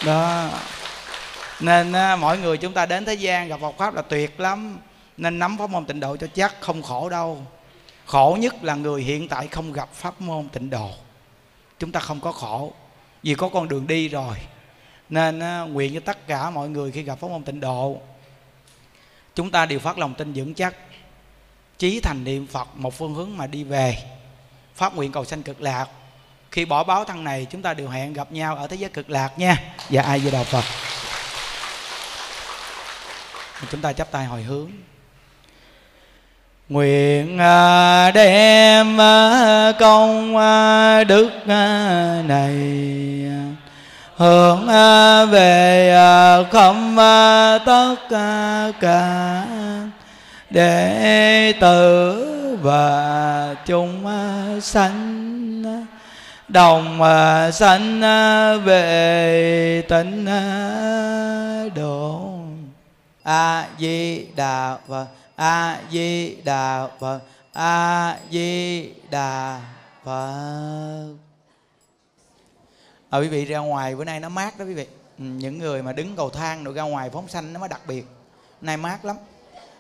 Đó. Nên á, mọi người chúng ta đến thế gian gặp Phật pháp là tuyệt lắm. Nên nắm pháp môn tịnh độ cho chắc không khổ đâu. Khổ nhất là người hiện tại không gặp pháp môn tịnh độ. Chúng ta không có khổ vì có con đường đi rồi. Nên á, nguyện cho tất cả mọi người khi gặp pháp môn tịnh độ chúng ta đều phát lòng tin vững chắc chí thành niệm phật một phương hướng mà đi về phát nguyện cầu sanh cực lạc. Khi bỏ báo thân này, chúng ta đều hẹn gặp nhau ở thế giới cực lạc nha. Và ai di đạo phật? Chúng ta chắp tay hồi hướng. Nguyện à, đem à, công à, đức này hướng về không tất cả đệ tử và chúng à, sanh à, đồng à, sanh về tịnh độ a di đà phật a di đà phật a di đà phật à, quý vị ra ngoài bữa nay nó mát đó quý vị. Ừ, những người mà đứng cầu thang rồi ra ngoài phóng sanh nó mới đặc biệt. Nay mát lắm.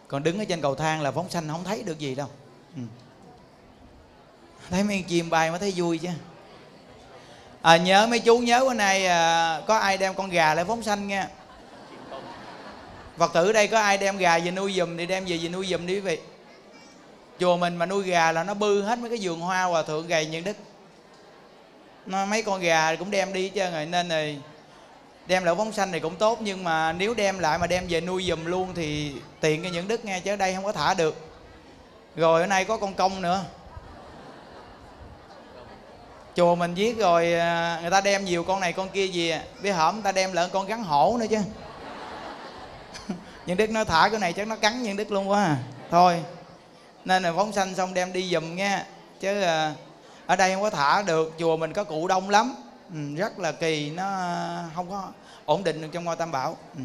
Còn đứng ở trên cầu thang là phóng sanh không thấy được gì đâu ừ. thấy mấy chim bay mới thấy vui chứ. À, nhớ mấy chú nhớ bữa nay à, có ai đem con gà lại phóng sanh nha phật tử đây có ai đem gà về nuôi giùm thì đem về về nuôi giùm đi quý vị? Chùa mình mà nuôi gà là nó bư hết mấy cái vườn hoa hòa thượng gầy nhân đức nó mấy con gà cũng đem đi chứ rồi nên rồi đem lại phóng sanh thì cũng tốt nhưng mà nếu đem lại mà đem về nuôi giùm luôn thì tiện cho những đức nghe chứ ở đây không có thả được rồi ở nay có con công nữa chùa mình viết rồi à, người ta đem nhiều con này con kia gì biết hổm người ta đem lợn con gắn hổ nữa chứ [LAUGHS] nhưng đức nó thả cái này chắc nó cắn nhân đức luôn quá à. thôi nên là phóng sanh xong đem đi giùm nghe. chứ à, ở đây không có thả được chùa mình có cụ đông lắm ừ, rất là kỳ nó không có ổn định được trong ngôi tam bảo ừ.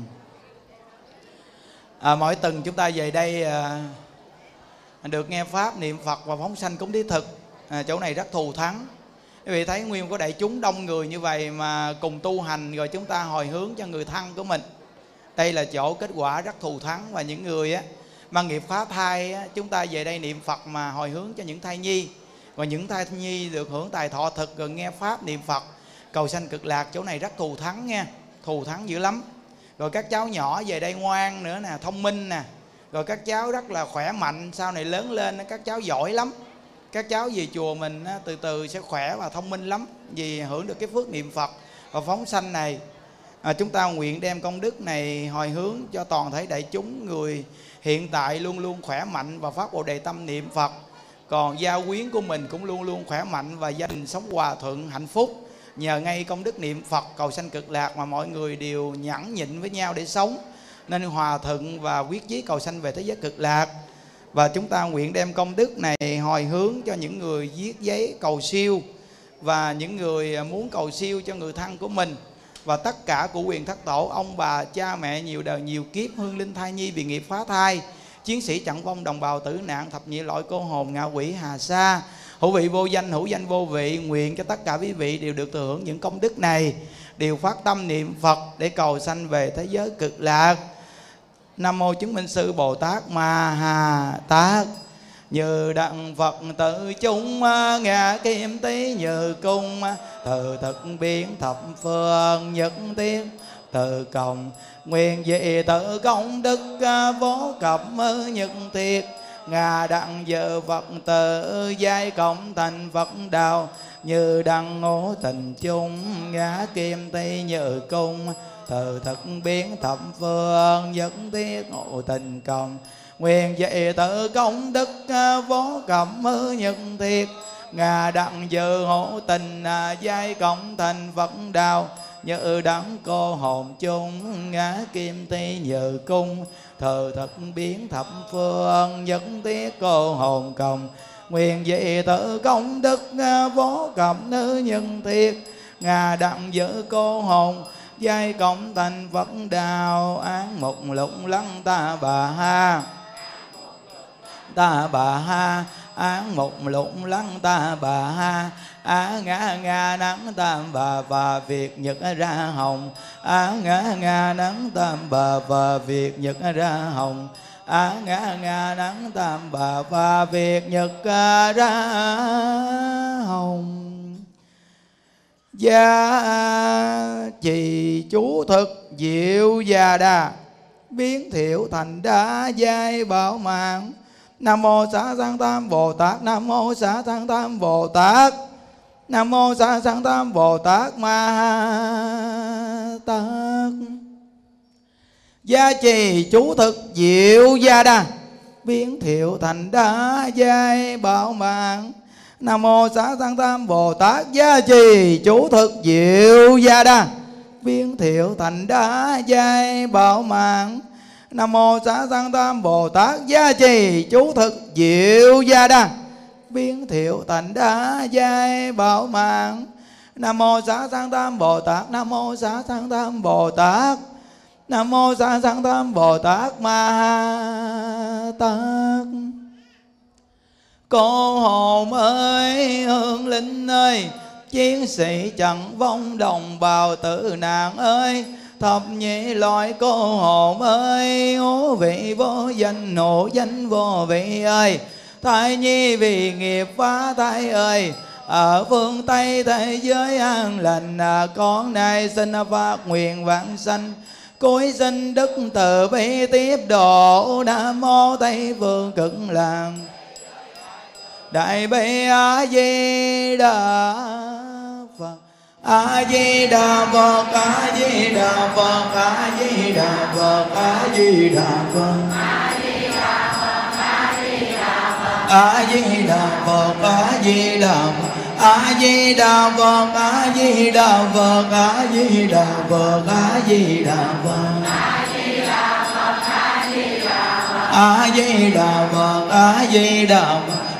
à, mỗi tuần chúng ta về đây à, được nghe pháp niệm phật và phóng sanh cúng thí thực. À, chỗ này rất thù thắng. Quý vị thấy nguyên có đại chúng đông người như vậy mà cùng tu hành rồi chúng ta hồi hướng cho người thân của mình. Đây là chỗ kết quả rất thù thắng và những người á mà nghiệp phá thai á, chúng ta về đây niệm phật mà hồi hướng cho những thai nhi. Và những thai nhi được hưởng tài thọ thực rồi nghe pháp niệm phật cầu sanh cực lạc chỗ này rất thù thắng nha. Thù thắng dữ lắm. Rồi các cháu nhỏ về đây ngoan nữa nè thông minh nè rồi các cháu rất là khỏe mạnh sau này lớn lên các cháu giỏi lắm. Các cháu về chùa mình từ từ sẽ khỏe và thông minh lắm vì hưởng được cái phước niệm phật và phóng sanh này. À, chúng ta nguyện đem công đức này hồi hướng cho toàn thể đại chúng người hiện tại luôn luôn khỏe mạnh và phát bồ đề tâm niệm phật. Còn gia quyến của mình cũng luôn luôn khỏe mạnh và gia đình sống hòa thuận hạnh phúc. Nhờ ngay công đức niệm phật cầu sanh cực lạc mà mọi người đều nhẫn nhịn với nhau để sống nên hòa thuận và quyết chí cầu sanh về thế giới cực lạc. Và chúng ta nguyện đem công đức này hồi hướng cho những người viết giấy cầu siêu và những người muốn cầu siêu cho người thân của mình. Và tất cả của quyền thất tổ, ông bà, cha mẹ, nhiều đời, nhiều kiếp, hương linh thai nhi bị nghiệp phá thai. Chiến sĩ chặn vong, đồng bào tử nạn, thập nhị loại cô hồn, ngạ quỷ, hà sa. Hữu vị vô danh, hữu danh vô vị, nguyện cho tất cả quý vị đều được thừa hưởng những công đức này, đều phát tâm niệm phật để cầu sanh về thế giới cực lạc nam mô chứng minh sư bồ tát ma ha tát. Như đặng phật tự chúng à, ngã kim tí như cung à, từ thực biến thập phương nhất thiết từ cộng nguyện dị tự công đức à, vô cập nhất tiệt ngà đặng giờ phật tự giai cộng thành phật đạo như đặng ngũ tình chung ngã kim tây như cung từ thực biến thập phương, dẫn thiết ngộ tình cộng nguyện dạy tự công đức à, vô cẩm nhân thiết ngà đặng dự hộ tình à, giai cộng thành phật đạo như đắng cô hồn chung, ngã kim ti nhờ cung. Thờ thật biến thập phương, dẫn tiết cô hồn cộng nguyện dị tự công đức à, vô cẩm nữ nhân thiết ngà đặng giữ cô hồn giai cộng thành phật đạo án một lục lăng ta bà ha. Ta bà ha. Án một lục lăng ta bà ha. Á ngã nga nắng tam bà và việt nhật ra hồng. Á ngã nga nắng tam bà và việt nhật ra hồng. Á ngã nga nắng tam bà và việt nhật à, ra hồng gia trì chú thực diệu già đà, biến thiệu thành đa giai bảo mạng. Nam mô xá sanh tam bồ tát, nam mô xá sanh tam bồ tát, nam mô xá sanh tam bồ tát ma tát. Gia trì chú thực diệu gia đà, biến thiệu thành đa giai bảo mạng nam mô xá sanh tam bồ tát gia trì, chú thực diệu gia đa. Biến thiệu thành đá giai bảo mạng. Nam mô xá sanh tam bồ tát gia trì, chú thực diệu gia đa. Biến thiệu thành đá giai bảo mạng. Nam mô xá sanh tam bồ tát, nam mô xá sanh tam bồ tát. Nam mô xá sanh tam bồ tát ma tát cô hồn ơi, hương linh ơi, chiến sĩ chẳng vong đồng bào tử nạn ơi. Thập nhị loại cô hồn ơi, hố vị vô danh nộ danh vô vị ơi. Thai nhi vì nghiệp phá thai ơi, ở phương tây thế giới an lành à, con này xin phát nguyện vãng sanh. Cối sinh đức từ bi tiếp độ, nam mô tây phương cực làng đại bi a di đà phật. A di đà phật a di đà phật a di đà phật a di đà phật. A di đà phật a di đà phật. A di đà phật a di đà phật a di đà phật a di đà phật. A di đà phật a di đà phật a di đà phật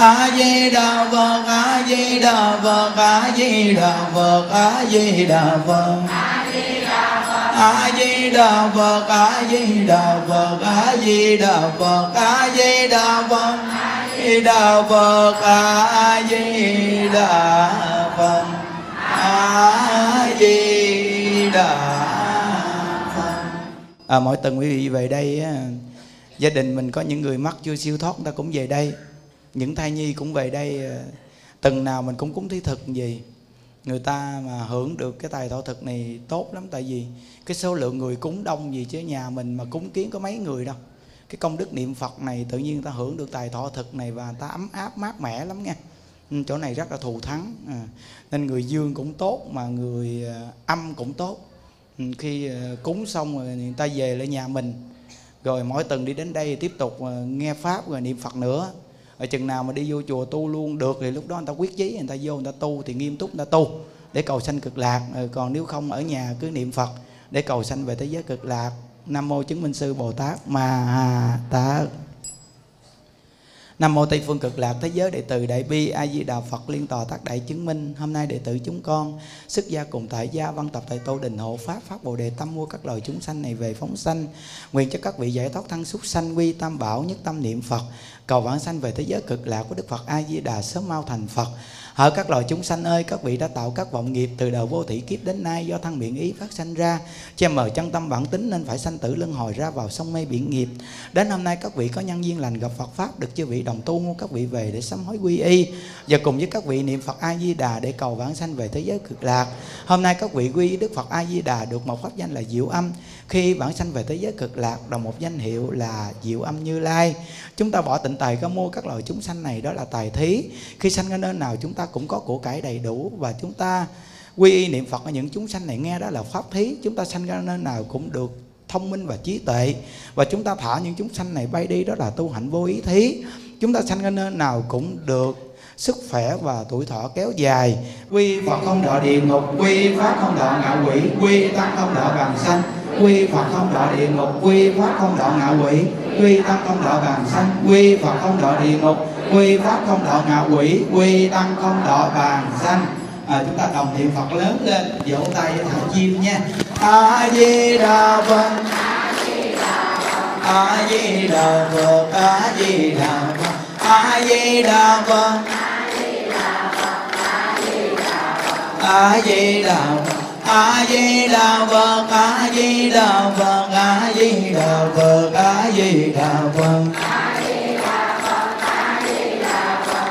a di đà phật a di đà phật a di đà phật a di đà phật a di đà phật a di đà phật a di đà phật a di đà phật a di đà phật a di đà phật a di đà phật a di đà phật à, mỗi tuần quý vị về đây gia đình mình có những người mắc chưa siêu thoát người ta cũng về đây những thai nhi cũng về đây ờ, từng nào mình cũng cúng thí thực gì. Người ta mà hưởng được cái tài thọ thực này tốt lắm, tại vì cái số lượng người cúng đông gì chứ nhà mình mà cúng kiến có mấy người đâu. Cái công đức niệm phật này tự nhiên người ta hưởng được tài thọ thực này và người ta ấm áp, mát mẻ lắm nha. Ừ, chỗ này rất là thù thắng à. nên người dương cũng tốt mà người ờ, âm cũng tốt. Ừ, khi cúng xong rồi người ta về lại nhà mình. Rồi mỗi tuần đi đến đây tiếp tục nghe pháp rồi niệm phật nữa ở chừng nào mà đi vô chùa tu luôn được thì lúc đó người ta quyết chí người ta vô người ta tu thì nghiêm túc người ta tu để cầu sanh cực lạc còn nếu không ở nhà cứ niệm phật để cầu sanh về thế giới cực lạc nam mô chứng minh sư bồ tát ma ha tát Nam mô Tây phương cực lạc thế giới đệ tử Đại bi A Di Đà Phật liên tòa tác đại chứng minh. Hôm nay đệ tử chúng con sức gia cùng tại gia văn tập tại Tô Đình hộ pháp pháp Bồ đề tâm mua các loài chúng sanh này về phóng sanh. Nguyện cho các vị giải thoát thân súc sanh quy tam bảo nhất tâm niệm Phật, cầu vãng sanh về thế giới cực lạc của Đức Phật A Di Đà sớm mau thành Phật. Hỡi các loài chúng sanh ơi, các vị đã tạo các vọng nghiệp từ đầu vô thị kiếp đến nay do thân miệng ý phát sanh ra, che mờ chân tâm bản tính nên phải sanh tử luân hồi ra vào sông mê biển nghiệp. Đến hôm nay các vị có nhân duyên lành gặp Phật pháp được chư vị đồng tu mua các vị về để sám hối quy y và cùng với các vị niệm Phật A Di Đà để cầu vãng sanh về thế giới cực lạc. Hôm nay các vị quy y Đức Phật A Di Đà được một pháp danh là Diệu Âm, khi vãng sanh về thế giới cực lạc đồng một danh hiệu là Diệu Âm Như Lai. Chúng ta bỏ tịnh tài có mua các loài chúng sanh này đó là tài thí. Khi sanh ở nơi nào chúng ta cũng có của cải đầy đủ. Và chúng ta quy y niệm Phật ở những chúng sanh này nghe đó là pháp thí. Chúng ta sanh ra nơi nào cũng được thông minh và trí tuệ. Và chúng ta thả những chúng sanh này bay đi đó là tu hạnh vô ý thí. Chúng ta sanh ra nơi nào cũng được sức khỏe và tuổi thọ kéo dài. Quy Phật không đọa địa ngục, quy pháp không đọa ngạ quỷ, quy tăng không đọa bàn sanh quy Phật không đọa địa ngục, quy pháp không đọa ngạ quỷ, quy tăng không đọa bàn sanh quy Phật không đọa địa ngục quy pháp không độ ngạ quỷ quy tăng không độ bàn sanh à, chúng ta đồng niệm phật lớn lên vỗ tay thả chim nha. A di đà phật a di đà phật a di đà phật a di đà phật a di đà phật a di đà phật a di đà phật a di đà phật a di đà phật a di đà phật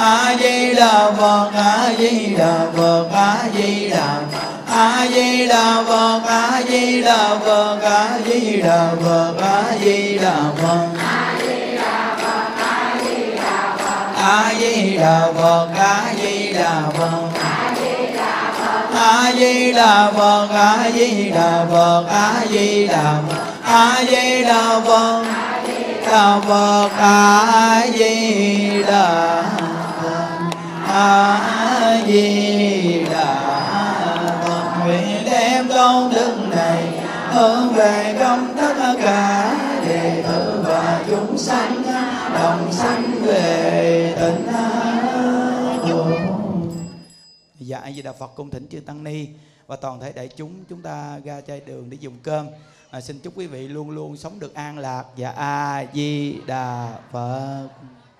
a di đà phật a di đà a di đà phật a di đà phật a di đà phật a di đà phật a di đà phật a di đà phật a di đà phật a di đà phật a di đà phật a di đà phật a di đà phật a di đà phật a di đà a di đà phật nguyện đem công đức này hướng về công tất cả đệ tử và chúng sanh đồng sanh về tịnh dạ a di đà phật cung thỉnh chư tăng ni và toàn thể đại chúng chúng ta ra chai đường để dùng cơm. À, xin chúc quý vị luôn luôn sống được an lạc. Và a di đà phật